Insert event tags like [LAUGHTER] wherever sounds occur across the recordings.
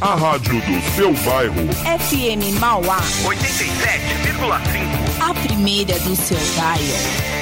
A rádio do seu bairro. FM Mauá. 87,5. A primeira do seu dial.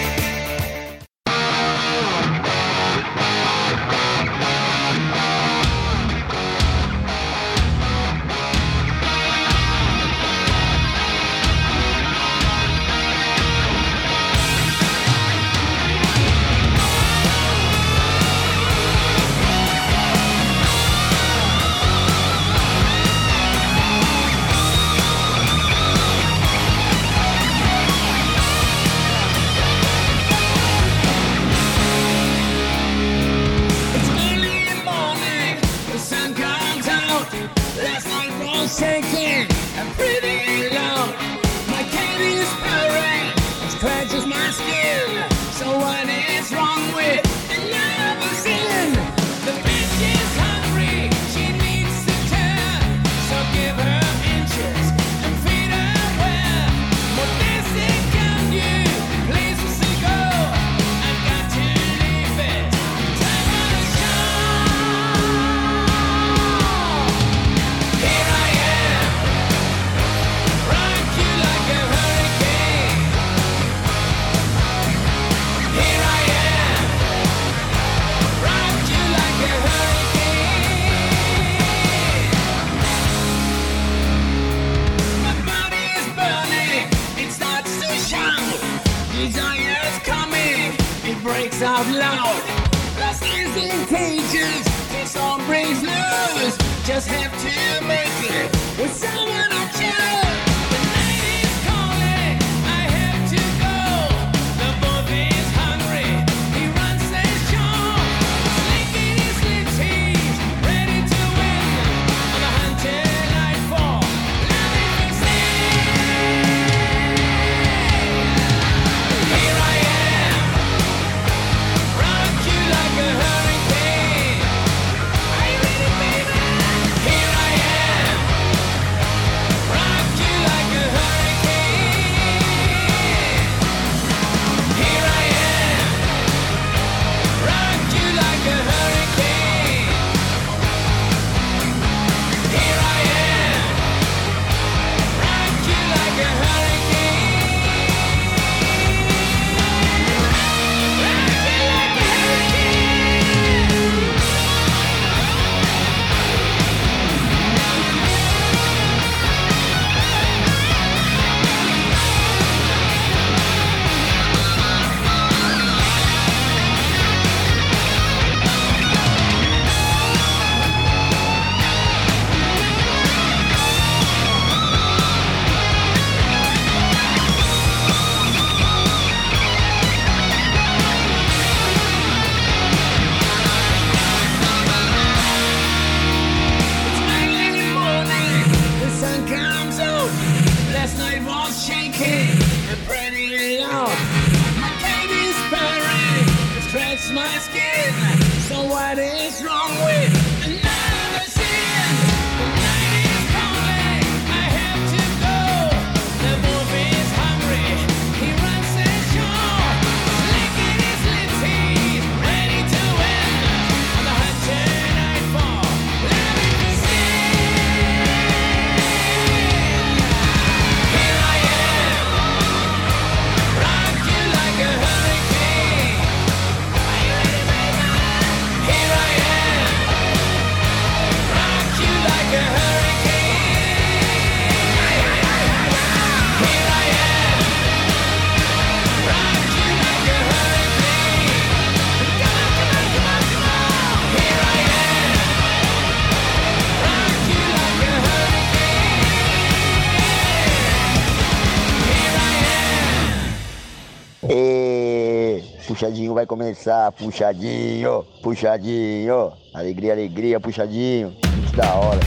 Puxadinho vai começar, puxadinho, puxadinho, alegria, alegria, puxadinho, muito da hora.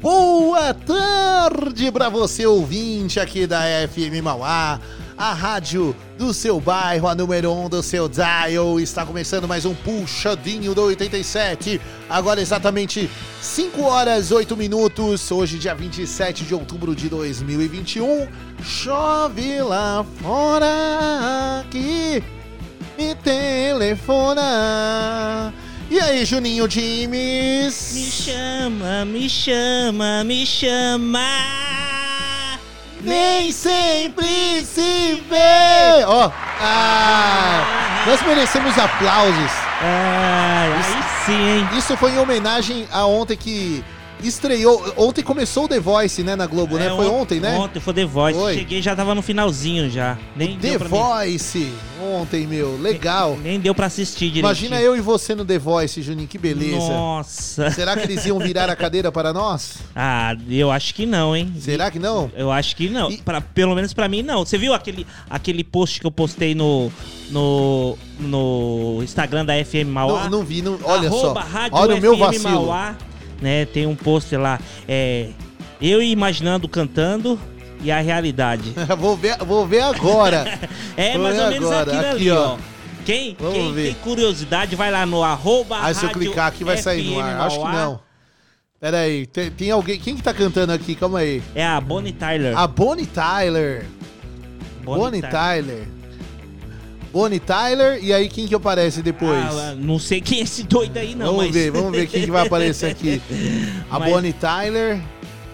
Boa tarde para você ouvinte aqui da FM Mauá, a rádio do seu bairro, a número 1 um do seu dial. Está começando mais um puxadinho do 87. Agora exatamente 5 horas 8 minutos, hoje dia 27 de outubro de 2021. Chove lá fora que me telefona. E aí, Juninho Me Dimes? chama, me chama, me chama. Nem sempre se vê. Ó, ah, nós merecemos aplausos. Ai, aí sim, hein? Isso foi em homenagem a ontem que estreou. Ontem começou o The Voice, né, na Globo, né? É, Foi on- ontem, né? Ontem foi The Voice. Foi. Cheguei já tava no finalzinho já. Nem The deu pra mim- Voice. Ontem, meu. Legal. Nem deu pra assistir direito. Imagina eu e você no The Voice, Juninho. Que beleza. Nossa. Será que eles iam virar a cadeira para nós? [LAUGHS] Ah, eu acho que não, hein? Será que não? Eu acho que não. E- Pra, pelo menos pra mim, não. Você viu aquele, aquele post que eu postei no, no, no Instagram da FM Mauá? Não, não vi, não, olha só. Arroba Rádio Olha o meu FM vacilo. Mauá, né? Tem um post lá. É, eu imaginando cantando e a realidade. [LAUGHS] vou, ver, vou ver agora. [LAUGHS] É Vou mais ver ou menos agora. Aqui, ali, ó. ó. Quem, quem tem curiosidade, vai lá no arroba Ah, se eu clicar aqui vai sair no ar. Acho que não. Pera aí, tem, tem alguém. Quem que tá cantando aqui? Calma aí. É a Bonnie Tyler. A Bonnie Tyler. Bonnie, Tyler. Bonnie Tyler. E aí quem que aparece depois? Ah, não sei quem é esse doido aí, não. vamos mas- ver, vamos ver quem que vai aparecer aqui. [LAUGHS] A Mas- Bonnie Tyler.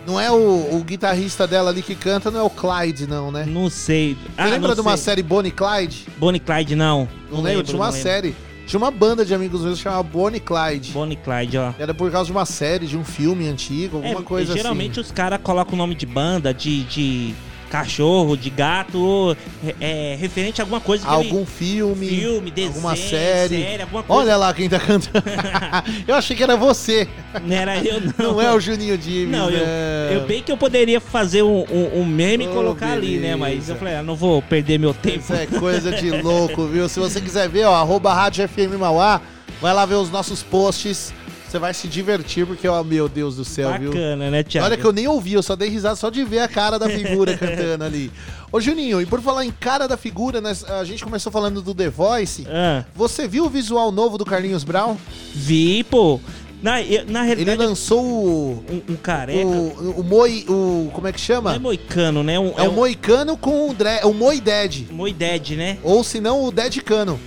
Não é o, o guitarrista dela ali que canta, não é o Clyde, não, né? Não sei. Você Ah, lembra não de uma sei. série Bonnie Clyde? Bonnie Clyde, não. Não, lembro, tinha uma não lembro. série. Tinha uma banda de amigos meus que chamava Bonnie Clyde. Bonnie Clyde, ó. Era por causa de uma série, de um filme antigo, alguma É, coisa geralmente assim. os caras colocam o nome de banda, de, de cachorro, de gato, é, é, referente a alguma coisa que Algum ele... filme, filme, desenho, alguma série. alguma coisa. Olha lá quem tá cantando. [LAUGHS] eu achei que era você. Não era eu, não. Não é o Juninho Dimes. Não, eu, né? eu bem que eu poderia fazer um, um, um meme e Oh, colocar ali, né? Mas beleza. eu falei, ah, não vou perder meu tempo. Isso é coisa de louco, viu? Se você quiser ver, ó, arroba Rádio FM Mauá, vai lá ver os nossos posts. Você vai se divertir, porque, ó, meu Deus do céu, viu? Bacana, né, Thiago? Olha que eu nem ouvi, eu só dei risada só de ver a cara da figura [LAUGHS] cantando ali. Ô, Juninho, e por falar em cara da figura, né, a gente começou falando do The Voice. Ah, Você viu o visual novo do Carlinhos Brown? vi, pô. Na, na Ele realidade, lançou o. um, um careca. O, o Moi. O, como é que Não chama? é moicano, né? Um, É o Moicano com o, dre, o Moi Dead. Moided, né? Ou se não, o Dead Cano.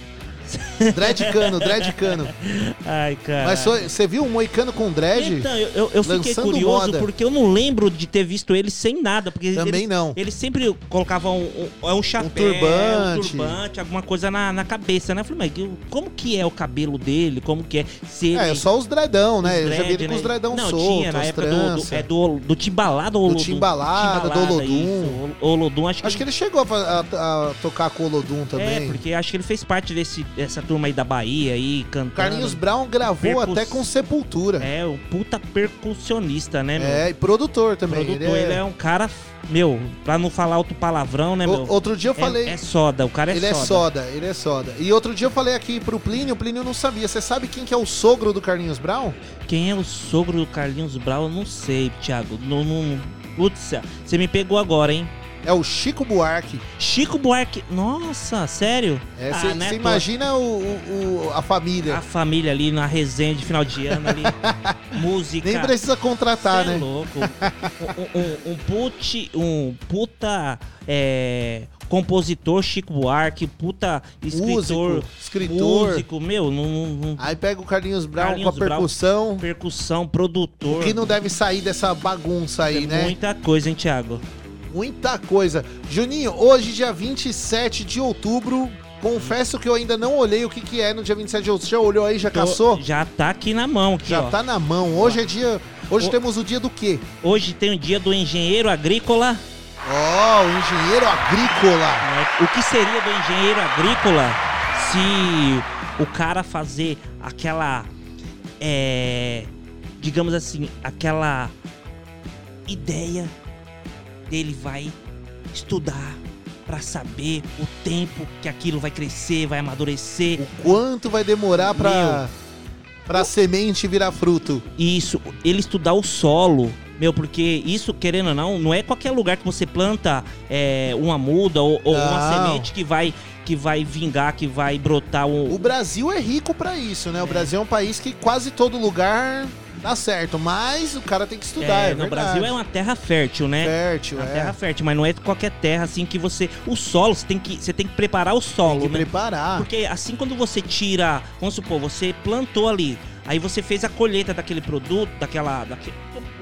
Dread Cano, Dread Cano. Ai, cara. Mas você viu o Moicano com dread? Então, eu, eu, fiquei curioso moda. porque eu não lembro de ter visto ele sem nada. Porque Também eles, não. Eles sempre colocavam um, um, um chapéu, um turbante. turbante, alguma coisa na, na cabeça, né? Eu falei, mas como que é o cabelo dele? Como que é? Se ele, É, só os dreadão, né? os Eu já vi dread, ele com os né? dreadão Não, soltos, tinha na época do, do, é do, do Timbalada ou Do? Timbalada, do Olodum. Olodum, acho que, Acho que ele chegou a, a- a tocar com o Olodum É, também. porque acho que ele fez parte desse, dessa turma aí da Bahia aí, cantando. Carlinhos Brown gravou até com Sepultura. É, um puta percussionista, né, meu? É, e produtor também. produtor, ele é... um cara, meu, pra não falar outro palavrão, né, O- meu? outro dia eu É- falei. É, soda, o cara é ele soda. é soda, ele é soda. E outro dia eu falei aqui pro Plínio, o Plínio não sabia. Você sabe quem que é o sogro do Carlinhos Brown? Quem é o sogro do Carlinhos Brau, eu não sei, Thiago. Não, não... Putz, você me pegou agora, hein? É o Chico Buarque. Chico Buarque. Nossa, sério? Você Ah, né, imagina o, o- o- a família. A família ali na resenha de final de ano ali. [LAUGHS] música. Nem precisa contratar, Cê é né? louco. Um, um, um puti, um puta é, compositor Chico Buarque, puta escritor, Músico, escritor. músico, meu, não, não- Aí pega o Carlinhos Brown Carlinhos com a percussão. percussão, produtor. O que não deve sair dessa bagunça aí, é né? Muita coisa, hein, Thiago? Muita coisa. Juninho, hoje, dia 27 de outubro, confesso que eu ainda não olhei o que, que é no dia 27 de outubro. Você já olhou aí, já Tô- caçou? Já tá aqui na mão, aqui, Já ó. tá na mão. Hoje é dia. Hoje O- temos o dia do quê? Hoje tem o dia do engenheiro agrícola. Ó, o engenheiro agrícola. né? O que seria do engenheiro agrícola se o cara fazer aquela, é, digamos assim, aquela ideia dele vai estudar pra saber o tempo que aquilo vai crescer, vai amadurecer. O quanto vai demorar pra, pra semente virar fruto? Isso, ele estudar o solo. Meu, porque isso, querendo ou não, não é qualquer lugar que você planta é, uma muda ou, ou uma semente que vai, que vai vingar, que vai brotar um. O Brasil é rico pra isso, né? O Brasil é um país que quase todo lugar dá certo, mas o cara tem que estudar. É, é, no verdade. Brasil é uma terra fértil, né? fértil, Uma é. terra fértil, mas não é qualquer terra assim que você. O solo, você tem que, você tem que preparar o Tem solo, que né? preparar. Porque assim quando você tira, vamos supor, você plantou ali, Aí você fez a colheita daquele produto, daquela. daque-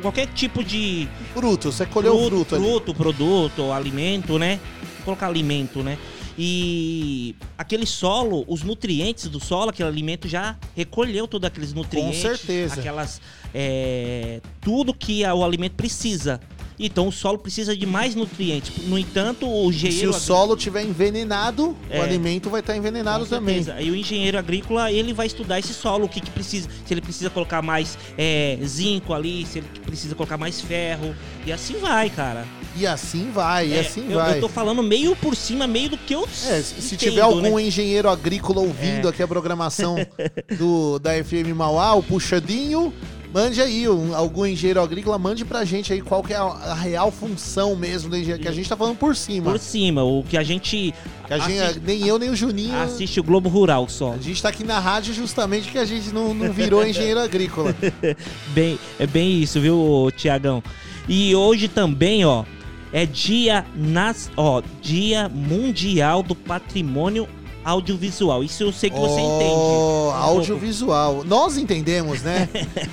qualquer tipo de Fruto, você colheu o fruto, ali. fruto, produto, alimento, né? Vou colocar alimento, né? E aquele solo, os nutrientes do solo, aquele alimento já recolheu todos aqueles nutrientes. certeza. Aquelas. é, tudo que o alimento precisa. Então o solo precisa de mais nutrientes. No entanto, o Se engenheiro. o solo tiver envenenado, É. o alimento vai estar envenenado também. E o engenheiro agrícola, ele vai estudar esse solo, o que, que precisa. Se ele precisa colocar mais é, zinco ali, se ele precisa colocar mais ferro. E assim vai, cara. E assim vai, e É, assim eu, vai. eu tô falando meio por cima, meio do que eu É, se se entendo, tiver algum né? engenheiro agrícola ouvindo É. aqui a programação [LAUGHS] do, da FM Mauá, o Puxadinho, mande aí, um- algum engenheiro agrícola, mande pra gente aí qual que é a, a real função mesmo do engenheiro, que a gente tá falando por cima. Por cima, o que a gente, que a gente assiste, nem eu nem o Juninho... assiste o Globo Rural só. A gente tá aqui na rádio justamente que a gente não, não virou [LAUGHS] engenheiro agrícola. [LAUGHS] Bem, é bem isso, viu, Tiagão? E hoje também, ó, é dia nas, ó, Dia Mundial do Patrimônio Audiovisual. Isso eu sei que você Oh, entende. um pouco. audiovisual. Nós entendemos, né?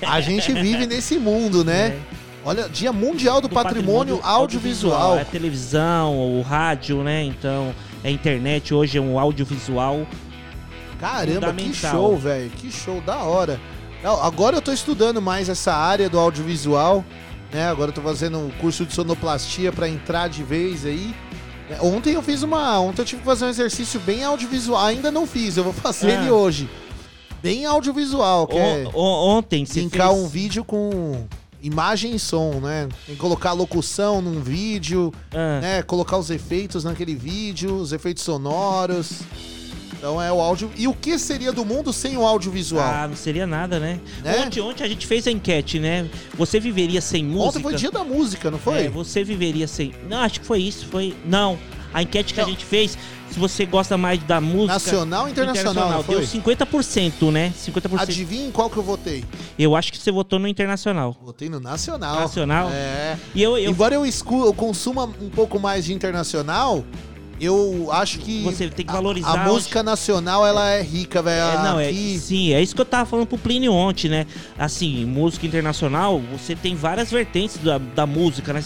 A gente vive nesse mundo, né? É. Olha, Dia Mundial do, Patrimônio, Audiovisual. É televisão, o rádio, né? Então, é internet hoje é um audiovisual. Caramba, que show, velho. Que show, da hora. Agora eu tô estudando mais essa área do audiovisual, né? Agora eu tô fazendo um curso de sonoplastia pra entrar de vez aí. É, Ontem eu fiz uma. Ontem eu tive que fazer um exercício bem audiovisual. Ainda não fiz, eu vou fazer Ah. ele hoje. Bem audiovisual, que é O- o- ontem você linkar fez... um vídeo com imagem e som, né? Tem que colocar a locução num vídeo, Ah, né? Colocar os efeitos naquele vídeo, os efeitos sonoros. Então é o áudio. E o que seria do mundo sem o audiovisual? Ah, não seria nada, né? Né? Ontem, ontem a gente fez a enquete, né? Você viveria sem música? Ontem foi dia da música, não foi? É, você viveria sem. Não, acho que foi isso, foi. Não. A enquete que Não. a gente fez, se você gosta mais da música. Nacional ou internacional, não deu foi? 50%, né? 50%. Adivinha em qual que eu votei? Eu acho que você votou no internacional. Votei no Nacional. Nacional? É. E eu, eu Embora eu, escu eu consuma um pouco mais de internacional, eu acho que. Você tem que a- valorizar A, onde- música nacional, ela é rica, velho. É, não, é, Aqui- sim, é isso que eu tava falando pro Plínio ontem, né? Assim, música internacional, você tem várias vertentes da, da música, né?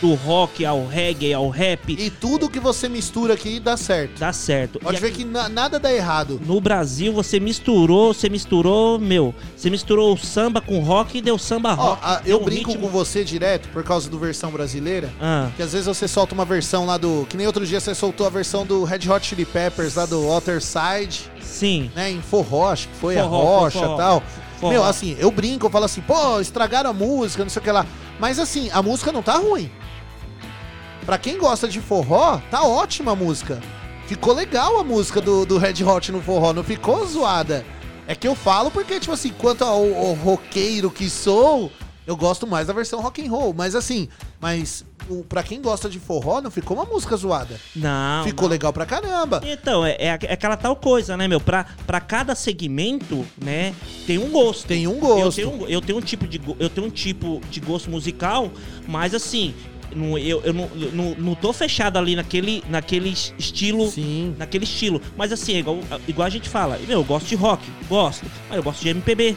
Do rock ao reggae, ao rap, E tudo que você mistura aqui dá certo. dá certo. Pode E ver aqui que na- nada dá errado. No Brasil, você misturou, você misturou, meu, você misturou o samba com rock e deu samba Ó, rock. a- eu um brinco ritmo- com você direto por causa do versão brasileira. Ah, Que às vezes você solta uma versão lá do. Que nem outro dia você soltou a versão do Red Hot Chili Peppers lá do Waterside, sim. né? Em forró, acho que foi a Forró, rocha e tal. Forró. Meu, assim, eu brinco, eu falo assim, pô, estragaram a música, não sei o que lá. Mas assim, a música não tá ruim. Pra quem gosta de forró, tá ótima a música. Ficou legal a música do, do Red Hot no forró, não ficou zoada. É que eu falo porque, tipo assim, quanto ao, ao roqueiro que sou, eu gosto mais da versão rock and roll. Mas assim, mas o, pra quem gosta de forró, não ficou uma música zoada. Não. ficou legal pra caramba. Então, é, é aqu- é aquela tal coisa, né, meu? Pra, pra cada segmento, né, tem um gosto. Tem um Eu gosto. tenho, um- eu tenho um tipo de go- eu tenho um tipo de gosto musical, mas assim, não, eu, eu, não, eu não, não tô fechado ali naquele, naquele estilo. Sim. Naquele estilo. Mas assim, é igual, igual a gente fala, meu, eu gosto de rock, gosto. Mas eu gosto de MPB.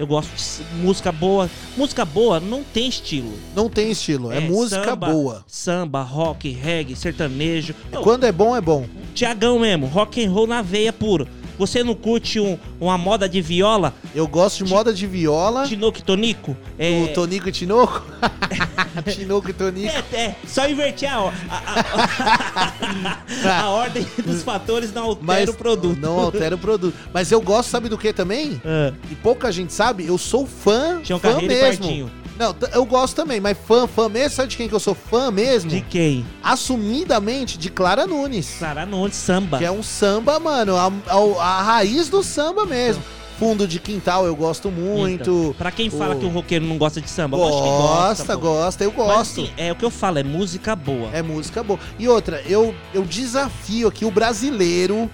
Eu gosto de música boa. Música boa não tem estilo. Não tem estilo, é, música samba, boa. Samba, rock, reggae, sertanejo. Quando é bom, é bom. Tiagão mesmo, rock and roll na veia puro. Você não curte um- uma moda de viola, Eu gosto de moda de viola. Tinoco e Tonico? É, O Tonico e Tinoco? [LAUGHS] Tinoco e Tonico. é, é, só inverter a, a, a- a ordem dos fatores não altera o produto. Não altera o produto. Mas eu gosto, sabe do que também? Ah, E pouca gente sabe, eu sou fã, Tião fã Carreiro e mesmo. Não, eu gosto também, mas fã, fã mesmo, sabe de quem que eu sou fã mesmo? de quem? Assumidamente de Clara Nunes. Clara Nunes, samba. Que é um samba, mano, a, a- a raiz do samba mesmo. Fundo de quintal eu gosto muito. Então, pra quem fala O- que o roqueiro não gosta de samba, eu acho que Gosta, gosta, eu Mas, gosto. assim, é o que eu falo, é música boa. É música boa. E outra, eu, eu desafio aqui o brasileiro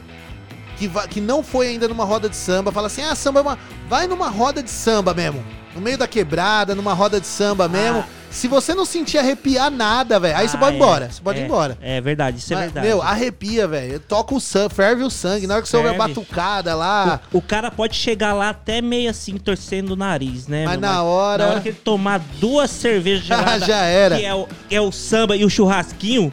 que, que não foi ainda numa roda de samba, fala assim: ah, samba é uma. Vai numa roda de samba mesmo. No meio da quebrada, numa roda de samba mesmo. Se você não sentir arrepiar nada, velho, aí você Ah, pode ir é, embora. Você pode é, ir embora. É verdade, isso é Mas, verdade. Meu, arrepia, velho. Toca o sangue, ferve o sangue. Na hora que você ouve a batucada lá. O cara pode chegar lá até meio assim, torcendo o nariz, né? Mas meu? na hora- Na hora que ele tomar duas cervejas [LAUGHS] geladas, Já era. Que é, o, que é o samba e o churrasquinho.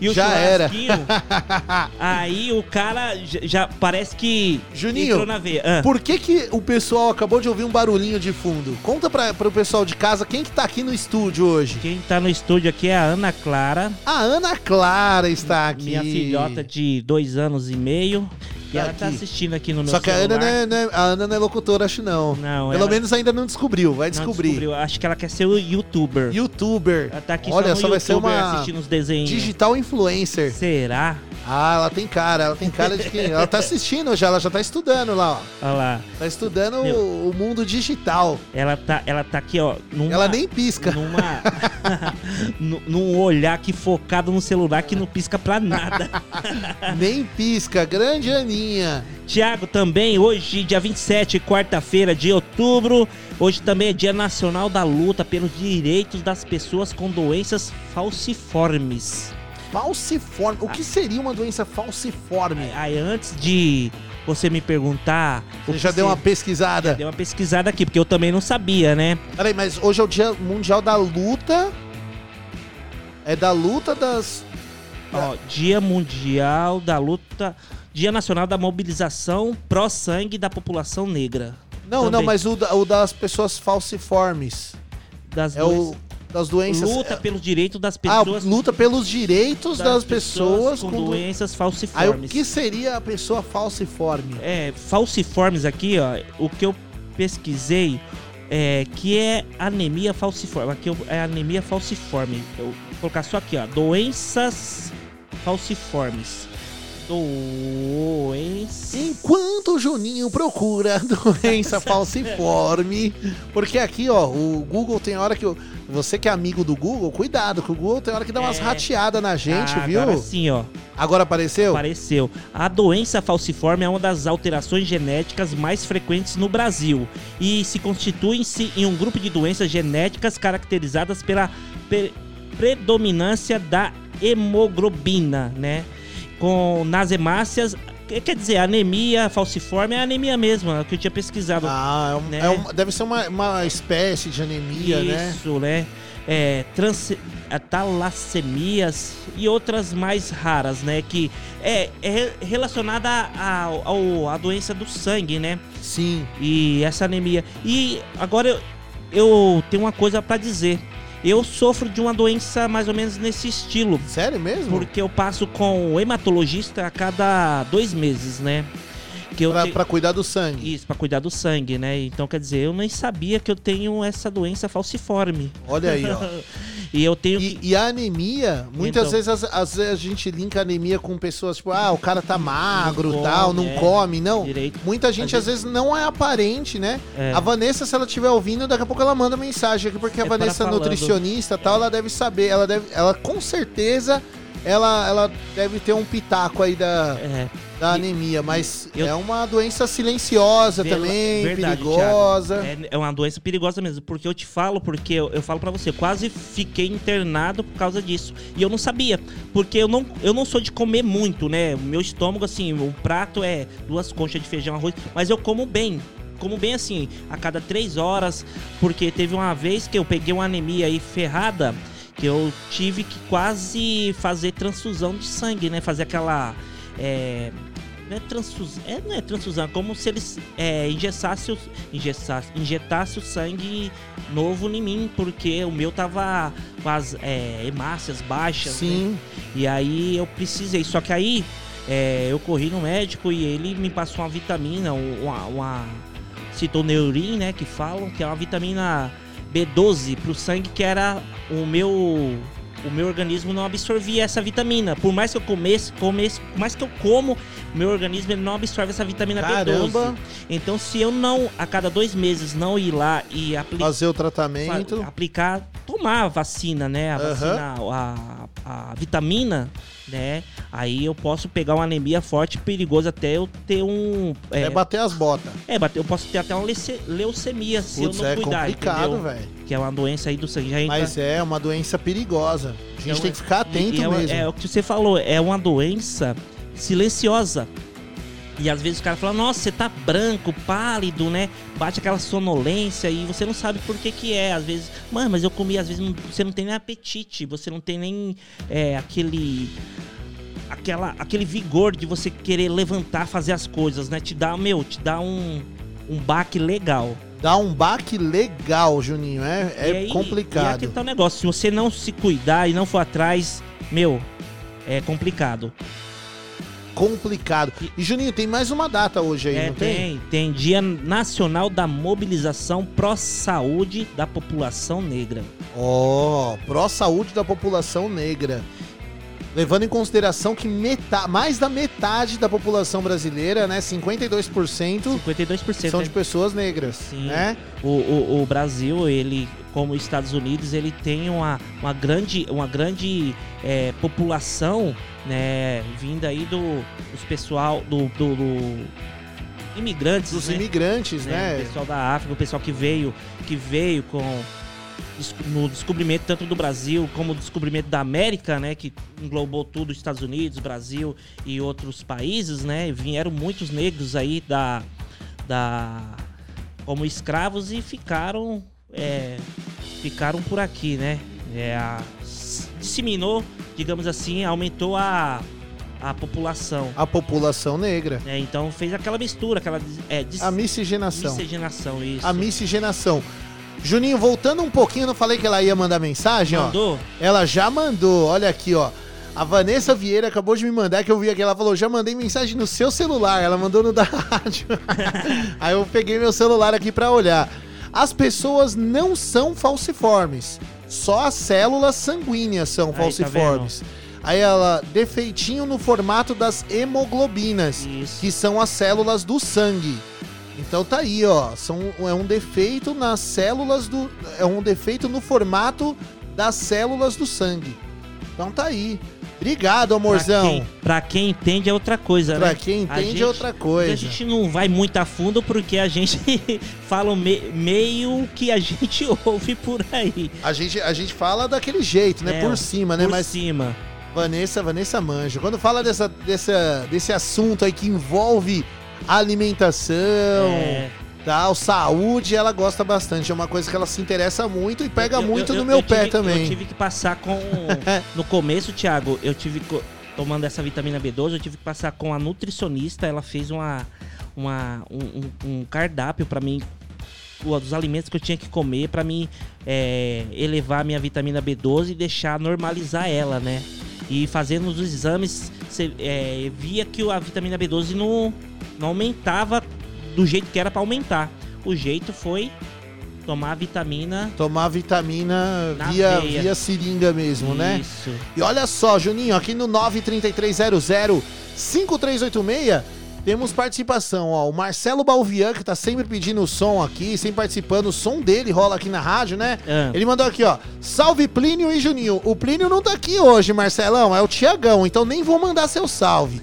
E o Já era. churrasquinho. [LAUGHS] aí o cara já, já parece que Juninho, entrou na veia. Ah, Por que, que o pessoal acabou de ouvir um barulhinho de fundo? Conta pra, pro pessoal de casa quem que tá aqui no estúdio hoje. Quem tá no estúdio aqui é a Ana Clara, A Ana Clara está aqui. minha filhota de dois anos e meio. E Tá ela tá aqui. assistindo aqui no meu Só que a Ana, celular. não é, não é- a Ana não é locutora, acho não. Não, Pelo ela- menos ainda não descobriu, vai Não descobrir. descobriu. Acho que ela quer ser o youtuber. Youtuber. Ela tá aqui Olha, só, no só vai ser uma assistindo os desenhos. digital influencer. Será? Ah, ela tem cara, ela tem cara de que. [LAUGHS] ela tá assistindo já, ela já tá estudando lá, ó. Olha lá. Tá estudando Meu. o, mundo digital. Ela tá, ela tá aqui, ó. Numa, Ela nem pisca. Numa, nu- [LAUGHS] [LAUGHS] num olhar aqui focado no celular que não pisca pra nada. [LAUGHS] Nem pisca. Grande Aninha. Tiago, também hoje, dia 27, quarta-feira de outubro. Hoje também é Dia Nacional da Luta pelos Direitos das Pessoas com Doenças Falciformes. Falciforme. O que seria uma doença falciforme? Aí, antes de você me perguntar. Você já deu se- uma pesquisada? Deu uma pesquisada aqui, porque eu também não sabia, né? Peraí, mas hoje é o Dia Mundial da Luta. É da luta das. Ó, Dia Mundial da Luta. Dia Nacional da Mobilização Pró-Sangue da População Negra. Não, não, Também. mas o, o das pessoas falciformes. Das É o das doenças. Luta é- pelos direitos das Ah, pessoas. luta pelos direitos das, pessoas, com, com, do- doenças Aí o falciformes. que seria a pessoa falciforme? É, falciformes aqui, ó. O que eu pesquisei é que é anemia falciforme. Aqui é anemia falciforme. Eu vou colocar só aqui, ó. Doenças falciformes. Doenças. Enquanto o Juninho procura [LAUGHS] doença falciforme, porque aqui, ó, o Google tem hora que eu- você que é amigo do Google, cuidado, que o Google tem hora que dá umas É. rateadas na gente, Ah, viu? Agora sim, ó. Agora apareceu? Apareceu. A doença falciforme é uma das alterações genéticas mais frequentes no Brasil e se constituem-se em um grupo de doenças genéticas caracterizadas pela pe- predominância da hemoglobina, né? Com nas hemácias, que- quer dizer, anemia falciforme é anemia mesmo, é o que eu tinha pesquisado. Ah, é um- Né? é um- deve ser uma, uma espécie de anemia, né? Isso, né? É, trans, é, talassemias e outras mais raras, né? Que é, é re- relacionada a- ao- ao- à doença do sangue, né? Sim. E essa anemia. E agora eu, eu tenho uma coisa pra dizer. Eu sofro de uma doença mais ou menos nesse estilo. Sério mesmo? Porque eu passo com o hematologista a cada dois meses, né? Que eu Pra, te- pra cuidar do sangue. Isso, pra cuidar do sangue, né? Então, quer dizer, eu nem sabia que eu tenho essa doença falciforme. Olha aí, ó. [LAUGHS] E eu tenho E, que. e a anemia, muitas Então. vezes às vezes a gente linka anemia com pessoas tipo, ah, o cara tá magro, come, tal, não é, come, não. direito. Muita gente Às às vezes não é aparente, né? É. A Vanessa, se ela estiver ouvindo, daqui a pouco ela manda mensagem aqui, porque a É Vanessa é nutricionista, tal, ela deve saber, ela deve, ela com certeza ela, ela deve ter um pitaco aí da, É, da anemia, mas eu- é uma doença silenciosa Pela- também, verdade, perigosa. É, é uma doença perigosa mesmo. Porque eu te falo, porque eu, eu falo pra você, eu quase fiquei internado por causa disso. E eu não sabia. Porque eu não, eu não sou de comer muito, né? O meu estômago, assim, o prato é duas conchas de feijão, arroz. Mas eu como bem. Como bem assim, a cada três horas. Porque teve uma vez que eu peguei uma anemia aí ferrada. Que eu tive que quase fazer transfusão de sangue, né? Fazer aquela. É, não é transfusão, é, não é transfusão, é como se eles é, ingessassem, o- ingessasse, injetasse o sangue novo em mim, porque o meu tava com as é, hemácias baixas, né? Sim. E aí eu precisei. Só que aí é, eu corri no médico e ele me passou uma vitamina, uma, uma citoneurin, né? Que falam, que é uma vitamina B12 pro sangue, que era o meu. O meu organismo não absorvia essa vitamina. Por mais que eu comesse, comesse, por mais que eu como, meu organismo ele não absorve essa vitamina Caramba. B12. Então, se eu não, a cada dois meses, não ir lá e aplicar Fazer o tratamento. aplicar, tomar a vacina, né? A Aham. vacina, a, a vitamina, né? Aí eu posso pegar uma anemia forte perigosa até eu ter um. É, É, bater as botas. é, bater- eu posso ter até uma leuce- leucemia se eu não é cuidar, complicado, entendeu? velho. Que é uma doença aí do sangue. Já entra- Mas é uma doença perigosa. A gente É um- tem que ficar atento e é, mesmo. É o que você falou, é uma doença silenciosa. E às vezes o cara fala, nossa, você tá branco, pálido, né? Bate aquela sonolência e você não sabe por que que é. Às vezes, mano, mas eu comi, às vezes não- você não tem nem apetite, você não tem nem é, aquele... Aquela, aquele vigor de você querer levantar, fazer as coisas, né? Te dá, meu, te dá um, um baque legal. Dá um baque legal, Juninho. É, é E aí- E complicado. aqui tá o negócio, se você não se cuidar e não for atrás, meu, é complicado. Complicado. E, Juninho, tem mais uma data hoje aí, É, não tem? tem, tem Dia Nacional da Mobilização Pró-Saúde da População Negra. Ó, pró-saúde da população negra. Levando em consideração que meta- mais da metade da população brasileira, né, 52%, 52% são né? de pessoas negras, Sim. né? o, o, o Brasil, ele, como os Estados Unidos, ele tem uma, uma grande, uma grande é, população, né, vinda aí do, dos pessoal, do, do- do- imigrantes, Dos né? imigrantes, né? né? O pessoal da África, o pessoal que veio, que veio com no descobrimento tanto do Brasil como o descobrimento da América, né, que englobou tudo, Estados Unidos, Brasil e outros países, né, vieram muitos negros aí da, da como escravos e ficaram é, ficaram por aqui, né, é, a- disseminou, digamos assim, aumentou a a população. A população negra. né, então fez aquela mistura, aquela é, dis- A miscigenação. miscigenação, isso. A miscigenação. Juninho, voltando um pouquinho, eu não falei que ela ia mandar mensagem, ó. Mandou? Ela já mandou, olha aqui, ó. A Vanessa Vieira acabou de me mandar, que eu vi aqui, ela falou, já mandei mensagem no seu celular, ela mandou no [LAUGHS] da rádio. [LAUGHS] Aí eu peguei meu celular aqui pra olhar. As pessoas não são falciformes, só as células sanguíneas são Aí, tá falciformes. Aí ela, defeitinho no formato das hemoglobinas, Isso. que são as células do sangue. Então tá aí, ó. São, é um defeito nas células do. É um defeito no formato das células do sangue. Então tá aí. Obrigado, Pra amorzão. quem, pra quem entende é outra coisa, Pra né? quem A entende gente- é outra coisa. A gente não vai muito a fundo porque a gente [LAUGHS] fala me- meio que a gente [LAUGHS] ouve por aí. A gente, a gente fala daquele jeito, né? É, por cima, né? por Mas cima. Vanessa, Vanessa manja. Quando fala dessa, dessa, desse assunto aí que envolve alimentação, É, tal, saúde, ela gosta bastante. É uma coisa que ela se interessa muito e pega eu- muito eu- no eu- meu eu pé tive- também. Eu tive que passar com. [LAUGHS] no começo, Thiago, eu tive. Tomando essa vitamina B12, eu tive que passar com a nutricionista. Ela fez uma, uma, um, um- cardápio pra mim. Dos alimentos que eu tinha que comer pra mim é, elevar a minha vitamina B12 e deixar normalizar ela, né? E fazendo os exames, cê, é, via que a vitamina B12 não, não aumentava do jeito que era pra aumentar. O jeito foi tomar vitamina Tomar vitamina Na via, veia. via seringa mesmo, né? Isso. E olha só, Juninho, aqui no 93300-5386 temos participação, ó. O Marcelo Balvian, que tá sempre pedindo o som aqui, sempre participando. O som dele rola aqui na rádio, né? Ah. Ele mandou aqui, ó. Salve Plínio e Juninho. O Plínio não tá aqui hoje, Marcelão. É o Tiagão, então nem vou mandar seu salve.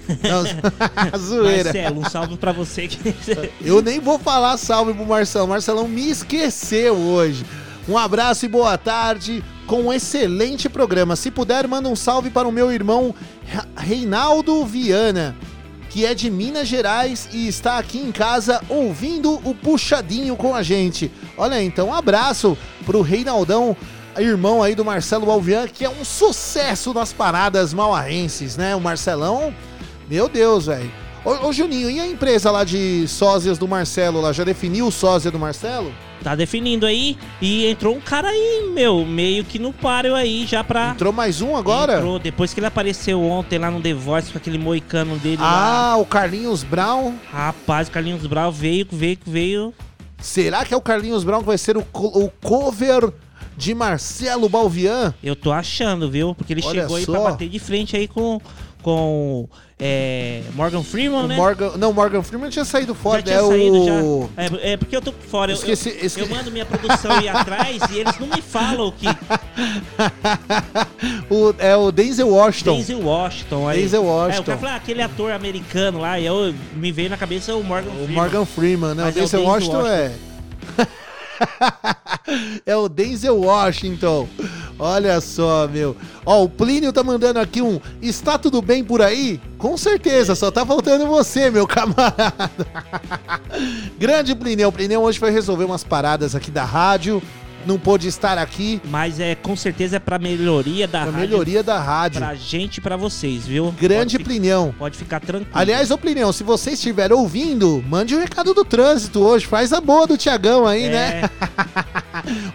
[LAUGHS] Zoeira. Marcelo, um salve pra você que [LAUGHS] Eu nem vou falar salve pro Marcelão. Marcelão me esqueceu hoje. Um abraço e boa tarde com um excelente programa. Se puder, manda um salve para o meu irmão Re- Reinaldo Viana, que é de Minas Gerais e está aqui em casa ouvindo o puxadinho com a gente. Olha então um abraço pro Reinaldão, irmão aí do Marcelo Alvian, que é um sucesso nas paradas mauaenses, né? O Marcelão, meu Deus, velho. Ô, ô, Juninho, e a empresa lá de sósias do Marcelo lá? Já definiu o sósia do Marcelo? tá definindo aí. E entrou um cara aí, meu, meio que no páreo aí já pra. Entrou mais um agora? Entrou, depois que ele apareceu ontem lá no The Voice com aquele moicano dele lá. Ah, o Carlinhos Brown. Rapaz, o Carlinhos Brau veio, veio, veio. Será que é o Carlinhos Brown que vai ser o, co- o cover de Marcelo Balvian? Eu tô achando, viu? Porque ele Olha chegou aí só. pra bater de frente aí com, com é, Morgan Freeman, O né? Morgan, não, Morgan Freeman tinha saído fora. já tinha é saído o... já. É, é porque eu tô fora. Eu, Esqueci- eu, eu mando minha produção ir atrás e eles não me falam que [LAUGHS] o- é o Denzel Washington. Denzel Washington. Aí. Denzel É, o Washington. cara falou, ah, aquele ator americano lá, e eu me veio na cabeça o Morgan O Freeman. Morgan Freeman, né? O Mas é o Denzel Denzel Washington é. [LAUGHS] [LAUGHS] é o Denzel Washington. Olha só, meu. Ó, o Plínio tá mandando aqui um. Está tudo bem por aí? Com certeza, só tá faltando você, meu [LAUGHS] camarada. Grande Plínio. O Plínio hoje foi resolver umas paradas aqui da rádio. Não pôde estar aqui. Mas é com certeza é pra melhoria da A rádio. melhoria da rádio. Pra gente e pra vocês, viu? Grande pode, Plinião. pode ficar tranquilo. Aliás, ô Plinião, se você estiver ouvindo, mande o recado do trânsito hoje. Faz a boa do Tiagão aí, né? é,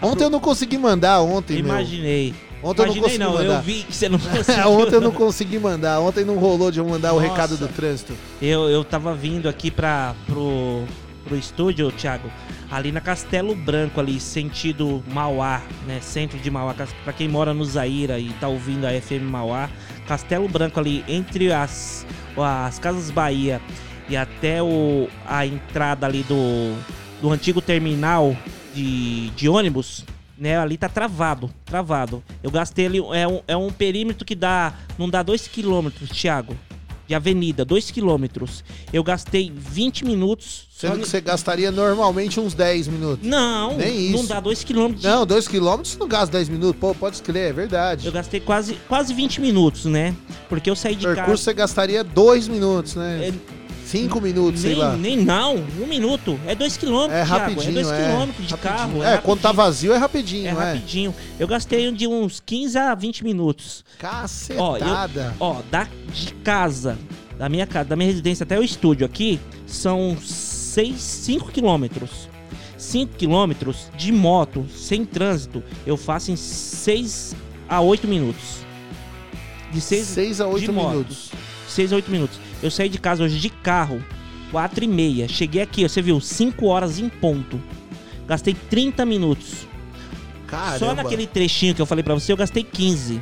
[LAUGHS] Ontem eu não consegui mandar, ontem, meu. imaginei. Ontem eu não Imaginei consegui não, mandar. eu vi que você não [LAUGHS] conseguiu. Ontem eu não consegui mandar. Ontem não rolou de eu mandar o Nossa. recado do trânsito. Eu, eu tava vindo aqui pra, pro, pro estúdio, Thiago, ali na Castelo Branco, ali, sentido Mauá, né? Centro de Mauá. Pra quem mora no Zaira e tá ouvindo a FM Mauá, Castelo Branco ali, entre as, as Casas Bahia e até o, a entrada ali do, do antigo terminal de, de ônibus. Né, ali tá travado, travado. Eu gastei ali, é um, é um perímetro que dá, não dá 2 quilômetros, Thiago de avenida, 2 quilômetros. Eu gastei 20 minutos. Sendo que você gastaria normalmente uns 10 minutos. Não, Nem não isso. dá 2 quilômetros. Não, 2 quilômetros não gasta 10 minutos. Pô, pode escrever, é verdade. Eu gastei quase, quase 20 minutos, né? Porque eu saí de percurso casa. você gastaria 2 minutos, né? É, 5 minutos, sei nem, lá. nem não, um minuto. É 2 quilômetros, É Thiago. rapidinho, é 2 é. quilômetros de Rapidinho. carro. É, quando tá rapidinho. vazio é rapidinho, É é. rapidinho. Eu gastei de uns 15 a 20 minutos. Ó, eu- Cacetada. Ó, da, de casa, da minha casa, da minha residência até o estúdio aqui, são 6, 5 quilômetros. 5 quilômetros de moto, sem trânsito, eu faço em 6 a 8 minutos. De 6, 6 a 8 moto. minutos. 6 a 8 minutos. Eu saí de casa hoje de carro, 4 e meia. Cheguei aqui, você viu, 5 horas em ponto. Gastei 30 minutos. Caramba. Só naquele trechinho que eu falei pra você, eu gastei 15.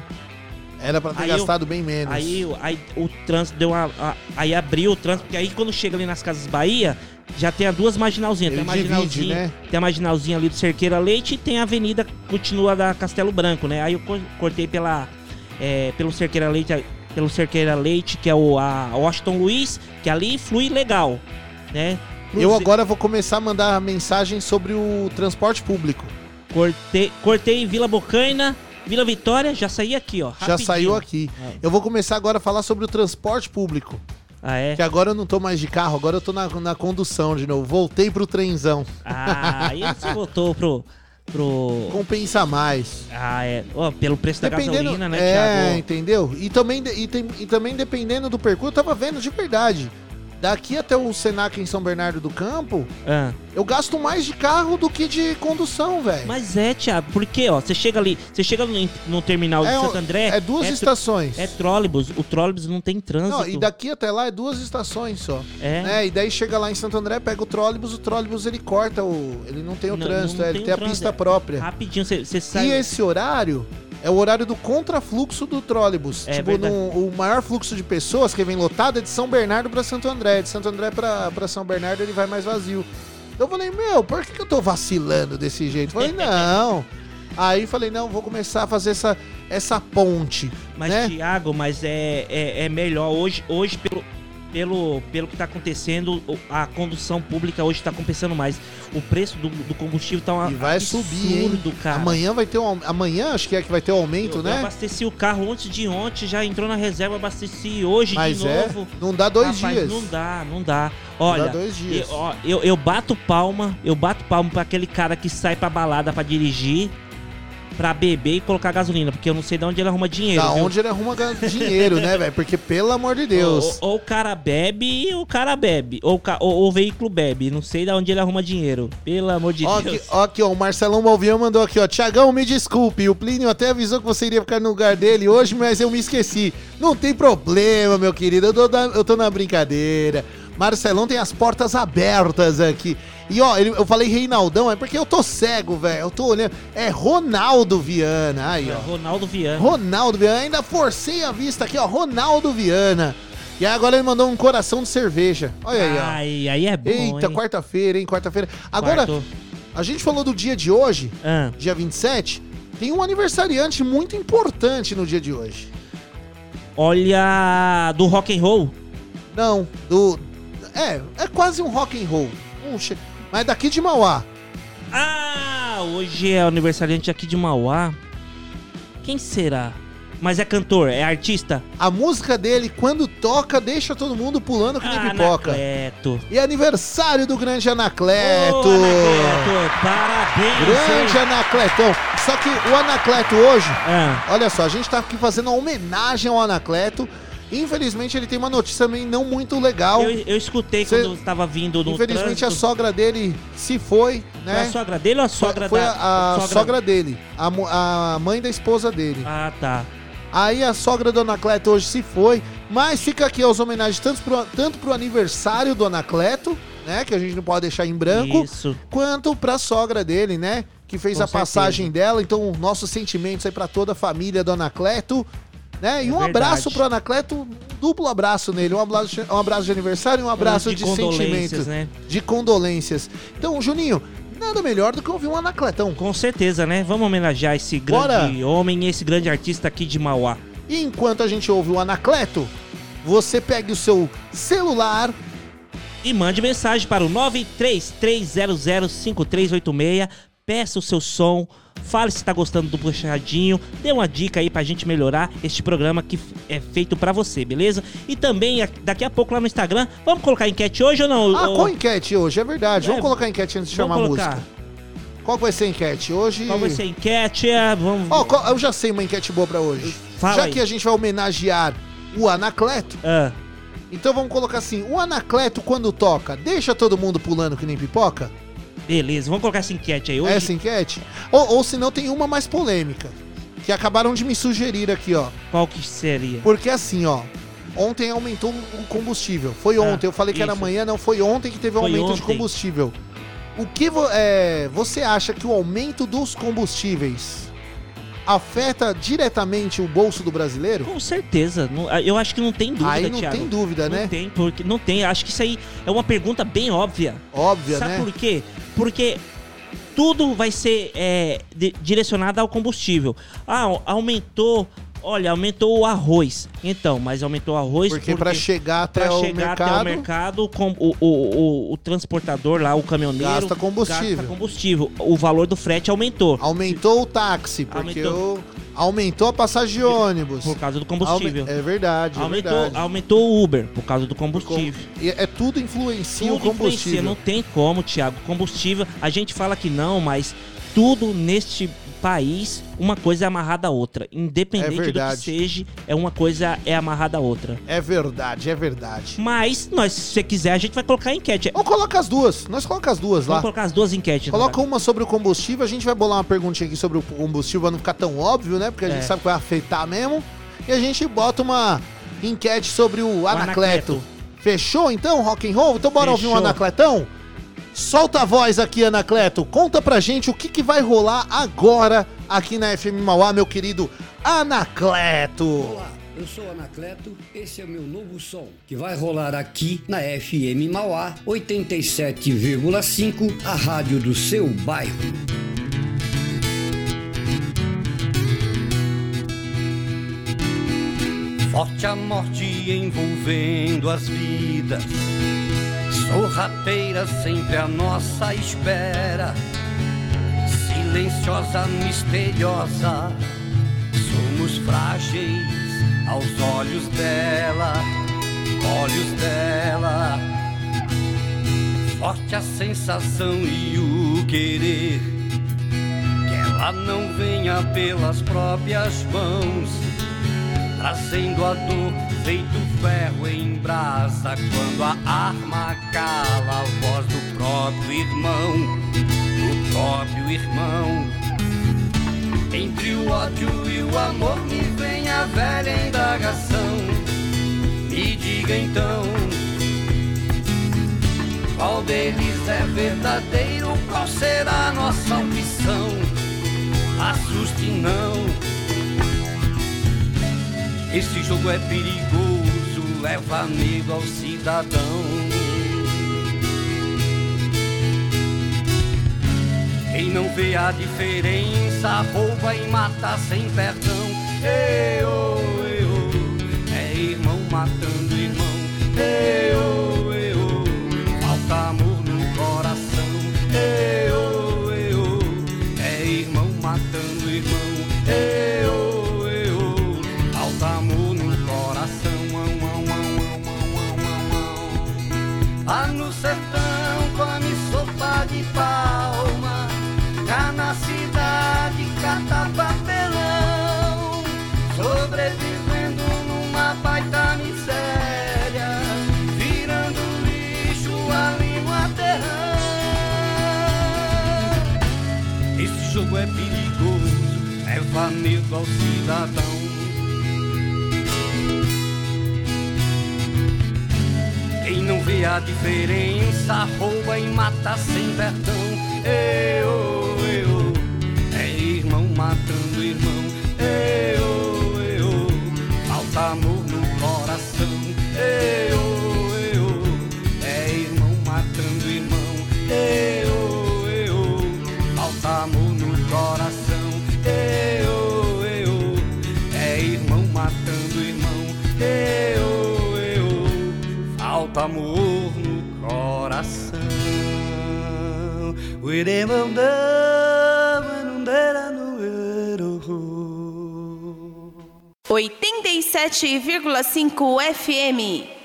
Era pra ter Aí eu- gastado bem menos. Aí, o- aí o trânsito deu uma. a- aí abriu o trânsito, porque aí quando chega ali nas Casas Bahia, já tem as duas marginalzinhas. Ele tem a divide, marginalzinha, né? tem a marginalzinha ali do Cerqueira Leite e tem a avenida que continua da Castelo Branco, né? Aí eu co- cortei pela. é, pelo Cerqueira Leite, pelo Cerqueira Leite, que é o a Washington Luiz, que ali flui legal, né? Eu agora vou começar a mandar mensagem sobre o transporte público. cortei, cortei Vila Bocaina, Vila Vitória, já saí aqui, ó. Já rapidinho. saiu aqui. É. Eu vou começar agora a falar sobre o transporte público. Ah, é? Que agora eu não tô mais de carro, agora eu tô na, na condução de novo. Voltei pro trenzão. Ah, aí você voltou pro. Pro... Compensa mais. Ah, é. Ó, pelo preço da Dependendo, gasolina, né, é, Thiago? entendeu? E também, de- e, tem- e também dependendo do percurso, eu tava vendo de verdade. Daqui até o Senac em São Bernardo do Campo, Ah, eu gasto mais de carro do que de condução, velho. mas é, Thiago, porque, ó, você chega ali, você chega no, no terminal de É, Santo André. É duas tro- estações. É trólebus. O trólebus não tem trânsito. Não, e daqui até lá é duas estações só. É. né? E daí chega lá em Santo André, pega o trólebus, o trólebus ele corta o. Ele não tem o Não, trânsito, não é, ele tem tem o a trânsito, pista é. própria. Rapidinho, você sai. E esse horário é o horário do contrafluxo do trólebus. É tipo, no- o maior fluxo de pessoas que vem lotado é de São Bernardo pra Santo André. De Santo André pra São Bernardo ele vai mais vazio. Eu falei, meu, por que, que eu tô vacilando desse jeito? Falei, [LAUGHS] não. Aí falei, não, vou começar a fazer essa, essa ponte. Mas, né? Thiago, mas é, é, é melhor hoje, hoje pelo, pelo, pelo que tá acontecendo, a condução pública hoje tá compensando mais. O preço do, do combustível tá um E vai absurdo, subir, hein? cara. Amanhã vai ter um. Amanhã acho que é que vai ter o aumento, eu, né? eu abasteci o carro antes de ontem, já entrou na reserva, abasteci hoje Mas de é, novo. não dá dois Rapaz, dias. Não dá, não dá. Não Olha, dá dois dias. eu, ó, eu, eu bato palma, eu bato palma pra aquele cara que sai pra balada pra dirigir, pra beber e colocar gasolina, porque eu não sei de onde ele arruma dinheiro. Da viu? onde ele arruma dinheiro, né, velho? Porque, pelo amor de Deus. Ou, ou o cara bebe ou o cara bebe. Ou, ou- ou o veículo bebe. Não sei de onde ele arruma dinheiro. Pelo amor de Ó, Deus. aqui, ó, aqui, ó, o Marcelão Malvian mandou aqui, ó. Tiagão, me desculpe, o Plínio até avisou que você iria ficar no lugar dele hoje, mas eu me esqueci. Não tem problema, meu querido, eu tô na, eu tô na brincadeira. Marcelão tem as portas abertas aqui. E ó, eu falei Reinaldão, é porque eu tô cego, velho. Eu tô olhando. É Ronaldo Viana. Aí, ó. Ronaldo Viana. Ronaldo Viana. Ainda forcei a vista aqui, ó. Ronaldo Viana. E aí agora ele mandou um coração de cerveja. Olha aí, ó. Ai, aí é bom, Eita, quarta-feira, hein? Quarta-feira. Agora, Quarto. a gente falou do dia de hoje, Ah, dia 27. Tem um aniversariante muito importante no dia de hoje. olha, do rock and roll. Não, do. É, é quase um rock and roll. Um che- Mas daqui de Mauá. Ah, hoje é aniversariante aqui de Mauá. Quem será? Mas é cantor, é artista? A música dele, quando toca, deixa todo mundo pulando que nem Ah, pipoca. Anacleto. E é aniversário do grande Anacleto. Ô, Anacleto, parabéns. Grande hein? Anacletão. Só que o Anacleto hoje, Ah, olha só, a gente tá aqui fazendo uma homenagem ao Anacleto. Infelizmente ele tem uma notícia também não muito legal. eu, eu escutei Cê- quando estava vindo no Infelizmente a trânsito. sogra dele se foi, Foi né? a sogra dele ou a Foi- sogra foi da... a, a sogra... dele, a, a mãe da esposa dele. Ah, tá. Aí a sogra do Anacleto hoje se foi, mas fica aqui as homenagens tanto pro, tanto pro aniversário do Anacleto, né? Que a gente não pode deixar em branco, Isso. quanto pra sogra dele, né? Que fez Com a passagem dela. Então, nossos sentimentos aí pra toda a família do Anacleto. Né? E É um verdade. abraço pro Anacleto, um duplo abraço nele. Um abraço, um abraço de aniversário e um abraço de, condolências, sentimento. né? De condolências. Então, Juninho, nada melhor do que ouvir um Anacletão. Com certeza, né? Vamos homenagear esse grande homem, esse grande artista aqui de Mauá. E enquanto a gente ouve o Anacleto, você pegue o seu celular, E mande mensagem para o 933005386. Peça o seu som. Fale se está gostando do puxadinho. Dê uma dica aí pra gente melhorar este programa que é feito pra você, beleza? E também a- daqui a pouco lá no Instagram, vamos colocar enquete hoje ou não? Ah, qual a enquete hoje? É verdade. É, vamos colocar a enquete antes de chamar a colocar. música. Qual vai ser a enquete? Hoje. Qual vai ser a enquete? É, Vamos. Ó, qual- eu já sei uma enquete boa pra hoje. Fala já aí. que a gente vai homenagear o Anacleto, Ah, então vamos colocar assim: o Anacleto, quando toca, deixa todo mundo pulando que nem pipoca? Beleza, vamos colocar essa enquete aí hoje. Essa enquete? Ou, ou se não, tem uma mais polêmica. Que acabaram de me sugerir aqui, ó. Qual que seria? Porque assim, ó. Ontem aumentou o combustível. Foi Ah, ontem. Eu falei que era isso. amanhã, não. Foi ontem que teve Foi aumento de ontem. combustível. O que vo- é, você acha que o aumento dos combustíveis afeta diretamente o bolso do brasileiro? Com certeza. Não- Eu acho que não tem dúvida, Aí não Thiago. tem dúvida, Não né? tem, porque não tem. Acho que isso aí é uma pergunta bem óbvia. Óbvia, Sabe né? por quê? Porque tudo vai ser é, direcionado ao combustível. Ah, aumentou. Olha, aumentou o arroz. Então, mas aumentou o arroz Porque pra chegar até pra o chegar mercado, até o mercado, com, o, o, o, o transportador lá, o caminhoneiro, Gasta combustível. gasta combustível. O valor do frete aumentou aumentou o táxi, porque Aumentou. o- aumentou a passagem de ônibus. por causa do combustível. Aume- É verdade, é aumentou, verdade. aumentou o Uber por causa do combustível. E É tudo influencia o Tudo influencia, combustível. não tem como, Thiago. Combustível, a gente fala que não, mas tudo neste país, uma coisa é amarrada à outra. Independente É do que seja, é uma coisa é amarrada à outra. É verdade, é verdade. Mas, nós, se você quiser, a gente vai colocar a enquete. Ou coloca as duas. Nós coloca as duas Vamos lá. colocar as duas enquetes. Coloca uma sobre o combustível, a gente vai bolar uma perguntinha aqui sobre o combustível pra não ficar tão óbvio, né? Porque a gente É. sabe que vai afetar mesmo. E a gente bota uma enquete sobre o Anacleto. Anacleto. Fechou então, rock and roll? Então bora ouvir um Fechou. Anacletão? Solta a voz aqui, Anacleto. Conta pra gente o que, que vai rolar agora aqui na FM Mauá, meu querido Anacleto. Olá, eu sou Anacleto, esse é o meu novo som, que vai rolar aqui na FM Mauá 87,5, a rádio do seu bairro. Forte a morte envolvendo as vidas, sorrateira sempre à nossa espera, silenciosa, misteriosa. Somos frágeis aos olhos dela, olhos dela. Forte a sensação e o querer que ela não venha pelas próprias mãos, trazendo a dor feito ferro em brasa. Quando a arma cala a voz do próprio irmão, do próprio irmão. Entre o ódio e o amor me vem a velha indagação. Me diga então. Qual deles é verdadeiro? Qual será a nossa opção? Assuste não. Esse jogo é perigoso, leva medo ao cidadão. Quem não vê a diferença, rouba e mata sem perdão. Eu, eu, é irmão matando irmão. Eu, cidadão. Quem não vê a diferença rouba e mata sem perdão. Eu 87,5 FM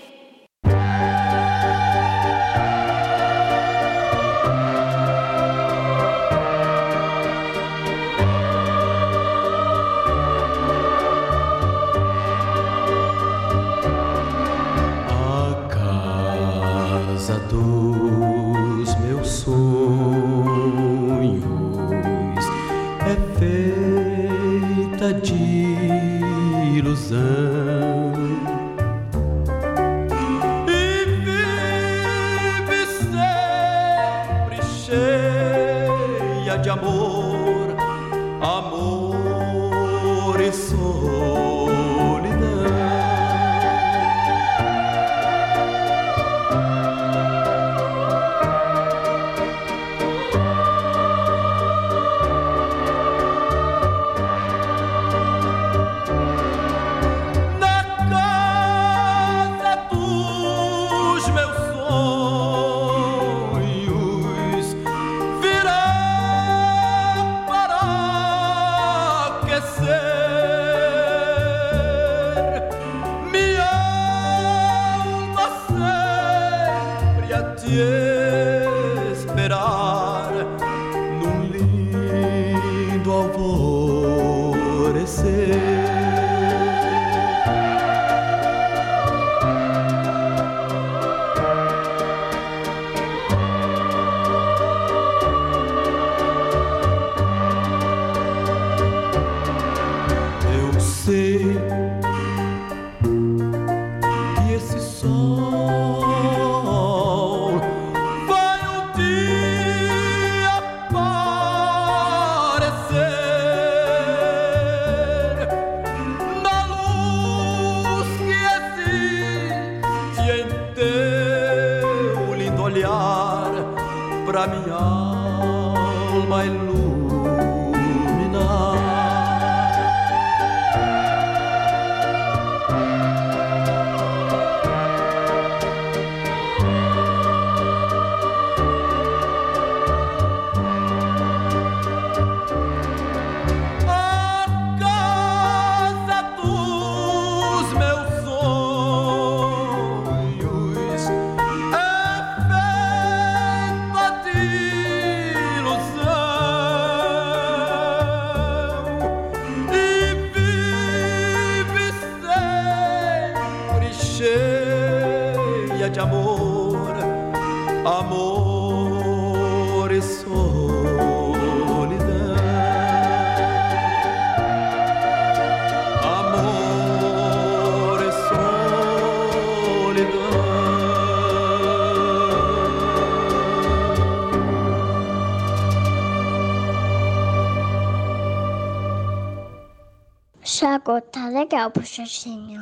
tá legal, puxadinho. Anyone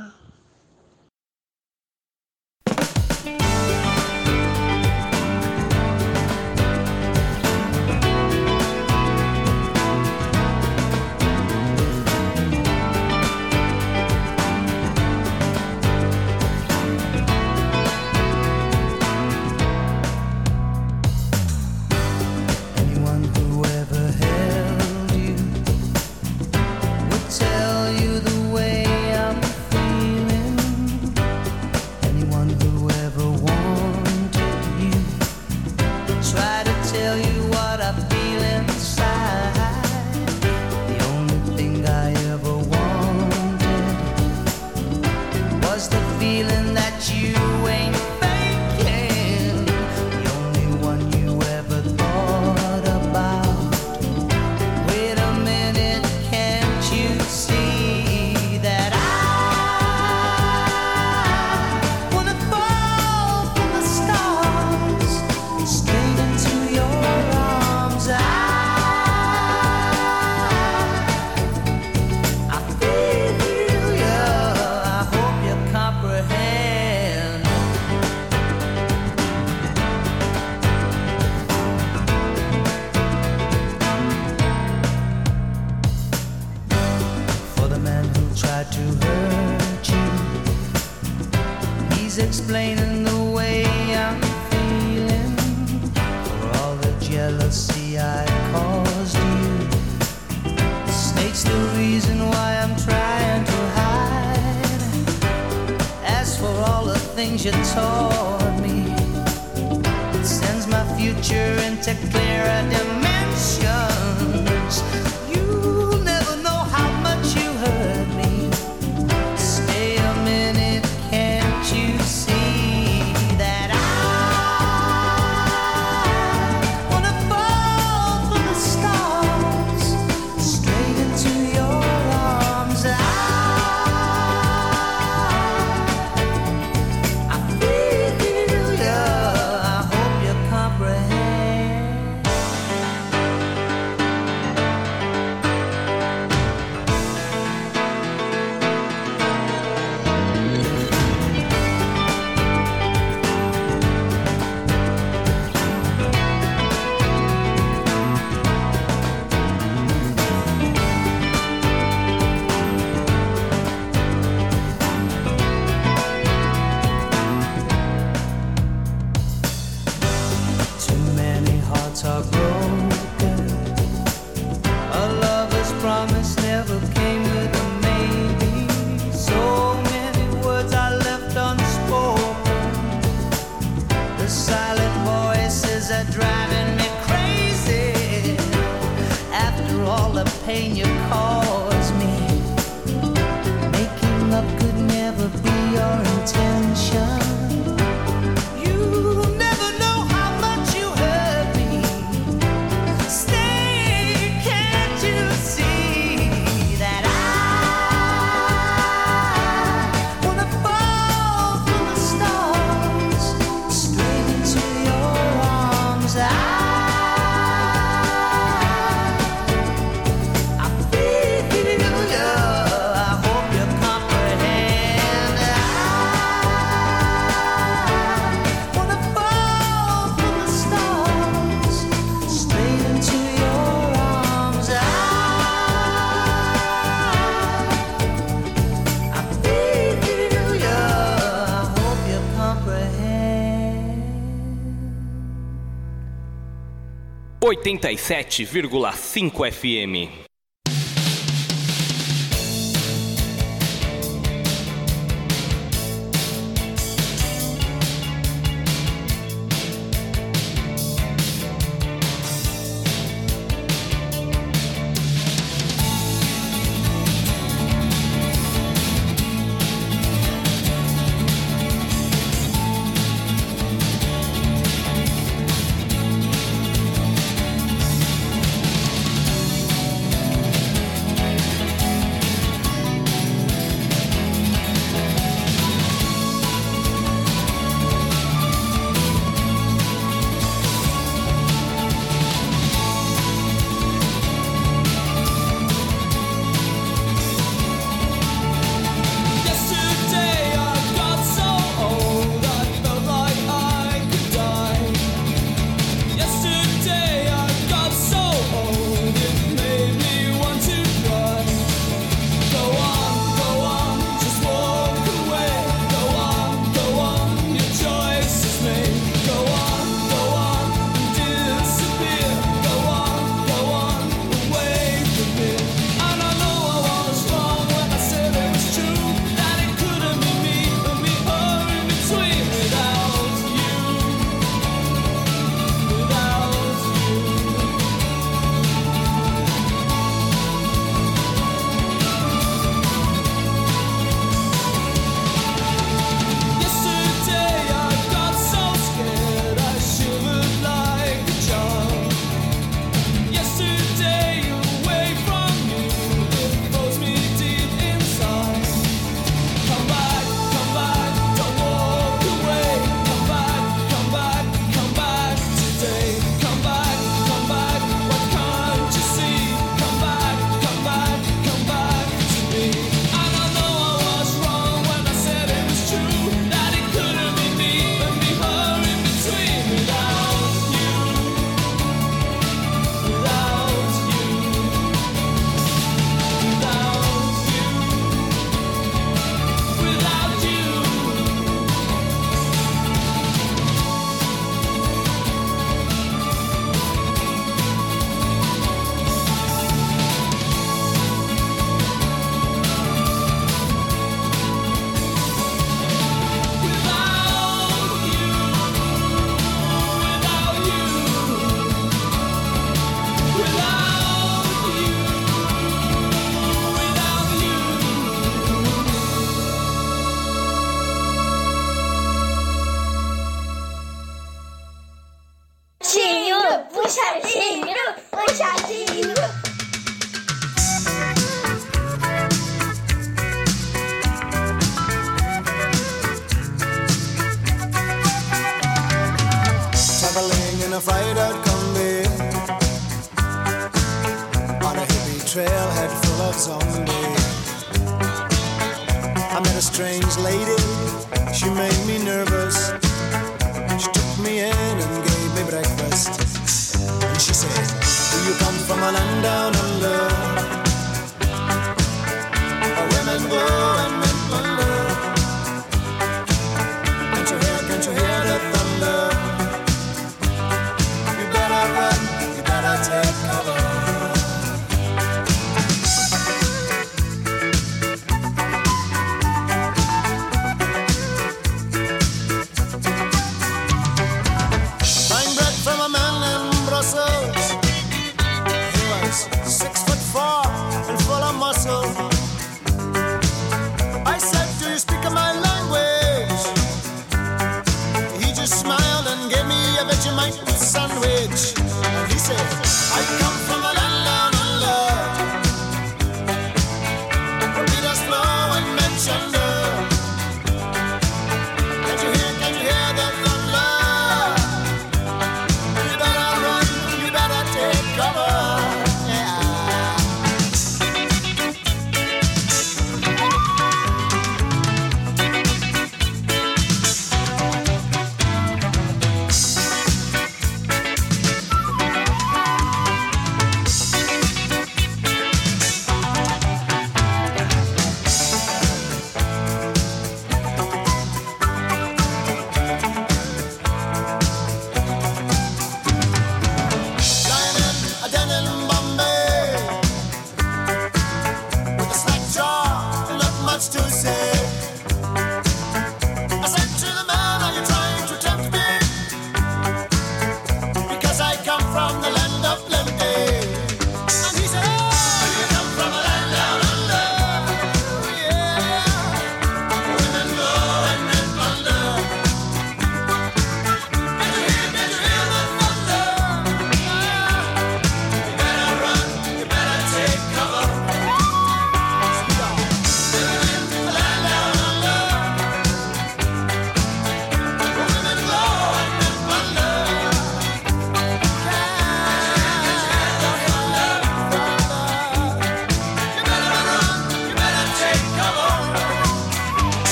87,5 FM.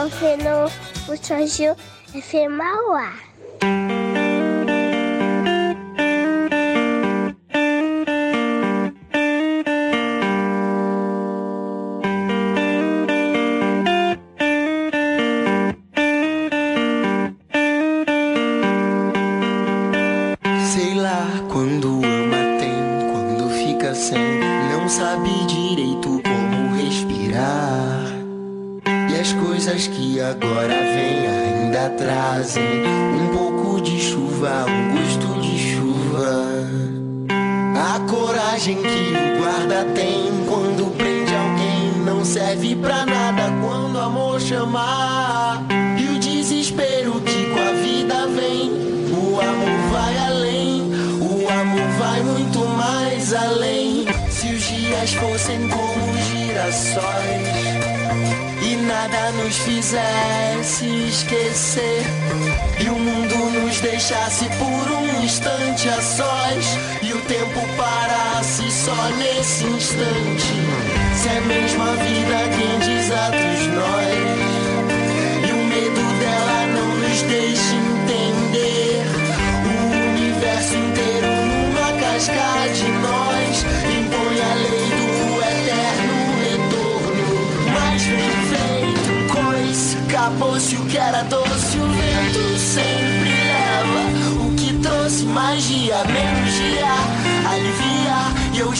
Chega pra você no puxadinho FM Mauá.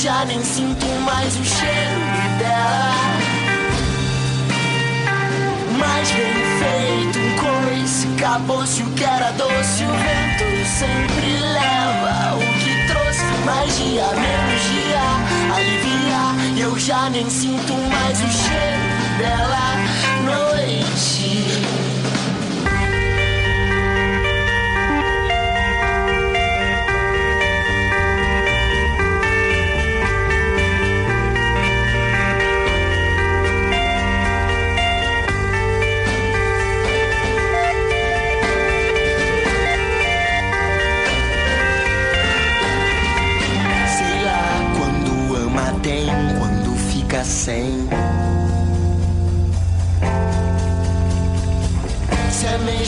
Já nem sinto mais o cheiro dela. Mas bem feito, um coice, acabou-se o que era doce, o vento sempre leva. O que trouxe magia, menos dia, alivia. E eu já nem sinto mais o cheiro dela. Noite.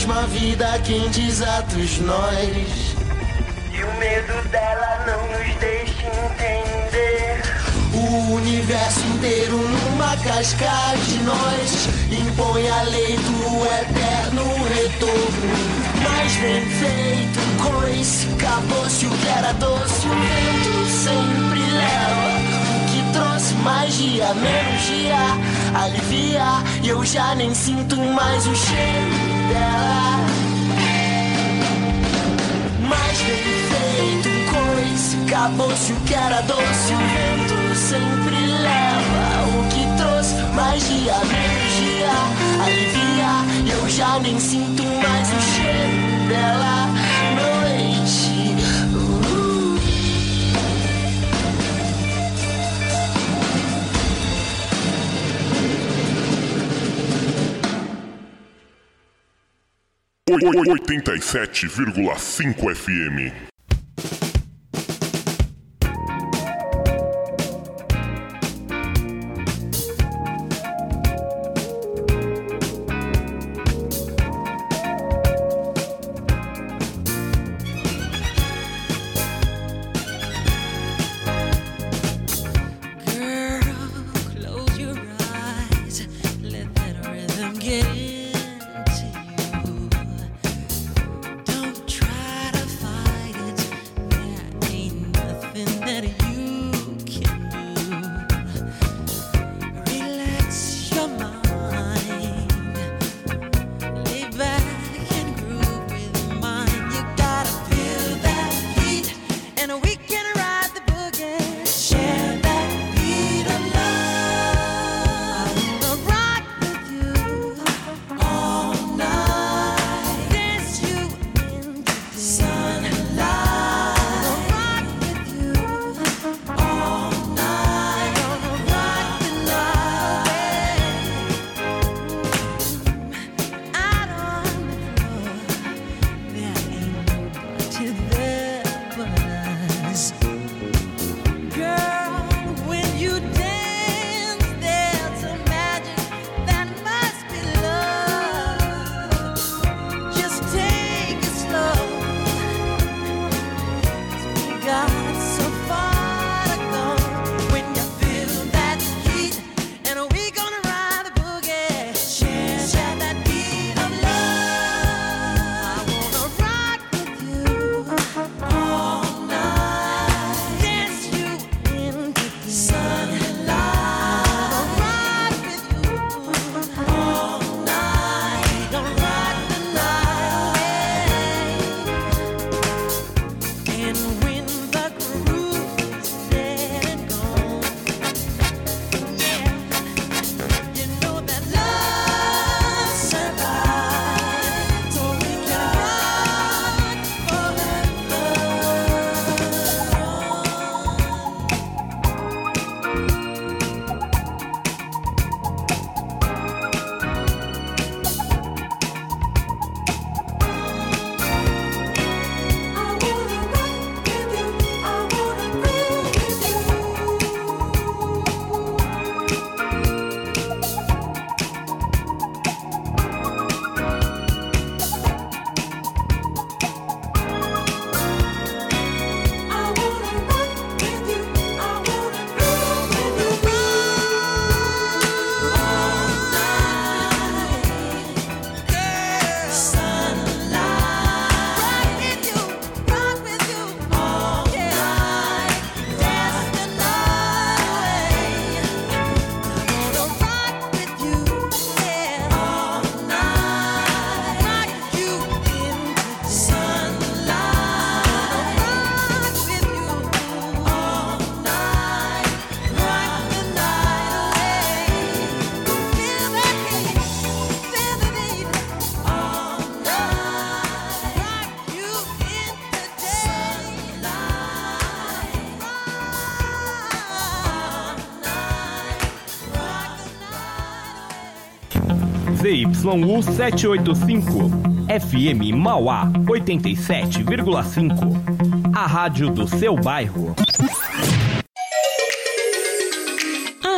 Mesma vida quem desatos nós. E o medo dela não nos deixa entender. O universo inteiro numa cascata de nós impõe a lei do eterno retorno. Mas bem feito, coice, acabou-se o que era doce, o vento sempre leva. O que trouxe magia, menos dia, alivia. E eu já nem sinto mais o cheiro dela. Mas bem feito, coice, acabou-se o que era doce, o vento sempre leva. O que trouxe magia, menos dia, alivia. Eu já nem sinto mais o cheiro dela. 87,5 FM. ZYU 785. FM Mauá 87,5. A rádio do seu bairro.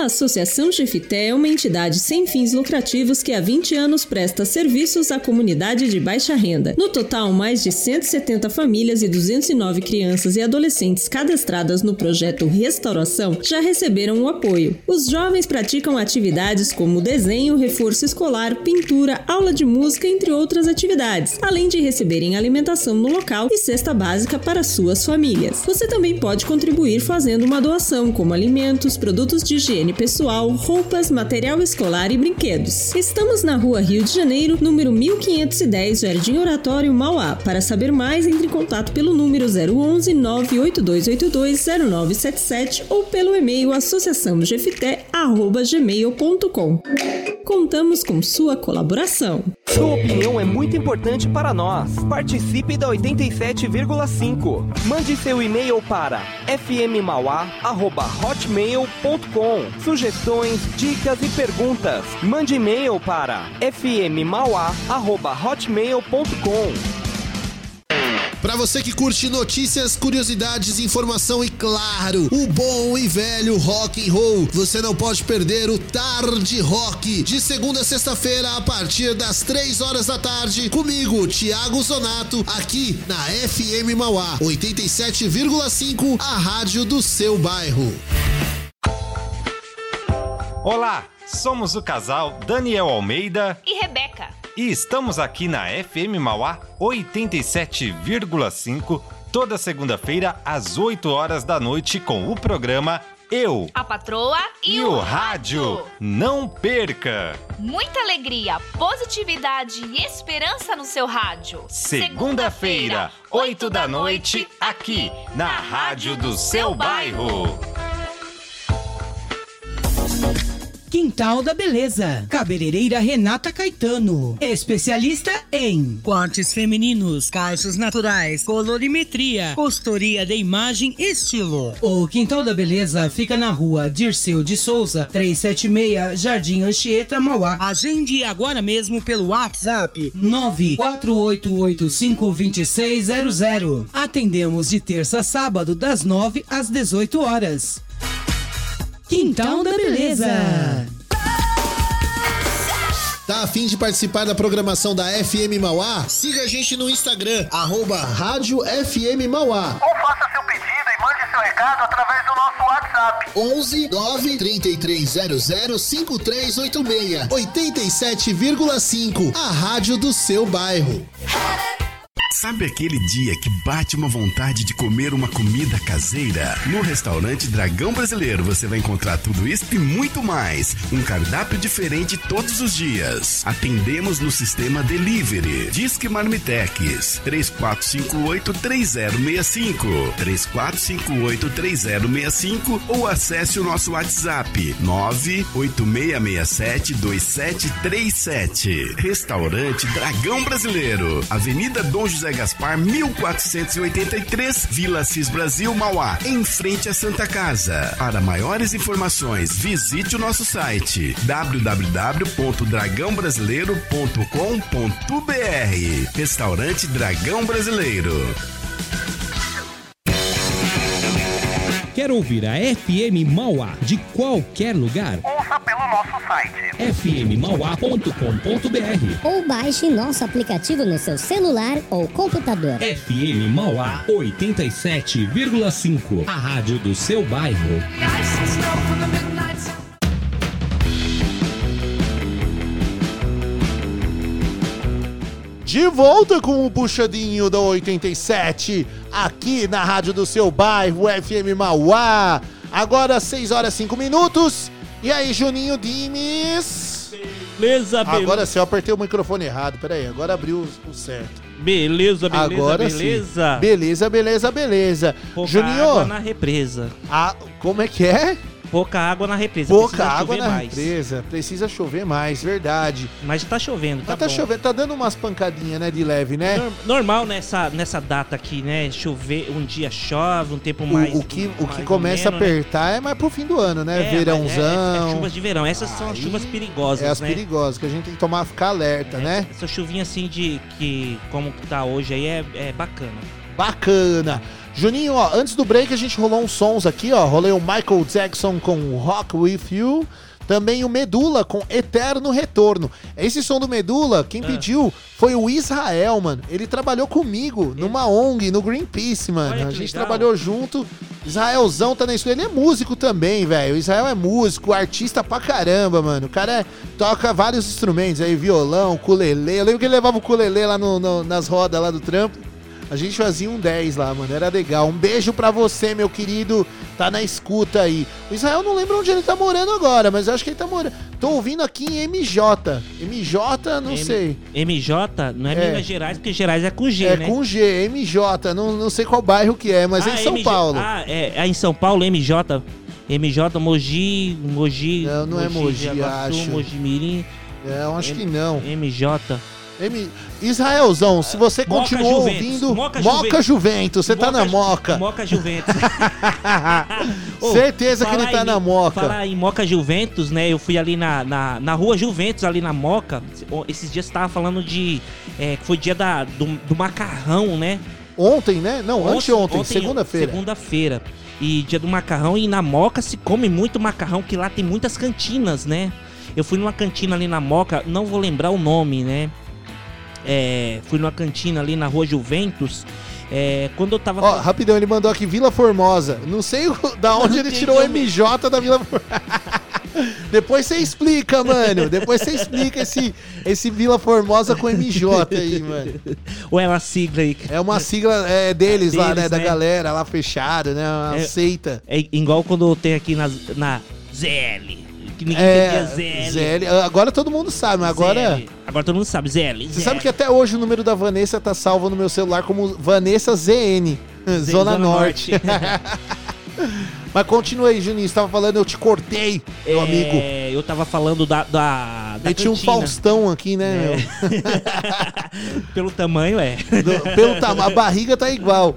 A Associação Jefité é uma entidade sem fins lucrativos que há 20 anos presta serviços à comunidade de baixa renda. No total, mais de 170 famílias e 209 crianças e adolescentes cadastradas no projeto Restauração já receberam o apoio. Os jovens praticam atividades como desenho, reforço escolar, pintura, aula de música, entre outras atividades, além de receberem alimentação no local e cesta básica para suas famílias. Você também pode contribuir fazendo uma doação, como alimentos, produtos de higiene pessoal, roupas, material escolar e brinquedos. Estamos na rua Rio de Janeiro, número 1510, Jardim Oratório, Mauá. Para saber mais, entre em contato pelo número 011 98282 0977 ou pelo e-mail associaçãogefité.gmail.com. Contamos com sua colaboração. Sua opinião é muito importante para nós. Participe da 87,5. Mande seu e-mail para fmmauá@hotmail.com. Sugestões, dicas e perguntas. Mande e-mail para fmmauá@hotmail.com. Pra você que curte notícias, curiosidades, informação e claro, o bom e velho rock and roll, você não pode perder o Tarde Rock de segunda a sexta-feira a partir das 3 horas da tarde comigo, Thiago Zonato, aqui na FM Mauá 87,5, a rádio do seu bairro. Olá, somos o casal Daniel Almeida E Rebeca. e estamos aqui na FM Mauá 87,5 toda segunda-feira às 8 horas da noite com o programa Eu A patroa e, e o rádio. Não perca! Muita alegria, positividade e esperança no seu rádio. Segunda-feira, 8 da noite, aqui na Rádio do seu bairro. Quintal da Beleza. Cabeleireira Renata Caetano. Especialista em cortes femininos, caixos naturais, colorimetria, consultoria de imagem e estilo. O Quintal da Beleza fica na rua Dirceu de Souza, 376, Jardim Anchieta, Mauá. Agende agora mesmo pelo WhatsApp 948852600. Atendemos de terça a sábado, das 9 às 18 horas. Quintal da Beleza. Tá a fim de participar da programação da FM Mauá? Siga a gente no Instagram, arroba Rádio FM Mauá. Ou faça seu pedido e mande seu recado através do nosso WhatsApp. 11 9 3300 5386 87,5 A rádio do seu bairro. Sabe aquele dia que bate uma vontade de comer uma comida caseira? No restaurante Dragão Brasileiro você vai encontrar tudo isso e muito mais. Um cardápio diferente todos os dias. Atendemos no sistema Delivery. Disque Marmitex 3458-3065. 3458-3065 ou acesse o nosso WhatsApp 986672737. Restaurante Dragão Brasileiro. Avenida Dom José Gaspar, 1483, Vila Cis Brasil, Mauá, em frente à Santa Casa. Para maiores informações, visite o nosso site www.dragãobrasileiro.com.br. Restaurante Dragão Brasileiro. Quer ouvir a FM Mauá de qualquer lugar? Ouça pelo nosso site. fmmauá.com.br Ou baixe nosso aplicativo no seu celular ou computador. FM Mauá 87,5. A rádio do seu bairro. De volta com o puxadinho da 87, aqui na rádio do seu bairro, FM Mauá. Agora 6 horas 5 minutos. E aí, Juninho Dimes? Beleza, beleza. Agora sim, eu apertei o microfone errado. Pera aí, agora abriu o, certo. Beleza, beleza, Agora sim. beleza. Beleza, beleza, beleza. Pouca Juninho, na represa. a- como é que é? Pouca água na represa. Pouca precisa água na mais. represa. Precisa chover mais, verdade. Mas tá chovendo, tá Mas tá bom. chovendo, tá dando umas pancadinhas, né, de leve, né? Nor- Normal nessa, nessa data aqui, né? Chover, um dia chove, um tempo O, mais. o que, o que mais começa a ameno, né? apertar é mais pro fim do ano, né? É, Verãozão. É, é chuvas de verão. Essas são as chuvas perigosas, É as né? perigosas, que a gente tem que tomar, ficar alerta, né? Essa chuvinha assim de que, como que tá hoje aí, é, é bacana. Bacana. Juninho, ó, antes do break a gente rolou uns sons aqui, ó. Rolei o Michael Jackson com Rock With You. Também o Medula com Eterno Retorno. Esse som do Medula, quem Ah. pediu foi o Israel, mano. Ele trabalhou comigo numa ONG, no Greenpeace, mano. A gente legal. trabalhou junto. Israelzão tá na escola. Ele é músico também, velho. Israel é músico, artista pra caramba, mano. O cara é- toca vários instrumentos aí, violão, ukulele. Eu lembro que ele levava o ukulele lá no- no- nas rodas lá do trampo. A gente fazia um 10 lá, mano. Era legal. Um beijo pra você, meu querido. Tá na escuta aí. O Israel não lembra onde ele tá morando agora, mas eu acho que ele tá morando. Tô ouvindo aqui em MJ. MJ, não M- sei. MJ não é, É. Minas Gerais, porque Gerais é com G, é né? com G, MJ. Não, não sei qual bairro que é, mas é Ah, em São MG Paulo. Ah, é, é em São Paulo, MJ. MJ, Mogi, Mogi. Não, não é Mogi, acho. Mogi Mirim. É, eu acho M- que não. MJ. M... Israelzão, se você Moca continuou Juventus. ouvindo. Moca Moca, Juventus. Você tá na Moca. Moca Juventus. [LAUGHS] Ô, Certeza que ele tá em- na Moca. Falar em Moca Juventus, né? Eu fui ali na, na, na rua Juventus, ali na Moca. Esses dias você tava falando de. É, foi dia da, do, do macarrão, né? Ontem, né? Não, anteontem, segunda-feira. Segunda-feira. E dia do macarrão. E na Moca se come muito macarrão, que lá tem muitas cantinas, né? Eu fui numa cantina ali na Moca, não vou lembrar o nome, né? É, fui numa cantina ali na rua Juventus. É, quando eu tava. Ó, rapidão, ele mandou aqui Vila Formosa. Não sei o- [LAUGHS] da onde ele tirou o. MJ da Vila Formosa. [LAUGHS] Depois você explica, mano. Depois você explica esse, esse Vila Formosa com MJ aí, mano. Ou é uma sigla aí? É uma sigla é, deles, lá, Deles, né? Da né? galera lá fechada, né? Uma É- seita. É igual quando tem aqui na, na ZL. Que ninguém É, ZL. ZL. Agora todo mundo sabe, mas agora. ZL. Agora todo mundo sabe, ZL. Você sabe que até hoje o número da Vanessa tá salvo no meu celular como Vanessa ZN, [LAUGHS] Zona, Zona Norte. [LAUGHS] Mas continua aí, Juninho. Você tava falando, eu te cortei, meu amigo. É, eu tava falando da. da, da Meti um. Faustão aqui, né, É. [LAUGHS] Pelo tamanho, é. Do- pelo tamanho, a barriga tá igual.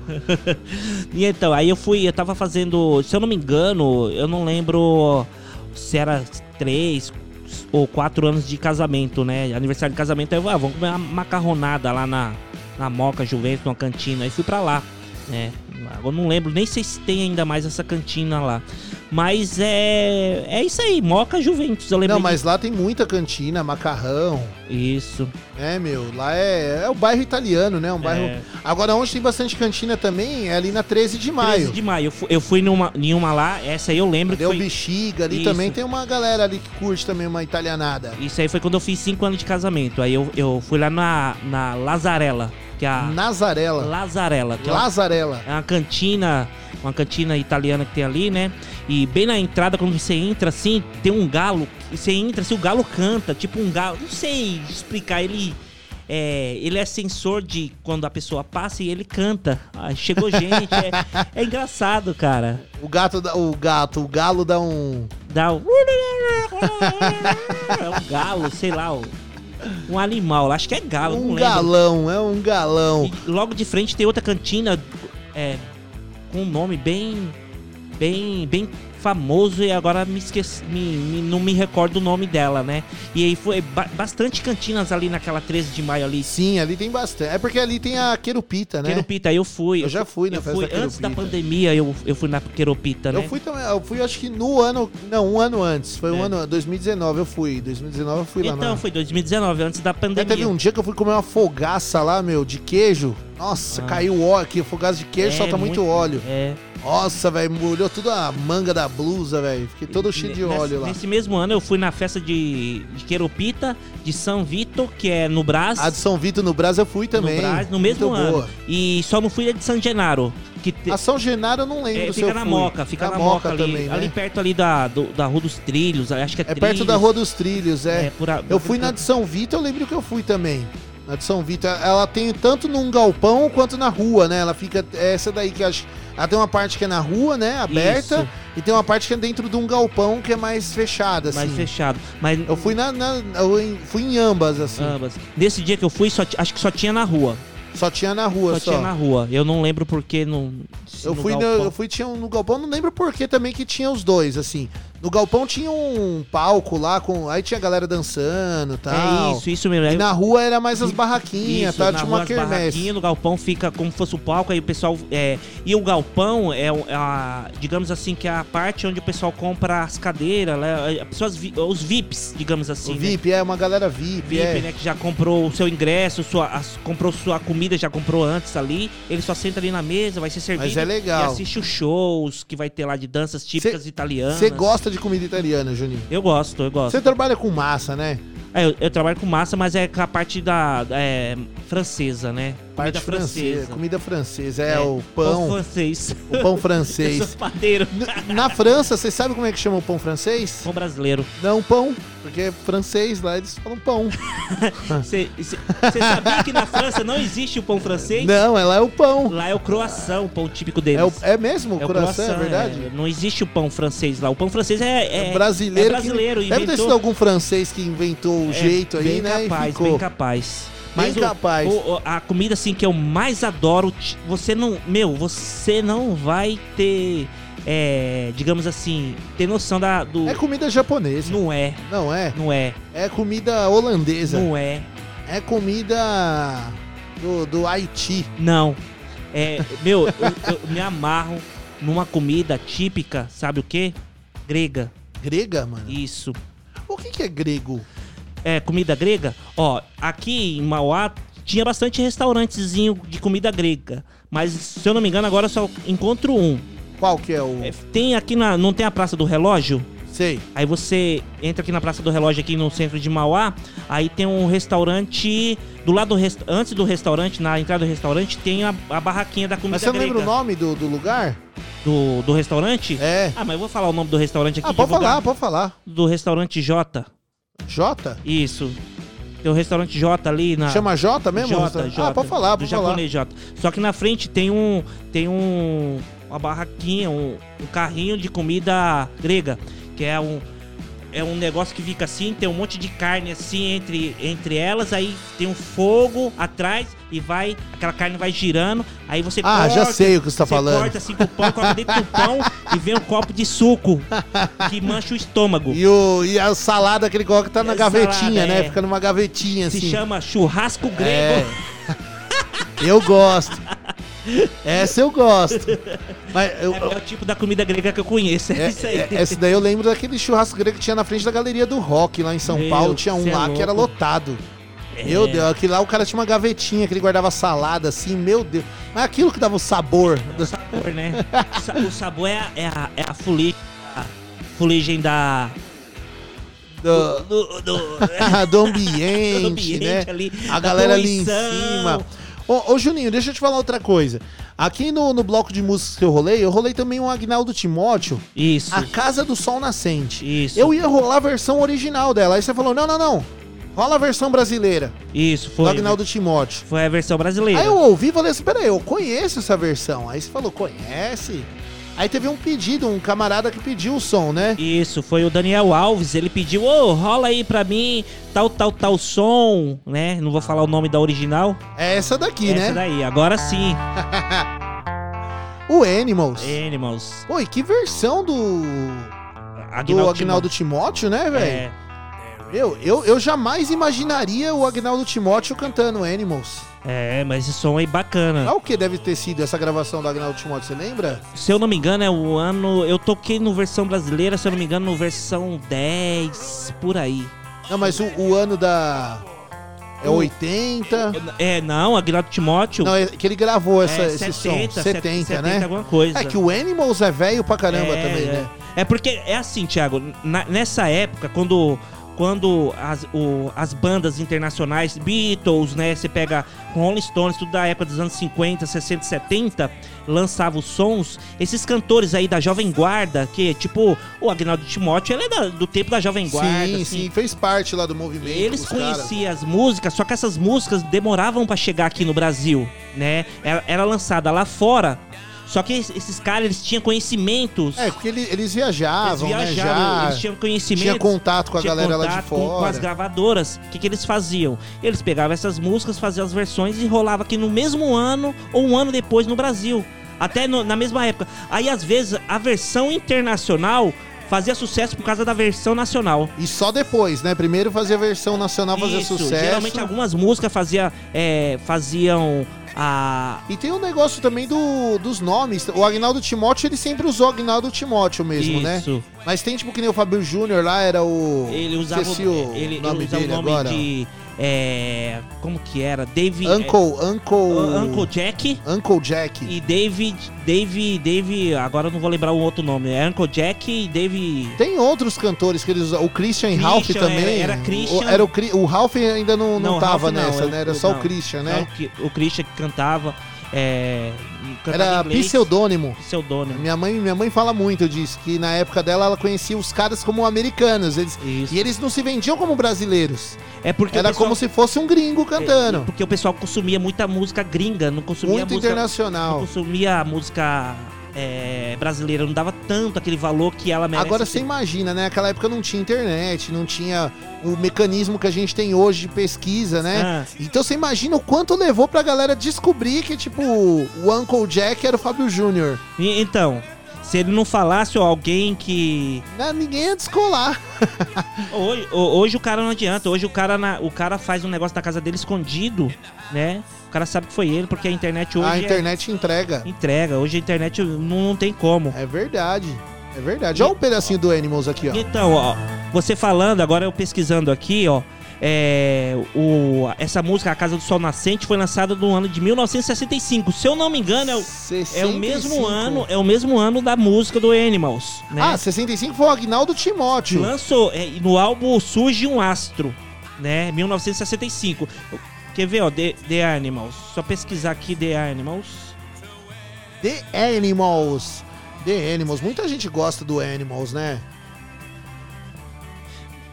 E então, aí eu fui, eu tava fazendo, se eu não me engano, eu não lembro se era três ou quatro anos de casamento, né? Aniversário de casamento, eu, ah, vamos comer uma macarronada lá na, na Moca Juventus, numa cantina. Aí fui pra lá, né? Eu não lembro, nem sei se tem ainda mais essa cantina lá. Mas é. É isso aí, Moca Juventus. Eu lembro. Não, mas lá tem muita cantina, macarrão. Isso. É, meu, lá é, é o bairro italiano, né? Um bairro. É. Agora, onde tem bastante cantina também é ali na 13 de maio. 13 de maio. Eu fui, eu fui numa, em uma lá, essa aí eu lembro que Deu foi... bexiga ali Isso. também. Tem uma galera ali que curte também uma italianada. Isso aí foi quando eu fiz 5 anos de casamento. Aí eu, eu fui lá na, na Lazarella, que é a... Nazarela. Lazarella. Que é uma- Lazarela. É uma cantina, uma cantina italiana que tem ali, né? E bem na entrada, quando você entra assim, tem um galo. E você entra assim, o galo canta, tipo um galo. Não sei explicar, ele. É, ele é sensor de quando a pessoa passa e ele canta. Ah, chegou gente, é, é engraçado, cara. O gato, o gato, o galo dá um. Dá um. [LAUGHS] É um galo, sei lá, um, animal. Acho que é galo, não Um lembro. galão, é um galão. E logo de frente tem outra cantina é, com um nome bem. bem. bem famoso e agora me esqueci. me- me- não me recordo o nome dela, né? E aí foi ba- bastante cantinas ali naquela 13 de maio ali. Sim, ali tem bastante. É porque ali tem a Querupita, né? Queropita, aí eu fui. Eu já fui na eu festa fui, da Antes da pandemia eu, eu fui na Queropita, né? Eu fui também, eu fui acho que no ano, não, um ano antes, foi um É. ano, 2019 eu fui, 2019 eu fui lá Então, na... foi 2019, antes da Até pandemia. teve um dia que eu fui comer uma fogaça lá, meu, de queijo. Nossa, Ah. caiu óleo aqui, fogaça de queijo, É, solta muito, muito- óleo. É. Nossa, velho, molhou tudo a manga da blusa, velho. Fiquei todo cheio de Nesse- óleo lá. Nesse mesmo ano eu fui na festa de, de Queropita, de São Vitor, que é no Brás. A de São Vitor no Brasil eu fui também. No, Brás, no mesmo Muito ano. boa. E só não fui a de San Genaro. Que te- A São Genaro eu não lembro é, se fica na. Moca, fica na, Moca, ali, também, né? ali perto ali da, do- da Rua dos Trilhos, acho que é, É perto da Rua dos Trilhos, é. É, a- Eu fui na de São Vitor, eu lembro que eu fui também. Na de São Vitor, ela tem tanto num galpão quanto na rua, né? Ela fica. é Essa daí que acho. Ela tem uma parte que é na rua, né? Aberta. Isso. E tem uma parte que é dentro de um galpão que é mais fechada, assim. Mais fechado. Mas Eu fui na, na- eu fui em ambas, assim. ambas. Nesse dia que eu fui, só acho que só tinha na rua. Só tinha na rua, Só só. tinha na rua. Eu não lembro porque não. Eu fui, no, eu fui tinha um, no galpão, não lembro por que também que tinha os dois, assim. No galpão tinha um palco lá com. Aí tinha a galera dançando e tal. É isso, isso mesmo. E na rua era mais as barraquinhas, Isso, tá? Tinha uma quermesse. barraquinhas, no galpão fica como se fosse o palco, aí o pessoal. É, e o galpão é, a, digamos assim, que é a parte onde o pessoal compra as cadeiras, né, as pessoas, os VIPs, digamos assim. O né? VIP, é uma galera VIP, VIP, é. né? Que já comprou o seu ingresso, sua, as- comprou sua comida, já comprou antes ali. Ele só senta ali na mesa, vai ser servido. Mas é legal. E assiste os shows que vai ter lá de danças típicas italianas. Você gosta de comida italiana, Juninho? Eu gosto, eu gosto. Você trabalha com massa, né? É, eu, eu trabalho com massa, mas é com a parte da é, francesa, né? Parte Comida francesa. Comida francesa, é, É, o pão. francês. O pão francês. [LAUGHS] Eu sou padeiro. N- Na França, você sabe como é que chama o pão francês? Pão brasileiro. Não, pão. Porque é francês lá, eles falam pão. [LAUGHS] Você sabia que na França não existe o pão francês? Não, é lá é o pão. Lá é o croissant, o pão típico deles. É, o- é mesmo o É o croissant, é verdade? é. Não existe o pão francês lá. O pão francês é, é brasileiro. É brasileiro. que, deve ter inventou- sido algum francês que inventou o É, jeito aí, bem né? Capaz, ficou. Bem capaz. Bem o- capaz. o- a comida assim que eu mais adoro, você não, meu, você não vai ter, é, digamos assim, ter noção da do. É comida japonesa. Não é. Não é? Não é. É comida holandesa. Não é. É comida do, do Haiti. Não. É, meu, eu, eu me amarro numa comida típica, sabe o quê? Grega. Grega, mano? Isso. O que, que é grego? É, comida grega? Ó, aqui em Mauá tinha bastante restaurantezinho de comida grega. Mas, se eu não me engano, agora eu só encontro um. Qual que é o. É, tem aqui na. Não tem a Praça do Relógio? Sei. Aí você entra aqui na Praça do Relógio, aqui no centro de Mauá. Aí tem um restaurante. Do lado do rest... Antes do restaurante, na entrada do restaurante, tem a, a barraquinha da comida Mas você não grega. lembra o nome do, do lugar? Do, do restaurante? É. Ah, mas eu vou falar o nome do restaurante aqui. Ah, pode falar, pode falar. Do restaurante J. J? Isso. Tem o restaurante J ali na. Chama J mesmo? J, Ah, pode falar, do pode falar. japonês J. Só que na frente tem um. Tem um. Uma barraquinha, um, um carrinho de comida grega. Que é um. É um negócio que fica assim, tem um monte de carne assim entre, entre elas, aí tem um fogo atrás e vai. Aquela carne vai girando, aí você Ah, corta. já sei o que você tá falando. corta assim com o pão, coloca dentro do pão e vem um copo de suco que mancha o estômago. E, o, e a salada que ele coloca tá na gavetinha, salada, né? é. Fica numa gavetinha Se assim. chama churrasco grego. É. Eu gosto. [LAUGHS] [LAUGHS] Essa eu gosto. Mas eu, É, o tipo da comida grega que eu conheço. É, É, isso aí. é, essa daí eu lembro daquele churrasco grego que tinha na frente da galeria do rock lá em São Meu, Paulo. Tinha um é lá que era lotado. É. Meu Deus, aquele lá o cara tinha uma gavetinha que ele guardava salada assim, meu Deus. Mas aquilo que dava o sabor. O sabor, né? O sa- O sabor é a, é a, é a fuligem, a fuligem da. Do, do, do, do [LAUGHS] ambiente, [LAUGHS] Do ambiente né? ali, a galera ali em poluição. cima. Ô, ô, Juninho, deixa eu te falar outra coisa. Aqui no, no bloco de músicas que eu rolei, eu rolei também um Agnaldo Timóteo. Isso. A Casa do Sol Nascente. Isso. Eu ia rolar a versão original dela. Aí você falou: não, não, não. Rola a versão brasileira. Isso, Do foi. Agnaldo Timóteo. Foi a versão brasileira. Aí eu ouvi e falei assim: peraí, eu conheço essa versão. Aí você falou: conhece? Aí teve um pedido, um camarada que pediu o som, né? Isso, foi o Daniel Alves. Ele pediu, ô, rola aí pra mim tal, tal, tal som, né? Não vou falar o nome da original. É essa daqui, Essa né? daí, agora sim. [LAUGHS] O Animals. Animals. Pô, e que versão do. Agnaldo do Agnaldo Timóteo, né, velho? É. Eu, eu, eu jamais imaginaria o Agnaldo Timóteo cantando Animals. É, mas esse som aí bacana. Qual que deve ter sido essa gravação do Agnaldo Timóteo, você lembra? Se eu não me engano, é o ano. Eu toquei no versão brasileira, se eu não me engano, no versão 10, por aí. Não, mas o, o ano da. É O- 80. É, não, Aguinaldo Timóteo. Não, é que ele gravou essa, É, esse 70, som. 70, 70, né? alguma coisa. É que o Animals é velho pra caramba é, também, é. né? É porque é assim, Thiago, na- nessa época, quando, quando as, o- as bandas internacionais, Beatles, né, você pega Rolling Stones, tudo da época dos anos 50, 60, 70, lançava os sons, esses cantores aí da Jovem Guarda, que tipo, o Agnaldo Timóteo, ele é da- do tempo da Jovem Guarda. sim, assim. sim, fez parte lá do movimento. Eles conheciam as músicas, só que essas músicas demoravam pra chegar aqui no Brasil, né? Era, era lançada lá fora. Só que es- esses caras, eles tinham conhecimentos. É, porque ele- eles viajavam, Eles né? viajavam, Já eles tinham conhecimento. Tinha contato com a galera lá de contato com- Com, fora. as gravadoras. O que, que eles faziam? Eles pegavam essas músicas, faziam as versões e rolava aqui no mesmo ano ou um ano depois no Brasil. Até no- na mesma época. Aí, às vezes, a versão internacional fazia sucesso por causa da versão nacional. E só depois, né? Primeiro fazia a versão nacional fazer sucesso. Geralmente algumas músicas fazia, é, faziam a. E tem um negócio também do, dos nomes. O Agnaldo Timóteo, ele sempre usou Agnaldo Timóteo mesmo, né? Isso. Mas tem tipo que nem o Fábio Júnior lá, era o. Ele usava Esqueci o ele, nome ele usava dele o nome agora. de. É, como que era? Dave. Uncle, é, Uncle. Uncle Jack. Uncle Jack. E David. Dave. Dave. Agora eu não vou lembrar o outro nome. É Uncle Jack e Dave. Tem outros cantores que eles usam. O Christian, Ralph Christian, também. era- era Christian. O, era o, o Ralph ainda não, não, tava Ralph não, nessa, né? Era só não. o Christian, Não, né? que- o Christian que cantava. É, Era inglês. pseudônimo. Pseudônimo. Minha mãe, minha mãe fala muito disso, que na época dela ela conhecia os caras como americanos. Eles, e eles não se vendiam como brasileiros. É porque Era pessoal- como se fosse um gringo cantando. Porque o pessoal consumia muita música gringa, não consumia Muito música, internacional. Não consumia música é, brasileira, não dava tanto aquele valor que ela merece. Agora você imagina, né? Naquela época não tinha internet, não tinha o mecanismo que a gente tem hoje de pesquisa, né? Ah. Então você imagina o quanto levou pra galera descobrir que, tipo, o Uncle Jack era o Fábio Júnior. Então, se ele não falasse, ó, alguém que. Né, Ninguém ia descolar. [LAUGHS] Hoje, ho- hoje o cara não adianta. Hoje o cara, na- o cara faz um negócio na casa dele escondido, né? O cara sabe que foi ele, porque a internet hoje. a é- internet entrega. entrega. Hoje a internet não, não tem como. É verdade. É verdade. Olha um pedacinho do Animals aqui, ó. Então, ó, você falando, agora eu pesquisando aqui, ó. É, o, essa música, A Casa do Sol Nascente, foi lançada no ano de 1965. Se eu não me engano, é o, é o mesmo 65. ano, é o mesmo ano da música do Animals, né? Ah, 65 foi o Agnaldo Timóteo. Lançou é, no álbum Surge um Astro, né? 1965. Quer ver, ó, The, The Animals. Só pesquisar aqui The Animals. The Animals. The Animals. Muita gente gosta do Animals, né?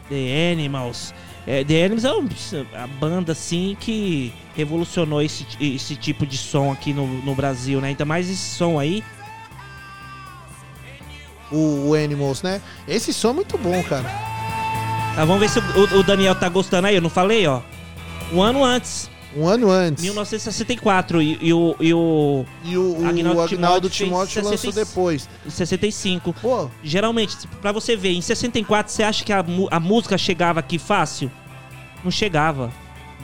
The Animals. É, The Animals é um- a banda assim que revolucionou esse, esse tipo de som aqui no, no Brasil, né? Ainda mais esse som aí. O, o Animals, né? Esse som é muito bom, cara. Ah, vamos ver se o, o Daniel tá gostando aí. Eu não falei, ó. Um ano antes. Um ano antes. 1964. E, e o. E o, E o, o Agnaldo Agnaldo, Timóteo Timóteo, lançou 60 depois. Em 65. Pô. Geralmente, pra você ver, em 64, você acha que a, a música chegava aqui fácil? Não chegava.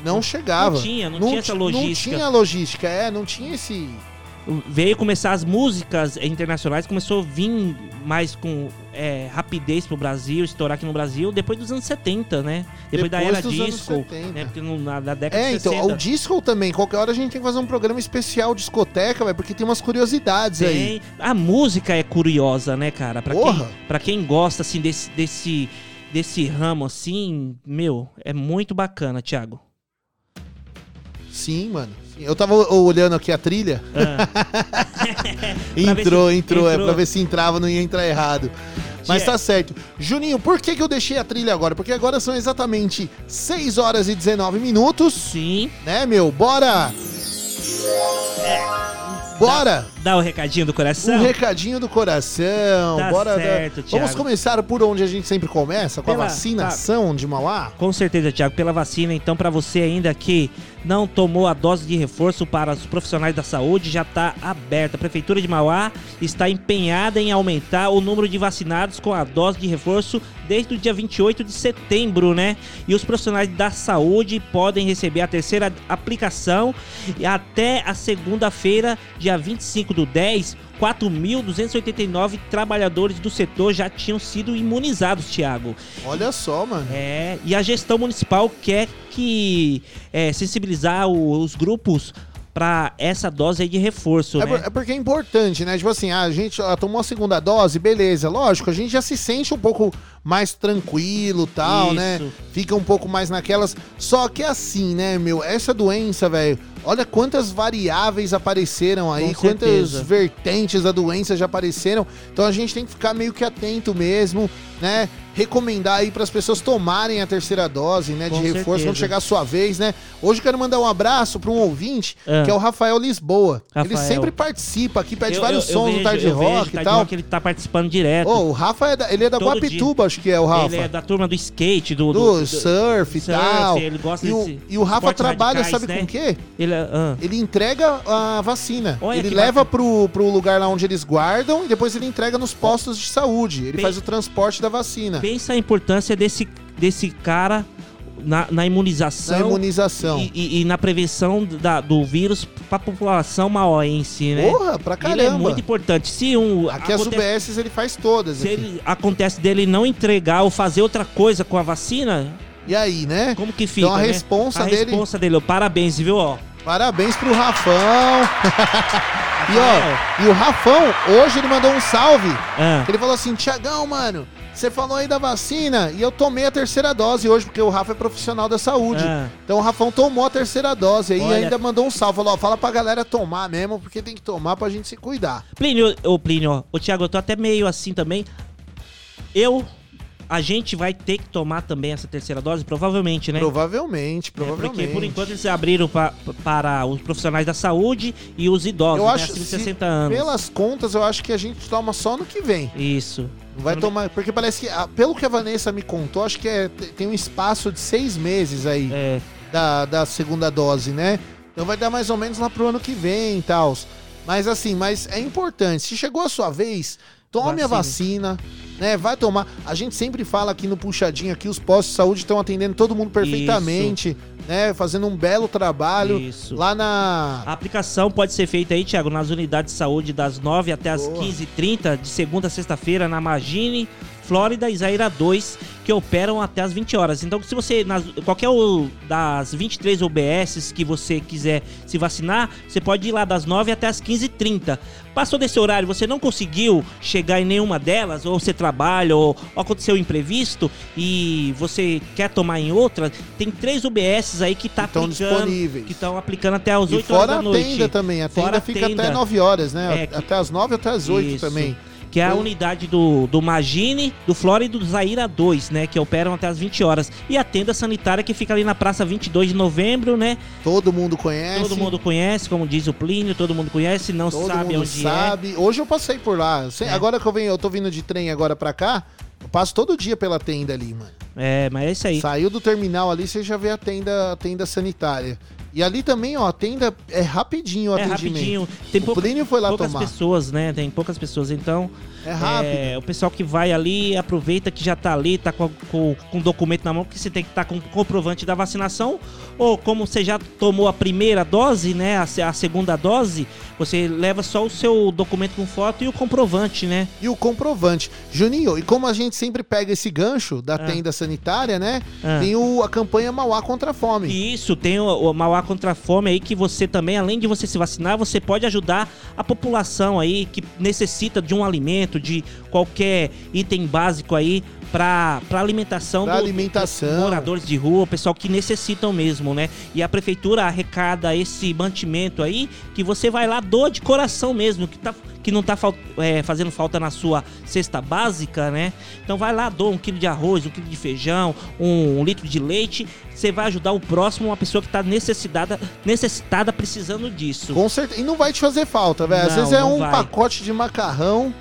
Não chegava. Não tinha, não, tinha essa ti- logística. Não tinha logística, é, não tinha esse. Veio começar as músicas internacionais, começou a vir mais com é, rapidez pro Brasil, estourar aqui no Brasil, depois dos anos 70, né? Depois, da Depois era dos anos disco, 70. né? Porque no- na, na década É, de então, 60. o disco também. Qualquer hora a gente tem que fazer um programa especial discoteca, velho, porque tem umas curiosidades aí. Tem. A música é curiosa, né, cara? Pra, Porra. quem, pra quem gosta, assim, desse, desse, desse ramo, assim, meu, é muito bacana, Thiago. Sim, mano. Eu tava olhando aqui a trilha. [LAUGHS] [LAUGHS] Ver entrou, se- entrou, É entrou. pra ver se entrava, não ia entrar errado. Mas tá certo. Juninho, por que, que eu deixei a trilha agora? Porque agora são exatamente 6 horas e 19 minutos. Sim. Né, meu? Bora! Bora! Dá o recadinho do coração? Um recadinho do coração. Tá Bora dar- certo, Vamos Thiago. começar por onde a gente sempre começa, com Pela- a vacinação de Mauá. Com certeza, Thiago, pela vacina. Então, para você ainda que não tomou a dose de reforço para os profissionais da saúde, já está aberta. A Prefeitura de Mauá está empenhada em aumentar o número de vacinados com a dose de reforço desde o dia 28 de setembro, né? E os profissionais da saúde podem receber a terceira aplicação até a segunda-feira, dia 25 do 10, 4.289 trabalhadores do setor já tinham sido imunizados, Thiago. Olha só, mano. É, e a gestão municipal quer que é, sensibilizar os grupos para essa dose aí de reforço, É, né? é porque é importante, né? Tipo assim, a gente ó, tomou a segunda dose, beleza. Lógico, a gente já se sente um pouco mais tranquilo tal, né? Isso. Fica um pouco mais naquelas. Só que assim, né, meu? Essa doença, velho, Olha quantas variáveis apareceram aí, quantas vertentes da doença já apareceram. Então a gente tem que ficar meio que atento mesmo, né? Recomendar aí para as pessoas tomarem a terceira dose, né? De Com reforço certeza. quando chegar a sua vez, né? Hoje eu quero mandar um abraço para um ouvinte, Ah. que é o Rafael Lisboa. Ele Rafael. sempre participa aqui, pede Eu- vários eu- eu sons vejo- do Tarde vejo Rock que e Tarde tal. Rock ele tá participando direto. Ô, o Rafa é da, ele é da Todo Guapituba, acho que é o Rafa. Ele é da turma do skate, do, do, surf e tal. Ele gosta e, o, e o Rafa trabalha, radicais, sabe né? com o quê? Ele, é- ah. Ele entrega a vacina. Olha ele leva pro, pro lugar lá onde eles guardam e depois ele entrega nos postos de saúde. Ele faz o transporte da vacina. Pensa a importância desse, desse cara na, na imunização. Na imunização. E, e- e na prevenção da- do vírus pra população maoense, né? Porra, pra Ele é caramba. muito importante. Se um. Aqui as acontece- UBSs ele faz todas. Se ele acontece dele não entregar ou fazer outra coisa com a vacina, E aí, né? como que fica? Então a né? responsa a dele- responsa dele, ó, parabéns, viu? Ó. Parabéns pro Rafão. [LAUGHS] e ó, e o Rafão, hoje ele mandou um salve. Ah. Ele falou assim: Tiagão, mano, você falou aí da vacina e eu tomei a terceira dose hoje, porque o Rafa é profissional da saúde. Ah. Então o Rafão tomou a terceira dose aí e ainda mandou um salve. Falou: ó, fala pra galera tomar mesmo, porque tem que tomar pra gente se cuidar. Plínio, ô Plínio, ô Thiago, eu tô até meio assim também. Eu, a gente vai ter que tomar também essa terceira dose, provavelmente, né? Provavelmente, É, provavelmente. porque por enquanto eles abriram pa- para os profissionais da saúde e os idosos, eu né, acho acima de se- 60 anos. Pelas contas, eu acho que a gente toma só no que vem. Isso. Não vai tomar. Porque parece que, ah, pelo que a Vanessa me contou, acho que é- tem um espaço de seis meses aí É. da, da segunda dose, né? Então vai dar mais ou menos lá pro ano que vem e tal. Mas assim, mas é importante. Se chegou a sua vez, tome a vacina, né? Vai tomar. A gente sempre fala aqui no Puxadinho, aqui os postos de saúde estão atendendo todo mundo perfeitamente, né? Fazendo um belo trabalho. Isso. Lá na. A aplicação pode ser feita aí, Thiago, nas unidades de saúde das 9 até as 15h30, de segunda a sexta-feira, na Magine, Flórida e Zaira 2, que operam até as 20 horas. Então, se você, nas, qualquer das 23 OBSs que você quiser se vacinar, você pode ir lá das 9 até as 15h30. Passou desse horário, você não conseguiu chegar em nenhuma delas, ou você trabalha, ou, ou aconteceu um imprevisto, e você quer tomar em outra, tem três OBSs aí que tá Estão aplicando, disponíveis. que estão aplicando até as E 8 horas fora da a noite. tenda também. A tenda Fora a fica tenda. até 9 horas, né? É, que- Até as 9 até as 8 Isso. também. Que é a unidade do, do Magine, do Flora e do Zaira 2, né? Que operam até as 20 horas. E a tenda sanitária que fica ali na praça 22 de novembro, né? Todo mundo conhece. Todo mundo conhece, como diz o Plínio, todo mundo conhece, não Todo sabe mundo onde sabe. Hoje eu passei por lá. Se- É. Agora que eu venho, eu tô vindo de trem agora pra cá, eu passo todo dia pela tenda ali, mano. é. É, mas é isso aí. Saiu do terminal ali, você já vê a tenda, a tenda sanitária. E ali também, ó, a tenda é rapidinho o É atendimento. rapidinho. Tem o pouca- Plínio foi lá poucas tomar. pessoas, né? Tem poucas pessoas, então. É rápido. o pessoal que vai ali, aproveita que já tá ali, tá com, com, com o documento na mão, que você tem que estar com o comprovante da vacinação. Ou como você já tomou a primeira dose, né? A, a segunda dose, você leva só o seu documento com foto e o comprovante, né? E o comprovante. Juninho, e como a gente sempre pega esse gancho da Ah. tenda sanitária, né? Ah. Tem o, a campanha Mauá contra a Fome. Isso, tem o, o Mauá contra a Fome aí que você também, além de você se vacinar, você pode ajudar a população aí que necessita de um alimento, de qualquer item básico aí para alimentação, Pra do- alimentação. dos moradores de rua, o pessoal que necessitam mesmo, né? E a prefeitura arrecada esse mantimento aí que você vai lá doa de coração mesmo, que tá que não tá fal- é, fazendo falta na sua cesta básica, né? Então vai lá, doa um quilo de arroz, um quilo de feijão, um, um litro de leite. Você vai ajudar o próximo, uma pessoa que tá necessitada, necessitada precisando disso. Com certeza. E não vai te fazer falta, velho. Às vezes é um vai. pacote de macarrão,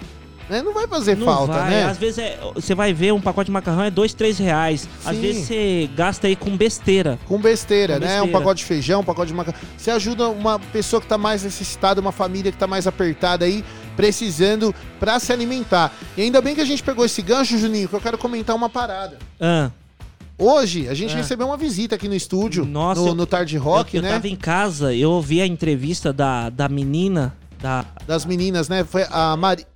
né? Não vai fazer Não falta, vai. né? Às vezes é- você vai ver um pacote de macarrão é dois, três reais. Às Sim. vezes você gasta aí com besteira. Com besteira, Com né? besteira. Um pacote de feijão, um pacote de macarrão. Você ajuda uma pessoa que tá mais necessitada, uma família que tá mais apertada aí, precisando pra se alimentar. E ainda bem que a gente pegou esse gancho, Juninho, que eu quero comentar uma parada. Ah, Hoje, a gente Ah. recebeu uma visita aqui no estúdio, nossa, no, eu- no Tarde Rock, eu, eu né? tava em casa, eu ouvi a entrevista da, da menina, da... Das meninas, né? Foi a Mari...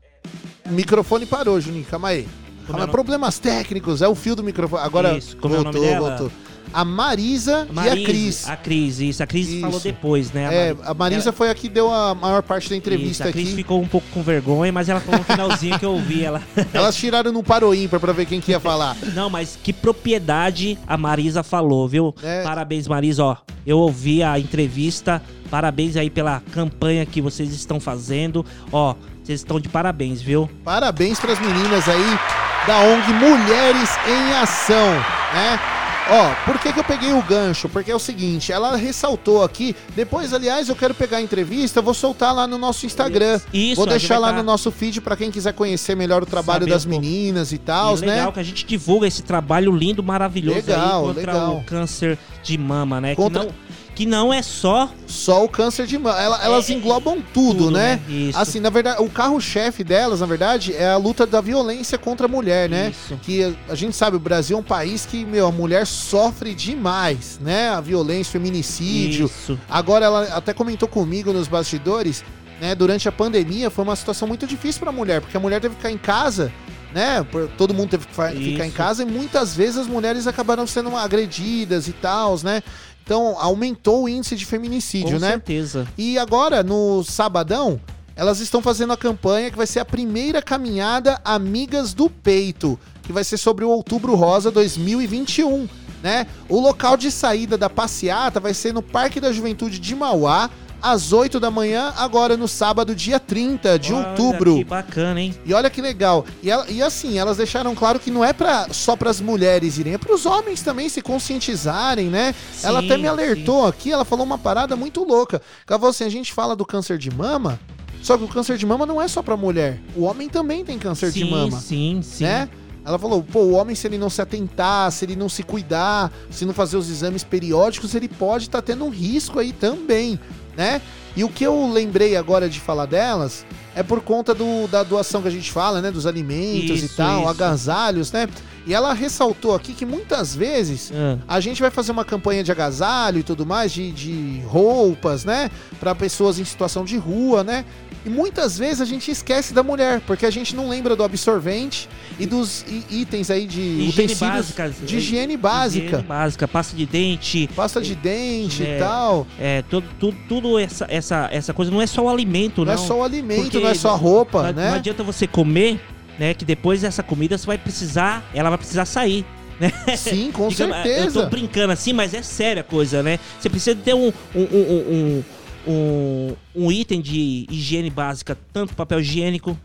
Microfone parou, Juninho, calma aí. Calma é? Problemas técnicos, é o fio do microfone. Agora Isso, como é voltou, dela? voltou. a Marisa, e a Cris. A Cris, isso. A Cris falou Isso. depois, né? É, Mari- a Marisa ela- foi a que deu a maior parte da entrevista isso, a Cris aqui. ficou um pouco com vergonha, mas ela falou no finalzinho que eu ouvi ela. [LAUGHS] Elas tiraram no paro ímpar pra ver quem que ia falar. Não, mas que propriedade a Marisa falou, viu? É. Parabéns, Marisa, ó. Eu ouvi a entrevista. Parabéns aí pela campanha que vocês estão fazendo. Ó, vocês estão de parabéns, viu? Parabéns pras meninas aí da ONG Mulheres em Ação, né? Ó, por que, que eu peguei o gancho? Porque é o seguinte, ela ressaltou aqui. Depois, aliás, eu quero pegar a entrevista, vou soltar lá no nosso Instagram. Isso, vou deixar lá tá- no nosso feed pra quem quiser conhecer melhor o trabalho Saber das um meninas e tal, E legal né? que a gente divulga esse trabalho lindo, maravilhoso Legal, aí contra legal. o câncer de mama, né? Contra- Que, não, que não é só Só o câncer de mama. Ela- elas englobam tudo, tudo, né? né? Isso. Assim, na verdade, o carro-chefe delas, na verdade, é a luta da violência contra a mulher, né? Isso. Que a- a gente sabe, o Brasil é um país que, meu, a mulher sofre demais, né? A violência, o feminicídio. Isso. Agora, ela até comentou comigo nos bastidores, né? Durante a pandemia, foi uma situação muito difícil pra mulher, porque a mulher teve que ficar em casa. Né? Todo mundo teve que ficar em Isso. casa e muitas vezes as mulheres acabaram sendo agredidas e tal, né? Então aumentou o índice de feminicídio, com né? certeza. E agora, no sabadão, elas estão fazendo a campanha que vai ser a primeira caminhada Amigas do Peito, que vai ser sobre o Outubro Rosa 2021, né? O local de saída da passeata vai ser no Parque da Juventude de Mauá, às 8 da manhã, agora no sábado, dia 30 de Olha outubro. Que bacana, hein? E olha que legal. E, ela- e assim, elas deixaram claro que não é pra, só para as mulheres irem, é para os homens também se conscientizarem, né? ela até me Sim, alertou aqui, ela falou uma parada muito louca. Ela falou assim: a gente fala do câncer de mama, só que o câncer de mama não é só pra mulher. O homem também tem câncer de Sim, mama. sim, sim. Né? Ela falou, pô, o homem, se ele não se atentar, se ele não se cuidar, se não fazer os exames periódicos, ele pode estar tendo um risco aí também, né? E o que eu lembrei agora de falar delas é por conta do, da doação que a gente fala, né? Dos alimentos e Isso, tal, isso. agasalhos, né? E ela ressaltou aqui que muitas vezes Ah. a gente vai fazer uma campanha de agasalho e tudo mais, de, de roupas, né? Para pessoas em situação de rua, né? E muitas vezes a gente esquece da mulher, porque a gente não lembra do absorvente e dos itens aí de Higiene utensílios básica. de higiene básica. Higiene básica, pasta de dente. Pasta de dente É, e tal. É, tudo, tudo, tudo essa, essa, essa coisa não é só o alimento, Não não. é só o alimento, não é só a roupa, não, né? Não adianta você comer, né? Que depois dessa comida você vai precisar, ela vai precisar sair. [LAUGHS] Né? Sim, com Digamos, Eu certeza. tô brincando assim, mas é séria a coisa, né? Você precisa ter um, um, um, um, um, um item de higiene básica, tanto papel higiênico,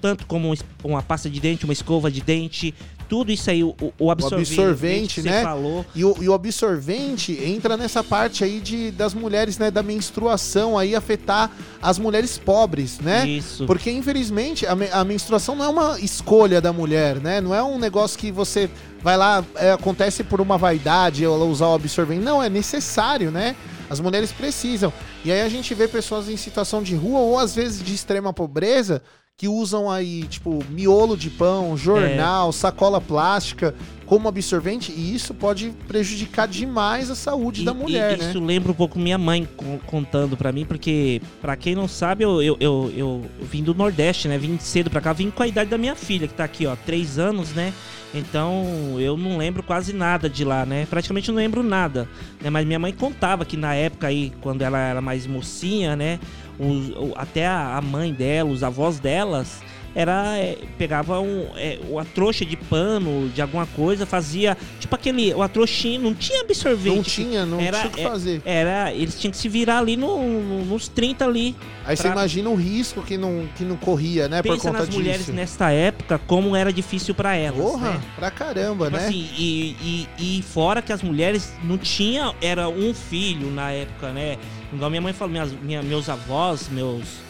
tanto como um uma pasta de dente, uma escova de dente, tudo isso aí, o, o O absorvente, absorvente, que você né? falou. E o, e o absorvente entra nessa parte aí de, das mulheres, né? Da menstruação aí afetar as mulheres pobres, né? Isso. Porque, infelizmente, a, a menstruação não é uma escolha da mulher, né? Não é um negócio que você vai lá, é, acontece por uma vaidade, ela usar o absorvente. Não, é necessário, né? As mulheres precisam. E aí a gente vê pessoas em situação de rua ou às vezes de extrema pobreza que usam aí, tipo, miolo de pão, jornal, sacola plástica como absorvente e isso pode prejudicar demais a saúde E- da mulher, né? Isso lembra um pouco minha mãe con- contando pra mim, porque, pra quem não sabe, eu, eu, eu, eu- eu vim do Nordeste, né? Vim cedo pra cá, vim com a idade da minha filha, que tá aqui, ó, três anos, né? Então eu não lembro quase nada de lá, né? Praticamente não lembro nada. Né? Mas minha mãe contava que na época aí, quando ela era mais mocinha, né? os- até a mãe dela, os avós delas, era é, pegava um, é, uma trouxa de pano, de alguma coisa, fazia tipo aquele, uma trouxinha, não tinha absorvente. Não tinha, não era, tinha o que é- fazer. Era, eles tinham que se virar ali no- no- nos 30 ali. Aí você pra- imagina o risco que não, que não corria, né? por Pensa conta nas mulheres disso. nesta época, como era difícil pra elas, Porra, né? pra caramba, Tipo né? assim, e, e, e fora que as mulheres não tinham, era um filho na época, né? Igual minha mãe falou, minhas, minha- meus avós, meus.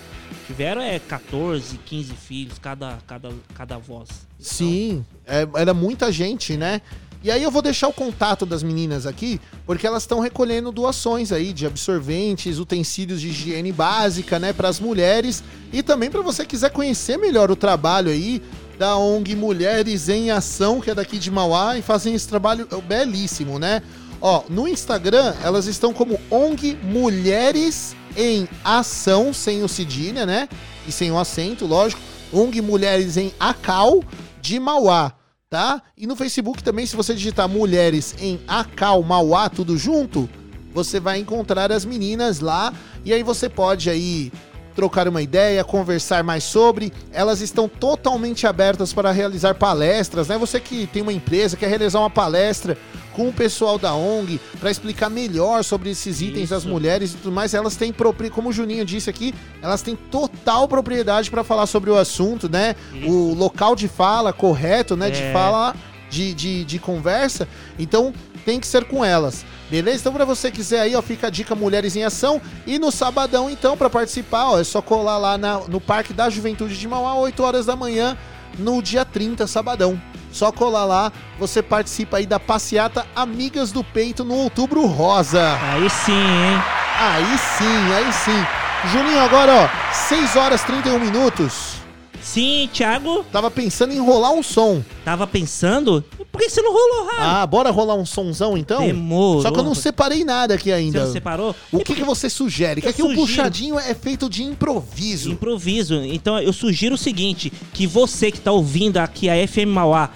Tiveram é 14, 15 filhos, cada, cada, cada avós. Sim, é- era muita gente, né? E aí eu vou deixar o contato das meninas aqui, porque elas estão recolhendo doações aí de absorventes, utensílios de higiene básica, né, para as mulheres e também para você quiser conhecer melhor o trabalho aí da ONG Mulheres em Ação, que é daqui de Mauá e fazem esse trabalho belíssimo, né? Ó, no Instagram elas estão como ONG Mulheres em Ação, sem o cedilha, né? E sem o acento, lógico. ONG Mulheres em Acal de Mauá, tá? E no Facebook também, se você digitar mulheres em Acal Mauá, tudo junto, você vai encontrar as meninas lá e aí você pode aí trocar uma ideia, conversar mais sobre. Elas estão totalmente abertas para realizar palestras, né? Você que tem uma empresa, quer realizar uma palestra com o pessoal da ONG para explicar melhor sobre esses itens das mulheres e tudo mais, elas têm, propri- como o Juninho disse aqui, elas têm total propriedade para falar sobre o assunto, né? O local de fala correto, né? De É. fala, de, de, de conversa. Então tem que ser com elas. Beleza? Então, pra você quiser aí, ó, fica a dica Mulheres em Ação. E no sabadão, então, pra participar, ó, é só colar lá na- no Parque da Juventude de Mauá, 8 horas da manhã, no dia 30, sabadão. Só colar lá, você participa aí da passeata Amigas do Peito no Outubro Rosa. Aí sim, hein? Aí sim, aí sim. Juninho, agora, ó, 6 horas 31 minutos. Sim, Thiago. Tava pensando em rolar um som. Tava pensando? Por que você não rolou, Raio? Ah, bora rolar um sonzão então? Demorou. Só que eu não separei nada aqui ainda. Você não separou? O que, que você sugere? Que aqui o puxadinho é feito de improviso. Improviso. Então eu sugiro o seguinte: que você que tá ouvindo aqui a FM Mauá,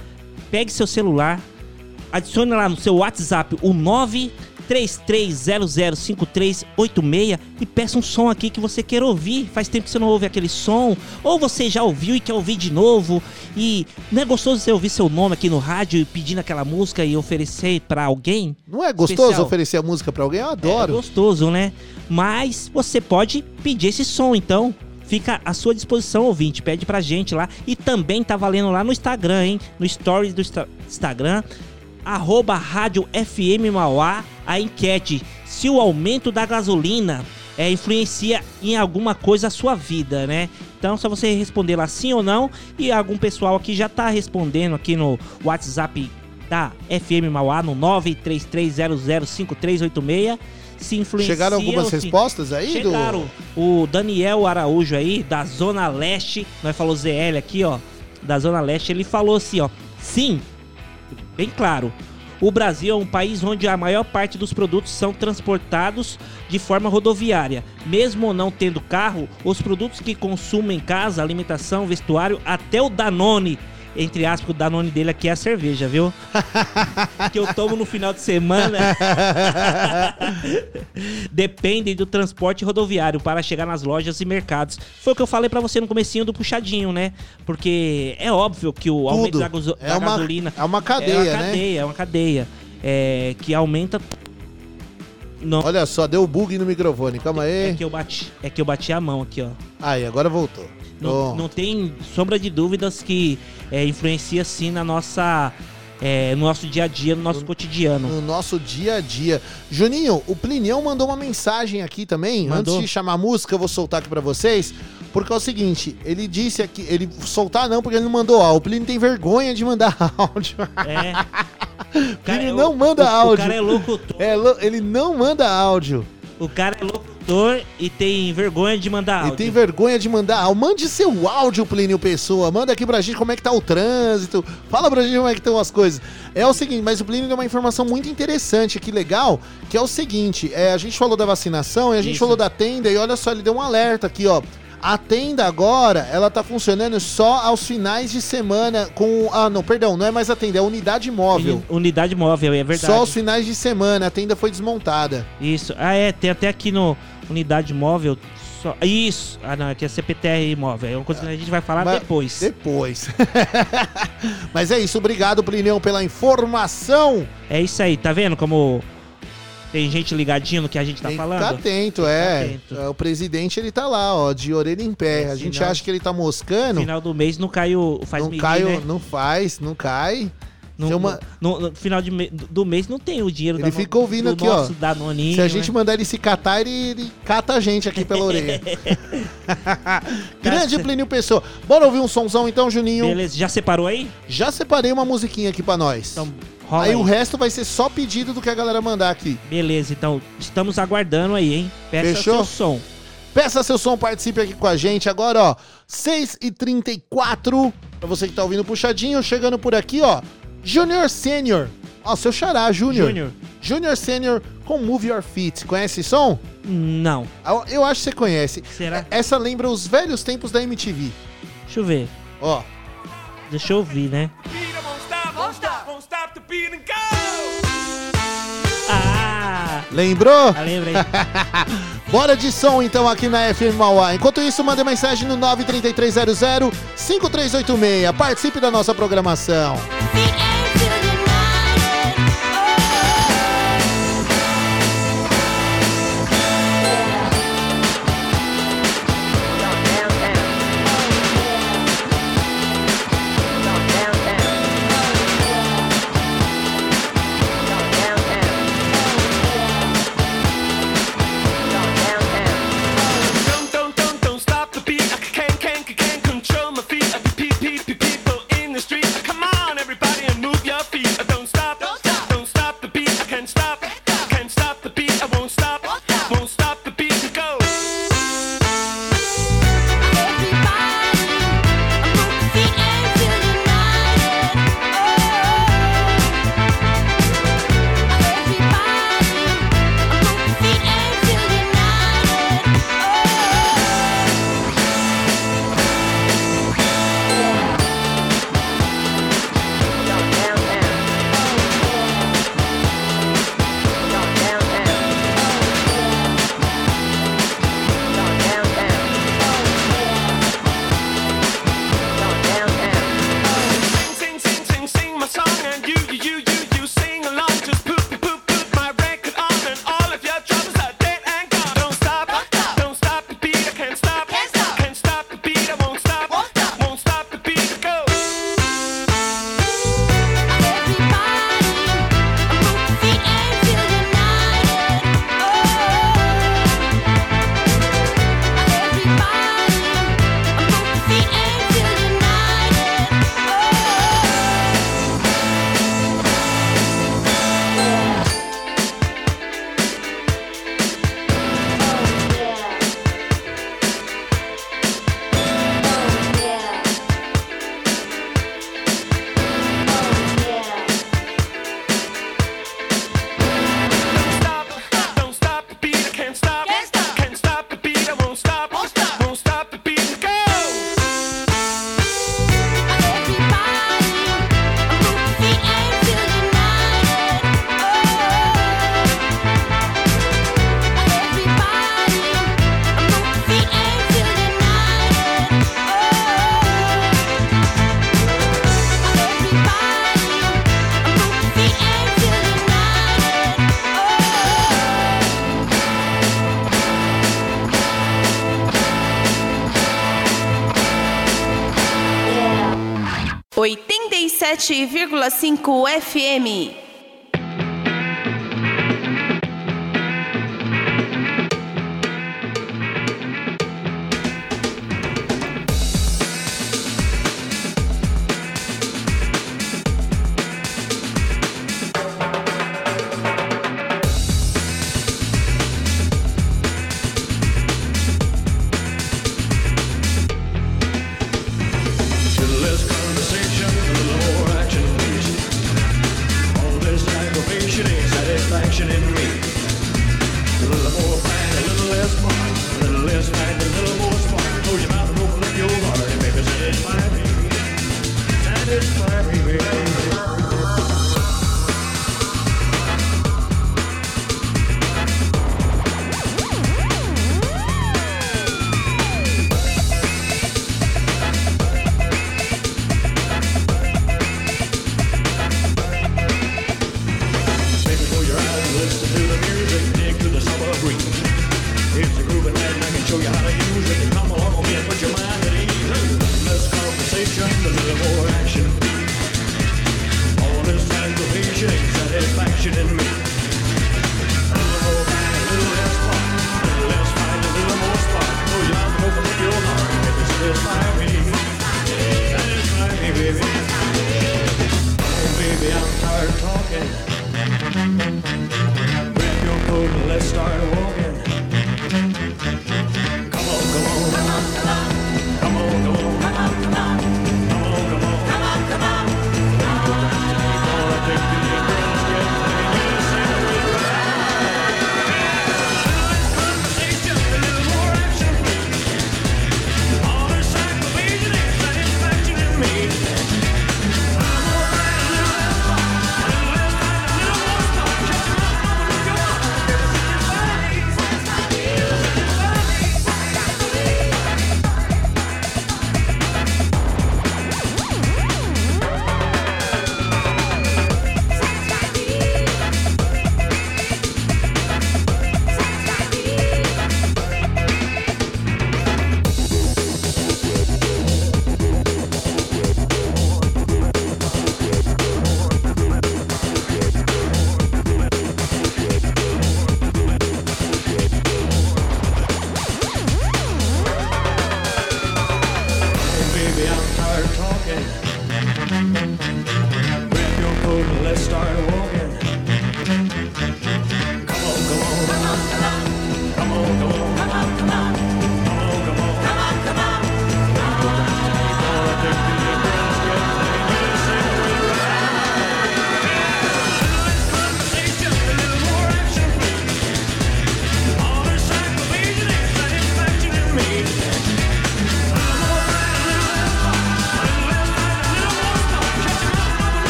pegue seu celular, adicione lá no seu WhatsApp o 933005386 e peça um som aqui que você queira ouvir. Faz tempo que você não ouve aquele som, ou você já ouviu e quer ouvir de novo. E não é gostoso você ouvir seu nome aqui no rádio pedindo aquela música e oferecer pra alguém? Não é gostoso Especial. oferecer a música pra alguém? Eu adoro. É gostoso, né? Mas você pode pedir esse som, então. Fica à sua disposição, ouvinte. Pede pra gente lá. E também tá valendo lá no Instagram, hein? No stories do Insta- Instagram. Arroba Rádio FM Mauá. A enquete. Se o aumento da gasolina é, influencia em alguma coisa a sua vida, né? Então, só você responder lá sim ou não. E algum pessoal aqui já tá respondendo aqui no WhatsApp da FM Mauá no 933005386. Se influencia Chegaram algumas respostas aí do- Chegaram. O Daniel Araújo aí, da Zona Leste, nós falou ZL aqui, ó, da Zona Leste, ele falou assim, ó, sim, bem claro, o Brasil é um país onde a maior parte dos produtos são transportados de forma rodoviária. Mesmo não tendo carro, os produtos que consumo em casa, alimentação, vestuário, até o Danone, entre aspas, o Danone dele aqui é a cerveja, viu? [LAUGHS] que eu tomo no final de semana. [LAUGHS] Dependem do transporte rodoviário para chegar nas lojas e mercados. Foi o que eu falei pra você no comecinho do puxadinho, né? Porque é óbvio que o aumento da, É da uma- gasolina é uma cadeia, é né? uma cadeia, é uma cadeia é, que aumenta. Não. Olha só, deu bug no microfone. Calma aí. É que eu bati, é que eu bati a mão aqui, ó. Aí, agora voltou. Não, não tem sombra de dúvidas que é, influencia sim na nossa, é, no nosso dia a dia, no nosso cotidiano. No nosso dia a dia. Juninho, o Plinião mandou uma mensagem aqui também. Mandou. Antes de chamar a música, eu vou soltar aqui pra vocês. Porque é o seguinte, ele disse aqui, ele soltar não, porque ele não mandou áudio. O Plínio tem vergonha de mandar [LAUGHS] áudio. É. Plínio não manda o, áudio. O cara é locutor. É, ele não manda áudio. O cara é locutor e tem vergonha de mandar áudio. E tem vergonha de mandar áudio. Mande seu áudio, Plínio Pessoa. Manda aqui pra gente como é que tá o trânsito. Fala pra gente como é que estão as coisas. É o seguinte, mas o Plínio deu uma informação muito interessante aqui, legal, que é o seguinte, é, a gente falou da vacinação e a gente Isso. falou da tenda e olha só, ele deu um alerta aqui, ó. A tenda agora, ela tá funcionando só aos finais de semana com... Ah, não, perdão, não é mais a tenda, é a unidade móvel. Uni- Unidade móvel, é verdade. Só aos finais de semana, a tenda foi desmontada. Isso. Ah, é, tem até aqui no Unidade Móvel. Só... Isso. Ah, não, aqui é CPTR móvel. É uma coisa que a gente vai falar Mas- depois. Depois. [LAUGHS] Mas é isso, obrigado, Plinião, pela informação. É isso aí, tá vendo como tem gente ligadinho no que a gente tá falando? ficar atento, é. atento. É, O presidente, ele tá lá, ó, de orelha em pé. a gente senão- acha que ele tá moscando. Final do mês não cai o faz não medir, cai, o- né? não faz, não cai. No, uma- no- no final de do mês não tem o dinheiro Ele da- fica ouvindo do aqui, ó. Danoninho, Se a gente né? mandar ele se catar, ele, ele cata a gente aqui pela orelha. [LAUGHS] Grande Plínio Pessoa. Bora ouvir um sonzão então, Juninho? Beleza, já separou aí? Já separei uma musiquinha aqui pra nós. Então, rola aí, aí. o resto vai ser só pedido do que a galera mandar aqui. Beleza, então estamos aguardando aí, hein? Peça Fechou? seu som. Peça seu som, participe aqui com a gente. Agora, ó, 6h34. Pra você que tá ouvindo puxadinho, chegando por aqui, ó. Junior Senior. Ó, seu xará, Junior. Junior. Junior Senior com Move Your Feet. Conhece esse som? Não. Eu, eu acho que você conhece. Será? Essa lembra os velhos tempos da MTV. Deixa eu ver. Ó. Deixa eu ouvir, né? Ah! Lembrou? Ah, lembrei. [LAUGHS] Bora de som então aqui na FM Mauá. Enquanto isso, mande mensagem no 93300 5386. Participe da nossa programação. Público FM.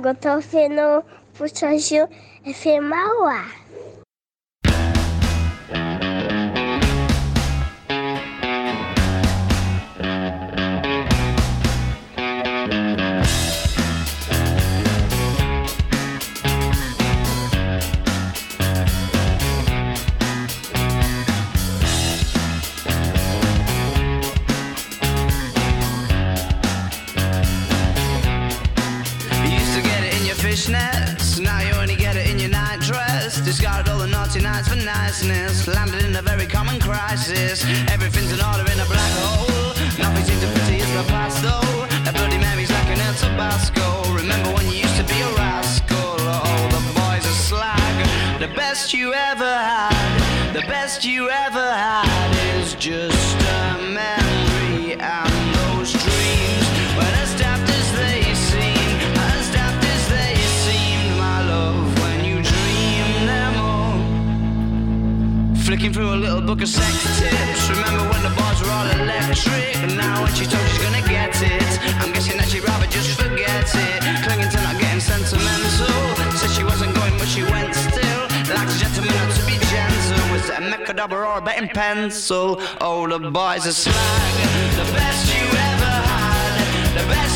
Tiago, tô vendo o Jorginho FMAUA. The best you ever had is just a memory and those dreams. When as daft as they seem, as daft as they seemed, my love, when you dream them all. Flicking through a little book of sex tips. Remember when the bars were all electric? Now when she told she's gonna get it, I'm guessing that she'd rather just forget it. Clinging to double rubber and pencil. All the boys are slag, the best you ever had, the best.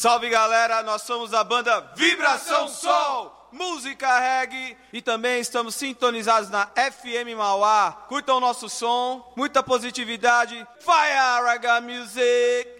Salve galera, nós somos a banda Vibração Sol, música reggae e também estamos sintonizados na FM Mauá. Curtam o nosso som, muita positividade. Fire Raga Music!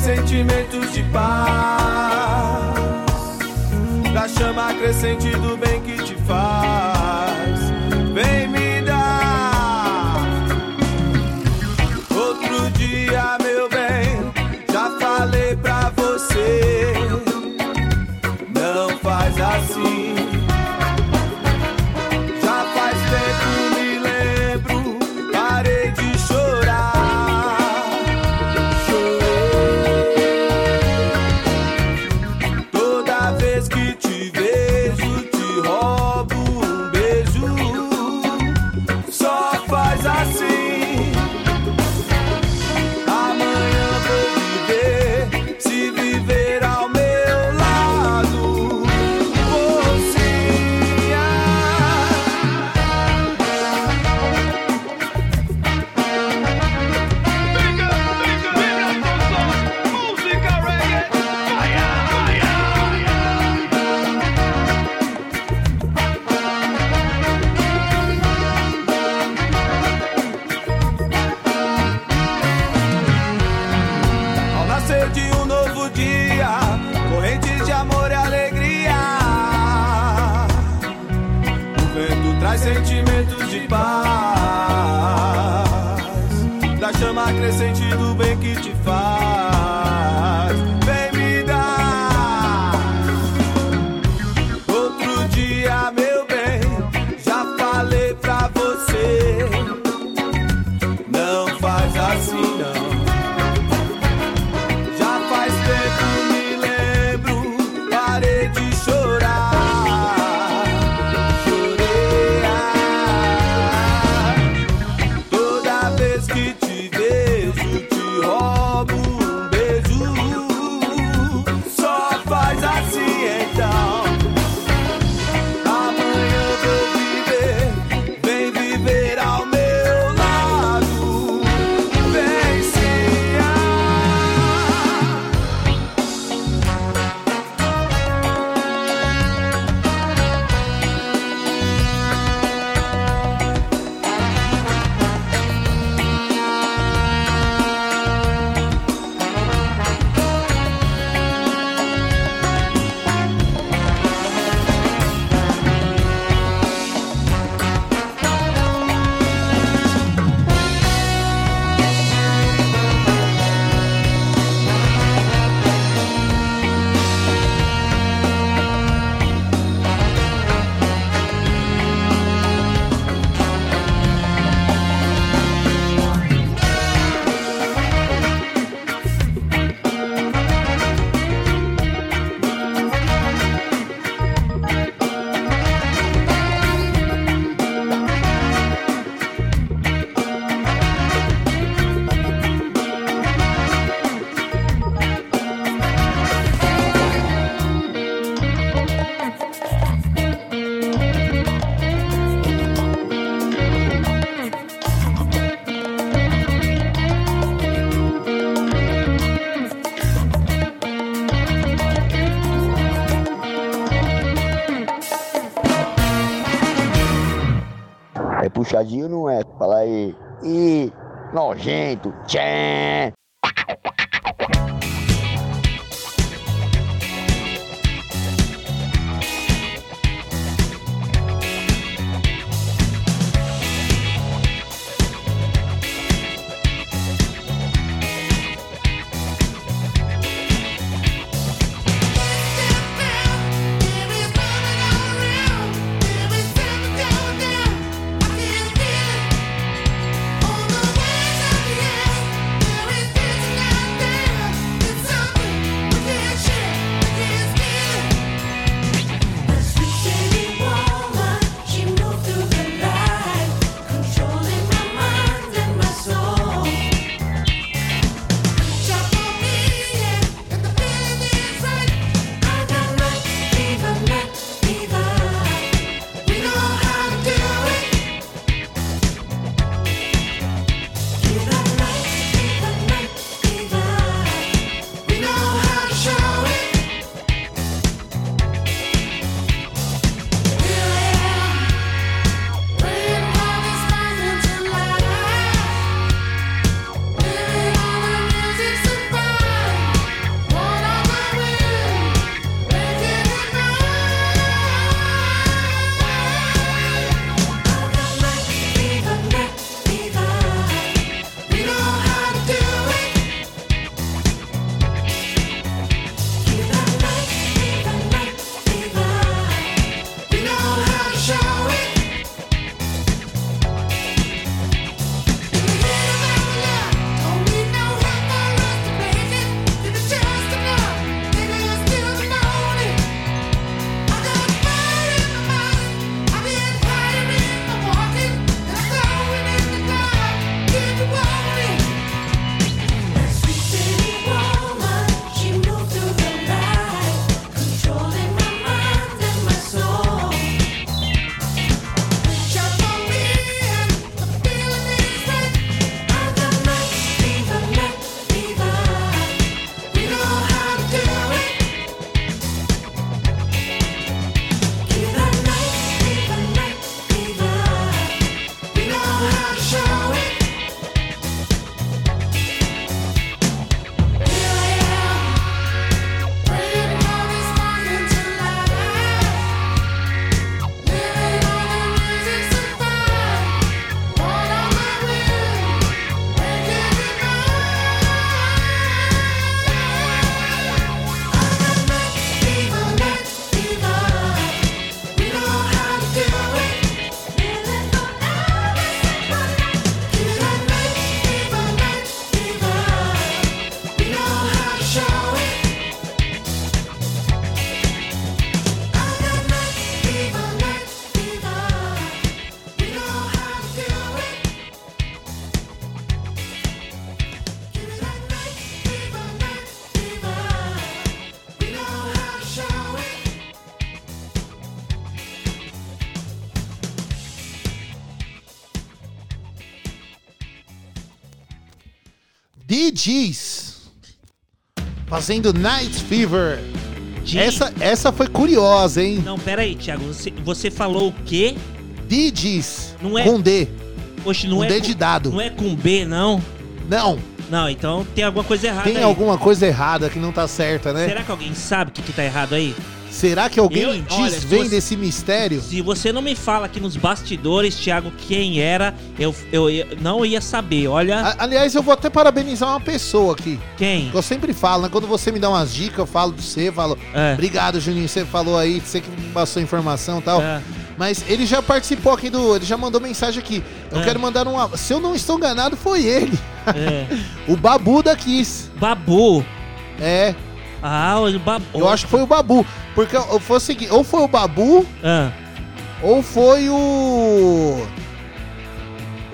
sentimentos de paz, da chama crescente do bem que te faz. Ou não é? Fala aí. Ih, nojento. Tchê. Gees. Fazendo Night Fever. De- Essa, essa foi curiosa, hein? Não, pera aí, Thiago. Você, você falou o quê? Gees. Não é- Com D. Oxe, não Com é D com- de dado. Não é com B, não? Não. Não, então tem alguma coisa errada Tem aí. alguma coisa errada que não tá certa, né? Será que alguém sabe o que, que tá errado aí? Será que alguém Eu- olha, se desvende você- esse mistério? Se você não me fala aqui nos bastidores, Thiago, quem era, eu, eu, ia- não ia saber. Olha. A- Aliás, eu vou até parabenizar uma pessoa aqui. Quem? Eu sempre falo, né? Quando você me dá umas dicas, eu falo de você, falo. É. Obrigado, Juninho. Você falou aí, você que me passou informação e tal. É. Mas ele já participou aqui do. Ele já mandou mensagem aqui. Eu É. quero mandar um. Se eu não estou enganado, foi ele. É. [LAUGHS] o Babu da Kiss. Babu. É. Ah, o Babu. Eu acho que foi o Babu. Porque foi o seguinte, ou foi o Babu, Ah, ou foi o.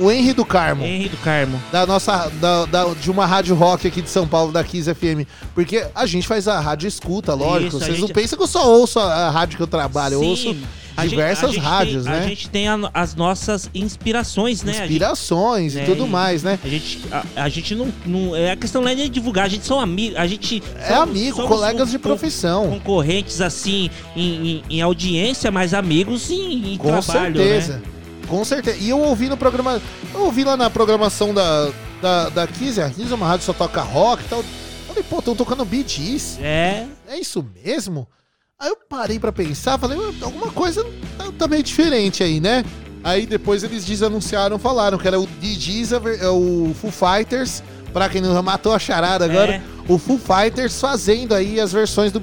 O Henry do Carmo. Henry do Carmo. Da nossa. Da, da- de uma rádio rock aqui de São Paulo, da Kiss FM. Porque a gente faz a rádio escuta, lógico. Isso, Vocês não gente- pensam que eu só ouço a, a rádio que eu trabalho, eu ouço diversas gente rádios, tem- né? A gente tem a- as nossas inspirações, né? A gente- Inspirações e né, tudo mais, né? A gente, a, a gente não, não. É a questão não é de divulgar, a gente são amigos. A gente. É amigo, colegas de profissão. Concorrentes, assim, em, em- em audiência, mas amigos em, em Com trabalho. certeza. Né? Com certeza. E eu ouvi no programa. Eu ouvi lá na programação da, da, da Kiss, a Kiss é uma rádio só toca rock e tal. Falei, pô, estão tocando Bee Gees. É. É isso mesmo? Aí eu parei pra pensar, falei, "Ué, alguma coisa tá, tá meio diferente aí, né? Aí depois eles desanunciaram, falaram que era o Bee Gees, é o Foo Fighters, pra quem não matou a charada agora, É. o Foo Fighters fazendo aí as versões do.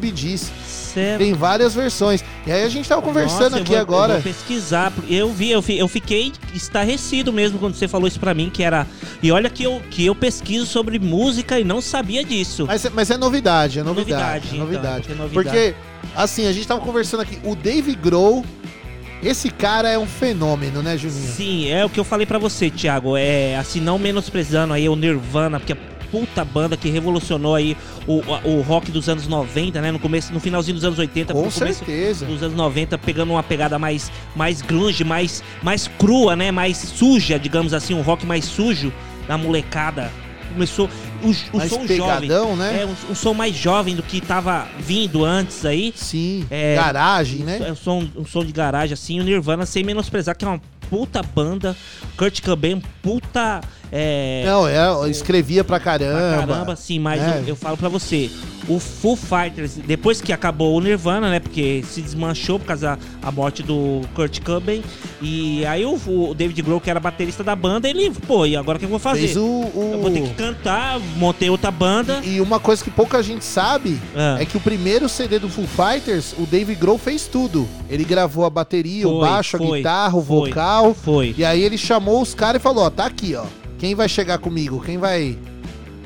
Certo. Tem várias versões. E aí a gente tava conversando Nossa, eu aqui vou- agora. Eu vou pesquisar. porque Eu vi, eu, fi- eu fiquei estarrecido mesmo quando você falou isso pra mim, que era. E olha que eu, que eu pesquiso sobre música e não sabia disso. Mas, é- mas é novidade, é novidade. Novidade, é então, novidade. é novidade. Porque, assim, a gente tava conversando aqui, o Dave Grohl, esse cara é um fenômeno, né, Juninho? Sim, é o que eu falei pra você, Thiago. É assim, não menosprezando aí o Nirvana, porque é puta banda que revolucionou aí o, o rock dos anos 90, né? No começo, no finalzinho dos anos 80, Com certeza. dos anos 90, pegando uma pegada mais, mais grunge, mais, mais crua, né? Mais suja, digamos assim, um rock mais sujo da molecada. Começou o, o Mais som pegadão, jovem. né? É, um, um som mais jovem do que tava vindo antes aí. Sim. É, Garagem, né? É um som, um som de garagem, assim, o Nirvana, sem menosprezar, que é uma puta banda. Kurt Cobain, puta. É, Não, é, eu escrevia pra caramba. pra caramba, sim, mas É. eu, eu falo pra você, o Foo Fighters, depois que acabou o Nirvana, né, porque se desmanchou por causa da a morte do Kurt Cobain, e aí o, o David Grohl, que era baterista da banda, ele, pô, e agora o que eu vou fazer? Fez o, o- Eu vou ter que cantar, montei outra banda. E uma coisa que pouca gente sabe Ah. é que o primeiro CD do Foo Fighters, o Dave Grohl fez tudo. Ele gravou a bateria, o Foi, baixo, a foi, guitarra, o foi, vocal. Foi. E aí ele chamou os caras e falou, ó, tá aqui, ó. Quem vai chegar comigo? Quem vai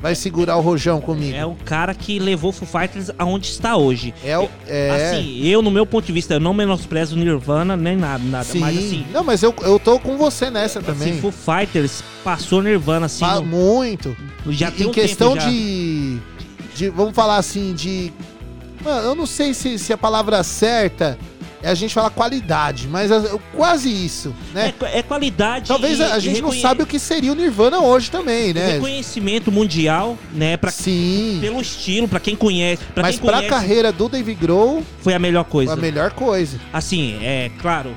vai segurar o rojão comigo? É o cara que levou o Foo Fighters aonde está hoje. É o- é. Assim, eu, no meu ponto de vista, eu não menosprezo Nirvana, nem nada, nada. Sim. Mas assim, Não, mas eu, eu tô com você nessa também. assim, Foo Fighters passou Nirvana, assim. Pa- no- muito. Já E- tem em um questão tempo já. de, de. Vamos falar assim, de. Mano, eu não sei se, se a palavra certa a gente falar qualidade, mas a- quase isso, né? É, é qualidade. Talvez e- a, a gente não reconhe- sabe o que seria o Nirvana hoje também, né? Reconhecimento mundial, né? Pra, Sim. Pelo estilo, pra quem conhece. Pra Mas quem pra conhece, carreira do Dave Grohl, foi a melhor coisa. a melhor coisa. Assim, é claro,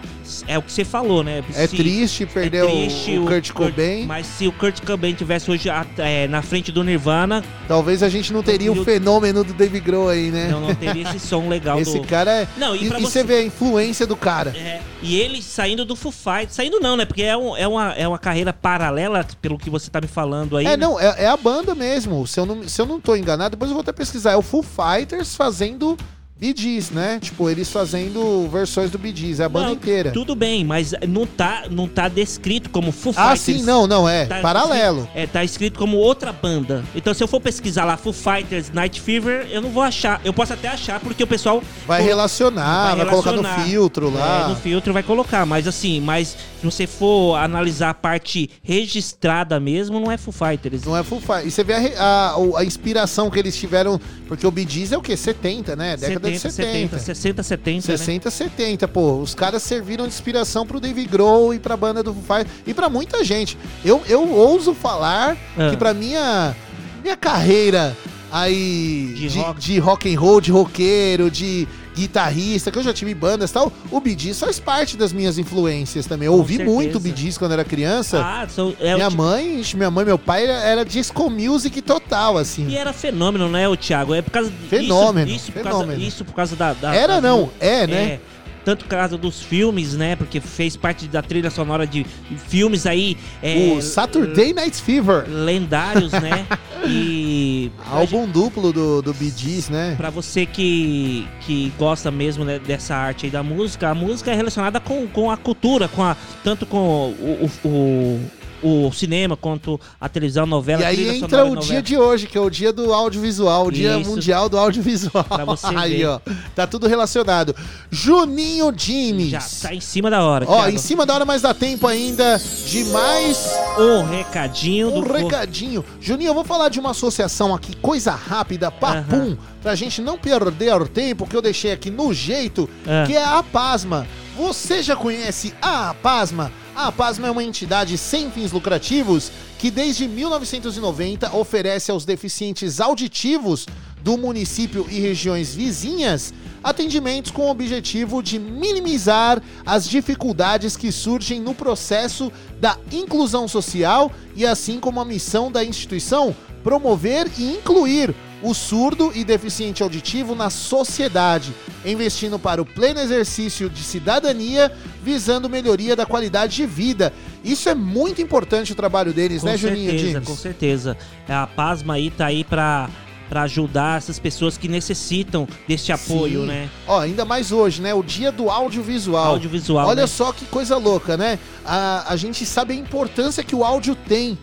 é o que você falou, né? É Se- triste perder o- triste o Kurt Cobain. Mas se o Kurt Cobain tivesse hoje é, na frente do Nirvana, Talvez a gente não teria o fenômeno do Dave Grohl aí, né? não, não teria esse som legal [LAUGHS] Esse do... cara é. Não, e e, pra e você- você vê a influência do cara. É, e ele saindo do Foo Fighters, saindo não, né? Porque é, um- é, uma, é uma carreira paralela, pelo que você tá me falando aí. É, né? não, é, é a banda mesmo. Se eu, não, se eu não tô enganado, depois eu vou até pesquisar. É o Foo Fighters fazendo Gees, né? Tipo, eles fazendo versões do Gees, é a banda Não, inteira. Tudo bem, mas não tá, não tá descrito como Foo Ah, Fighters. sim, não, não, é. Tá Paralelo. é, tá escrito como outra banda. Então, se eu for pesquisar lá Foo Fighters Night Fever, eu não vou achar. Eu posso até achar, porque o pessoal. Vai colo- relacionar, vai, colocar no relacionar. filtro lá. É, no filtro vai colocar. Mas assim, mas se você for analisar a parte registrada mesmo, não é Foo Fighters. Não é Foo Fighters. E você vê a, a- a inspiração que eles tiveram, porque o Gees é o quê? 70, né? Década de 70. 60, 70. né? 60, 70, pô. Os caras serviram de inspiração pro Dave Grohl e pra banda do Foo Fighters e pra muita gente. Eu, eu ouso falar Ah. que pra minha minha carreira aí De de, rock. de rock and roll, de roqueiro, de guitarrista, que eu já tive bandas e tal, o Gees faz parte das minhas influências também. Eu Com ouvi certeza. muito Gees quando era criança. Ah, é minha mãe, minha mãe meu pai era, disco music total, assim. E era fenômeno, né, o Thiago? É por causa Fenômeno, Isso, isso por fenômeno. Causa, isso por causa da. da- Era da- não, é, né? Tanto por causa dos filmes, né? Porque fez parte da trilha sonora de filmes aí. é, o Saturday Night Fever. Lendários, né? [LAUGHS] E. Álbum duplo do, do Bee Gees, né? Pra você que, que gosta mesmo né, dessa arte aí da música, a música é relacionada com, com a cultura, com a, tanto com o, o, o, o cinema quanto a televisão, novela, E aí entra o dia de hoje, que é o dia do audiovisual, o dia Isso. mundial do audiovisual. Pra você [LAUGHS] aí, ver. ó, tá tudo relacionado. Juninho Jimes. Já tá em cima da hora, Ó, Thiago. em cima da hora, mas dá tempo ainda de mais Um recadinho um do recadinho. Juninho, eu vou falar de uma associação aqui, coisa rápida, papum, pra gente não perder tempo, que eu deixei aqui no jeito, Ah. que é a APASMA. Você já conhece a APASMA? A APASMA é uma entidade sem fins lucrativos que desde 1990 oferece aos deficientes auditivos do município e regiões vizinhas atendimentos com o objetivo de minimizar as dificuldades que surgem no processo da inclusão social e assim como a missão da instituição promover e incluir o surdo e deficiente auditivo na sociedade, investindo para o pleno exercício de cidadania, visando melhoria da qualidade de vida. Isso é muito importante o trabalho deles, Com né, Juninho certeza, James? com certeza. A Pasma aí tá aí pra, pra ajudar essas pessoas que necessitam deste apoio, Sim. né? Ó, ainda mais hoje, né? O dia do audiovisual. Audiovisual, Olha né? só que coisa louca, né? A, a gente sabe a importância que o áudio tem.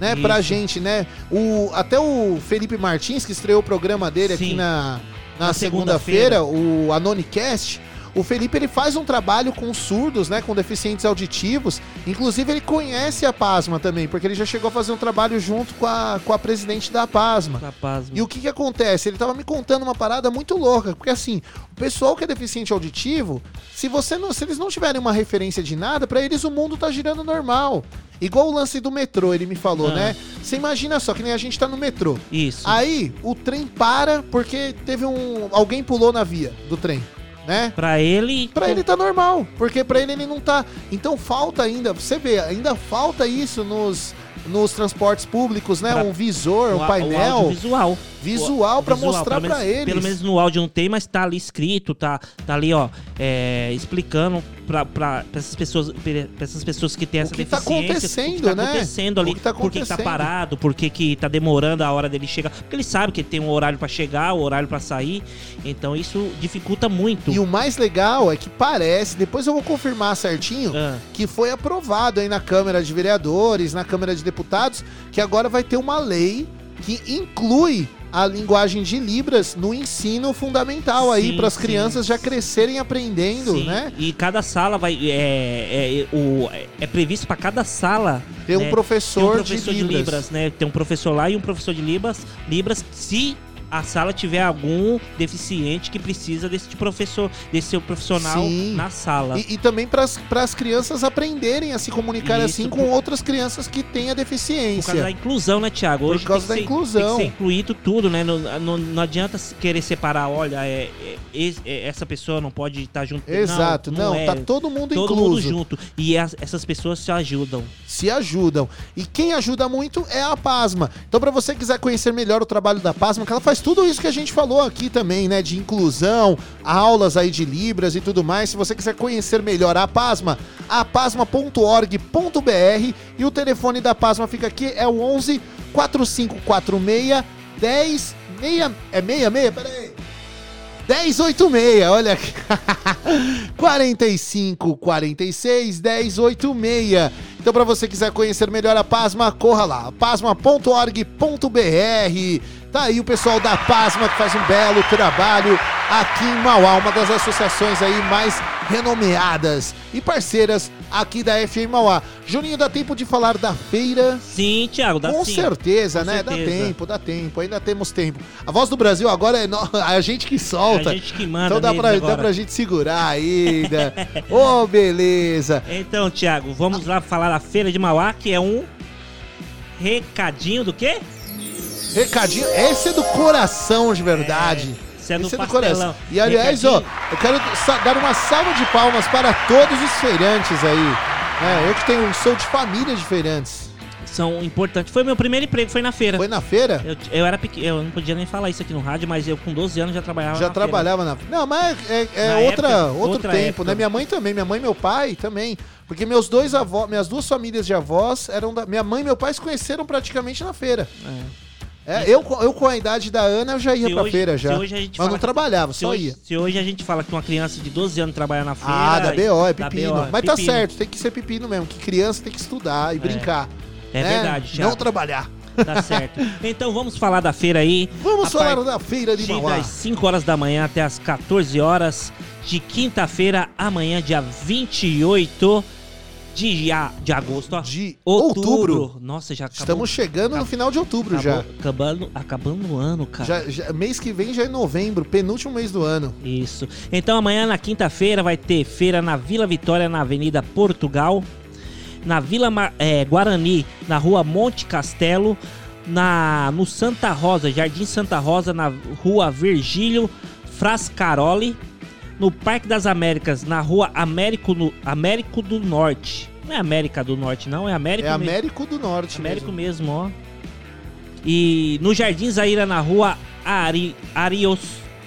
Né, pra Isso. gente, né? O, até o Felipe Martins, que estreou o programa dele aqui Sim. na, na, Na segunda-feira, segunda-feira. o Anonicast, o Felipe ele faz um trabalho com surdos, né? Com deficientes auditivos. Inclusive, ele conhece a PASMA também, porque ele já chegou a fazer um trabalho junto com a, com a presidente da PASMA. Da Pasma. E o que que acontece? Ele tava me contando uma parada muito louca, porque assim, o pessoal que é deficiente auditivo, se você não, se eles não tiverem uma referência de nada, pra eles o mundo tá girando normal. Igual o lance do metrô, ele me falou, Ah. né? Você imagina só que nem a gente tá no metrô. Isso. Aí o trem para porque teve um alguém pulou na via do trem, né? Pra ele. Pra ele tá normal, porque pra ele ele não tá. Então falta ainda, você vê, ainda falta isso nos nos transportes públicos, né? Pra- um visor, um a- painel O audiovisual. Visual pra Visual, mostrar menos- eles. Pelo menos no áudio não tem, mas tá ali escrito, tá, tá ali, ó, é, explicando pra essas pessoas, pra essas pessoas que têm essa que tá deficiência. acontecendo, o que tá né? acontecendo O ali, que tá por que que tá parado, por que que tá demorando a hora dele chegar. Porque ele sabe que tem um horário pra chegar, o horário pra sair, então isso dificulta muito. E o mais legal é que parece, depois eu vou confirmar certinho, Ah. que foi aprovado aí na Câmara de Vereadores, na Câmara de Deputados, que agora vai ter uma lei que inclui a linguagem de Libras no ensino fundamental aí, Sim, para as crianças já crescerem aprendendo, Sim, né? E cada sala vai. É, é, o, é previsto para cada sala. Ter um né, professor um de professor de Libras. Libras, né? Tem um professor lá e um professor de Libras, Libras se a sala tiver algum deficiente que precisa desse professor, desse seu profissional Sim. na sala. E, e também para as crianças aprenderem a se comunicar Isso, assim por- com outras crianças que têm a Por deficiência. causa da inclusão, né, Thiago? Hoje Por causa da ser- inclusão. Tem que ser incluído tudo, né? Não, não, não adianta querer separar, olha, é, é- é- essa pessoa não pode estar junto. Exato, não, é. tá todo mundo Todo incluso. mundo junto. E as- essas pessoas se ajudam. se ajudam. E quem ajuda muito é a Pasma. Então, para você quiser conhecer melhor o trabalho da Pasma, que ela faz tudo isso que a gente falou aqui também, né? De inclusão, aulas aí de Libras e tudo mais. Se você quiser conhecer melhor a Pasma, apasma.org.br e o telefone da Pasma fica aqui, é o 11 4546 10 6, é 66? Peraí. 1086, olha aqui. 45 46 1086. Então, para você quiser conhecer melhor a Pasma, corra lá, pasma.org.br. Tá aí o pessoal da Pasma que faz um belo trabalho aqui em Mauá, uma das associações aí mais renomeadas e parceiras aqui da FM Mauá. Juninho, dá tempo de falar da feira? Sim, Thiago, dá Com sim. certeza, Com né? Dá certeza. tempo, dá tempo, ainda temos tempo. A voz do Brasil agora é no- [LAUGHS] a gente que solta. A gente que manda Então dá pra, dá agora. pra gente segurar ainda. Ô, [LAUGHS] beleza. Então, Thiago, vamos lá falar da Feira de Mauá, que é um recadinho do quê? Recadinho, esse é do coração de verdade. esse é do Esse pastelão. E aliás, ó, eu quero dar uma salva de palmas para todos os feirantes aí. É, eu que tenho, sou de família de feirantes. São importantes. Foi meu primeiro emprego, foi na feira. Foi na feira? Eu, eu era pequeno, eu não podia nem falar isso aqui no rádio, mas eu com 12 anos já trabalhava Já na trabalhava na. Não, mas é, é Na outra, época, outro outra tempo, época. né? Minha mãe também, minha mãe e meu pai também. Porque meus dois avós, minhas duas famílias de avós eram da. Minha mãe e meu pai se conheceram praticamente na feira. É, eu, com- eu com a idade da Ana eu já ia Se pra hoje- feira já. hoje a gente mas não trabalhava, só hoje, ia. Se hoje a gente fala que uma criança de 12 anos trabalha na feira. Ah, da BO, é pepino. BO, é mas tá pepino. certo, tem que ser pepino mesmo. Que criança tem que estudar e brincar. É né? verdade, Thiago. Não trabalhar. Tá certo. [LAUGHS] Então vamos falar da feira aí. Vamos falar da feira de Mauá. das 5 horas da manhã até as 14 horas de quinta-feira, amanhã, dia 28 de, a- de agosto. Ó. De outubro. outubro. Nossa, já acabou. Estamos chegando no final de outubro já. acabou- Acabando, acabando o ano, cara. já. já- Mês que vem já é novembro, penúltimo mês do ano. Isso. Então amanhã na quinta-feira vai ter feira na Vila Vitória, na Avenida Portugal, na Vila eh, Guarani, na Rua Monte Castelo, na no Santa Rosa, Jardim Santa Rosa, na Rua Virgílio Frascaroli, no Parque das Américas, na Rua Américo, no, Américo do Norte. Não é América do Norte, não, é Américo É mesmo. Américo do Norte Américo mesmo. mesmo, ó. E no Jardim Zaira, na rua Ari, Arios,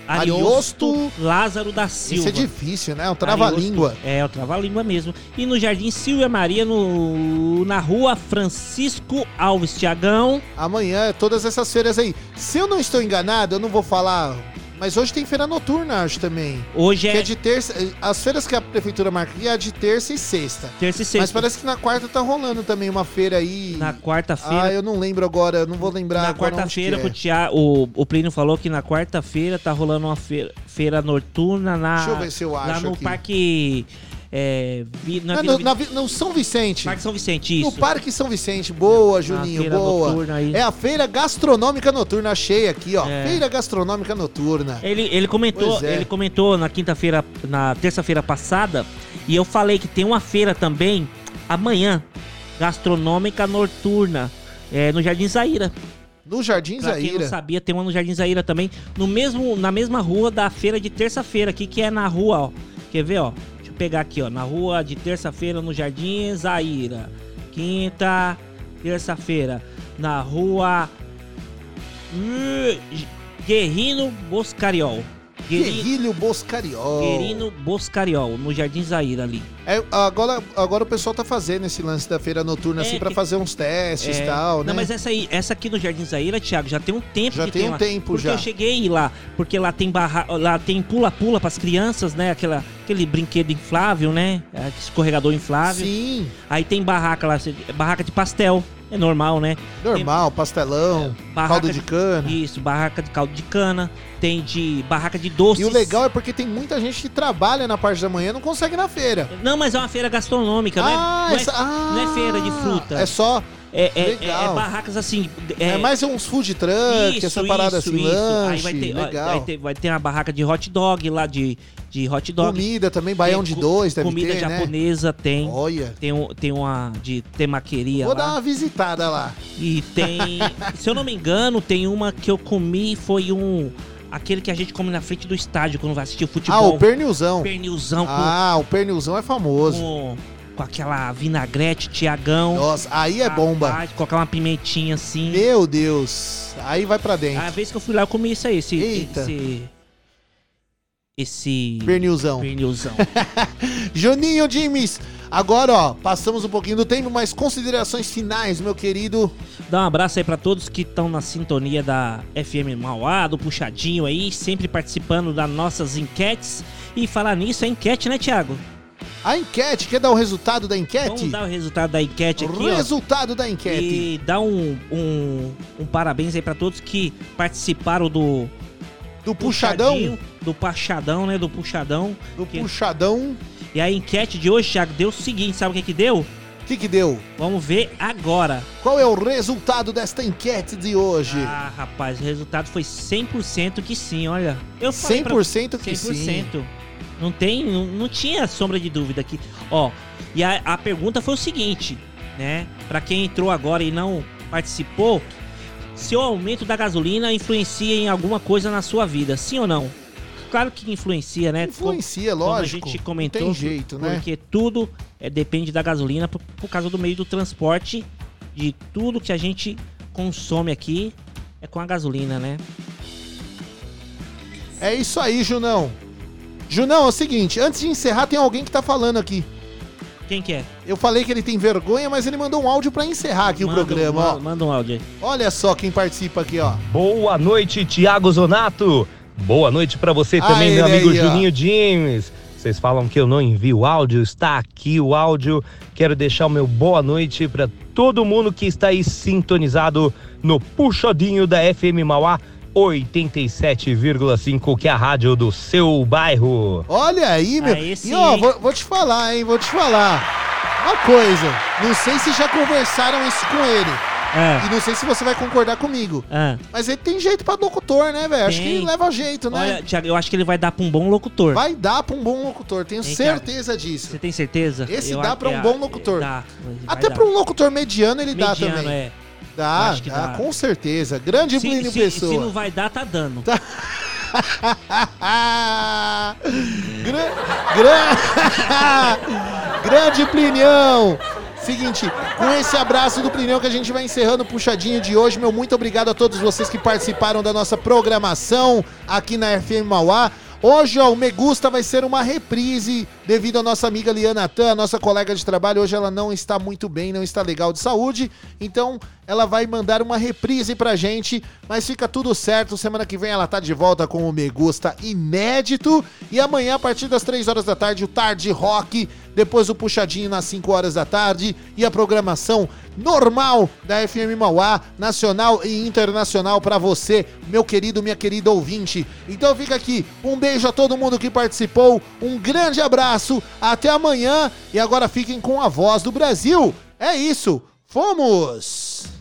Ariosto Lázaro da Silva. Isso é difícil, né? É um trava-língua. Ariosto. É, o trava-língua mesmo. E no Jardim Silvia Maria, no, na rua Francisco Alves Tiagão. Amanhã, todas essas feiras aí. Se eu não estou enganado, eu não vou falar. Mas hoje tem feira noturna, acho também. Hoje Que é, é de terça. As feiras que a prefeitura marca aqui é de terça e sexta. terça e sexta. Mas parece que na quarta tá rolando também uma feira aí. Na quarta-feira. Ah, eu não lembro agora, não vou lembrar Na quarta-feira, que o, Tia- o, o Plínio falou que na quarta-feira tá rolando uma feira, feira noturna na, Deixa eu ver se eu lá acho no aqui. Parque. É, Vi- é Ah, Vila no, na no São Vicente. Parque São Vicente, isso. No Parque São Vicente. Boa, Juninho, feira boa. noturna aí. É a Feira Gastronômica Noturna, achei aqui, ó. É. Feira Gastronômica Noturna. Ele, ele comentou, é. ele comentou na quinta-feira, na terça-feira passada, e eu falei que tem uma feira também amanhã, gastronômica noturna, é, no Jardim Zaira. No Jardim Pra quem não Zaira. sabia, tem uma no Jardim Zaira também, no mesmo, na mesma rua da feira de terça-feira aqui, que é na rua, ó. Quer ver, ó? Pegar aqui, ó, na rua de terça-feira no Jardim Zaira. Quinta, terça-feira, na rua uh, Guerrino Boscariol. Guerri- Guerrilho Boscariol. Guerino Boscariol, no Jardim Zaira ali. É, agora, agora o pessoal tá fazendo esse lance da feira noturna, É assim, pra que- fazer uns testes e É, tal, né? Não, mas essa aí, essa aqui no Jardim Zaira, Thiago, já tem um tempo Já que tem um lá. tempo, porque já. eu cheguei lá, porque lá tem barra, lá tem pula-pula pras crianças, né? Aquela, aquele brinquedo inflável, né? É, Escorregador inflável. Sim. Aí tem barraca lá, barraca de pastel. É normal, né? Normal, pastelão, Barraca caldo de cana. Isso, barraca de caldo de cana. Tem de barraca de doces. E o legal é porque tem muita gente que trabalha na parte da manhã e não consegue ir na feira. Não, mas é uma feira gastronômica, não, Ah, é, não, essa- é, não é feira de fruta. É só. É, é, é- é barracas assim. É, mais uns food truck, essa parada assim, lanche, Aí vai ter, legal. vai, ter, vai ter uma barraca de hot dog lá, de, de hot dog. Comida também, baião Tem de dois, deve Comida ter, né? japonesa tem. Olha. Tem, um, tem uma de temaqueria Vou lá. dar uma visitada lá. E tem. [LAUGHS] se eu não me engano, tem uma que eu comi, foi um. Aquele que a gente come na frente do estádio quando vai assistir o futebol. Ah, o pernilzão. Pernilzão com, Ah, o pernilzão é famoso. com, com aquela vinagrete, Tiagão. Nossa, aí é bomba. Rapaz, colocar uma pimentinha assim. Meu Deus. Aí vai pra dentro. A vez que eu fui lá, eu comi isso aí, esse. Eita. Esse. Esse. Pernilzão. Pernilzão. [LAUGHS] Juninho Dimes. Agora, ó, passamos um pouquinho do tempo, mas considerações finais, meu querido. Dá um abraço aí pra todos que estão na sintonia da FM Mauá, do Puxadinho aí, sempre participando das nossas enquetes. E falar nisso, é enquete, né, Thiago? A enquete, quer dar o resultado da enquete? Vamos dar o resultado da enquete aqui, O ó. resultado da enquete. E dar um, um, um parabéns aí pra todos que participaram do. Do puxadão? Do puxadão, né? Do puxadão. Do Que- puxadão. E a enquete de hoje, Thiago, deu o seguinte: sabe o que que deu? O que que deu? Vamos ver agora. Qual é o resultado desta enquete de hoje? Ah, rapaz, o resultado foi 100% que sim, olha. Eu falei pra- 100% que 100%. Não tem, não, não tinha sombra de dúvida aqui. Ó, e a, a pergunta foi o seguinte, né? Pra quem entrou agora e não participou, se o aumento da gasolina influencia em alguma coisa na sua vida, sim ou não? Claro que influencia, né? Influencia, Como lógico. a gente comentou, tem jeito, né? Porque tudo é, depende da gasolina por, por causa do meio do transporte, de tudo que a gente consome aqui é com a gasolina, né? É isso aí, Junão. Junão, é o seguinte, antes de encerrar, tem alguém que tá falando aqui. Quem que é? Eu falei que ele tem vergonha, mas ele mandou um áudio pra encerrar aqui Manda o programa, um, ó. manda- Manda um áudio aí. Olha só quem participa aqui, ó. Boa noite, Thiago Zonato. Boa noite pra você Ah, também, meu amigo aí, ó. Juninho James. Vocês falam que eu não envio áudio, está aqui o áudio. Quero deixar o meu boa noite pra todo mundo que está aí sintonizado no puxadinho da FM Mauá 87,5, que é a rádio do seu bairro. Olha aí, meu. Aí e ó, vou, vou te falar, hein? Vou te falar. Uma coisa. Não sei se já conversaram isso com ele. É. E não sei se você vai concordar comigo. Ah, Mas ele tem jeito pra locutor, né, velho? Acho que ele leva jeito, né? Olha, Thiago, eu acho que ele vai dar pra um bom locutor. Vai dar pra um bom locutor, tenho certeza disso. Você tem certeza? Esse Eu dá pra um é- bom locutor. Dá. Até dar. pra um locutor mediano ele dá Mediano, também. é. Dá, Acho que dá, dá. com certeza. Grande Se, Plínio se- Pessoa. se não vai dar, tá dando. [LAUGHS] Gra- [LAUGHS] Grande Plinião! Seguinte, com esse abraço do Plinião que a gente vai encerrando o puxadinho de hoje. Meu muito obrigado a todos vocês que participaram da nossa programação aqui na FM Mauá. Hoje, ó, o Me Gusta vai ser uma reprise devido à nossa amiga Liana Tan, nossa colega de trabalho. Hoje ela não está muito bem, não está legal de saúde. Então, ela vai mandar uma reprise pra gente. Mas fica tudo certo. Semana que vem ela tá de volta com o Me Gusta inédito. E amanhã, a partir das 3 horas da tarde, o Tarde Rock. Depois o Puxadinho nas 5 horas da tarde. E a programação normal da FM Mauá, nacional e internacional pra você, meu querido, minha querida ouvinte. Então fica aqui, um beijo a todo mundo que participou, um grande abraço, até amanhã e agora fiquem com a voz do Brasil. É isso, fomos!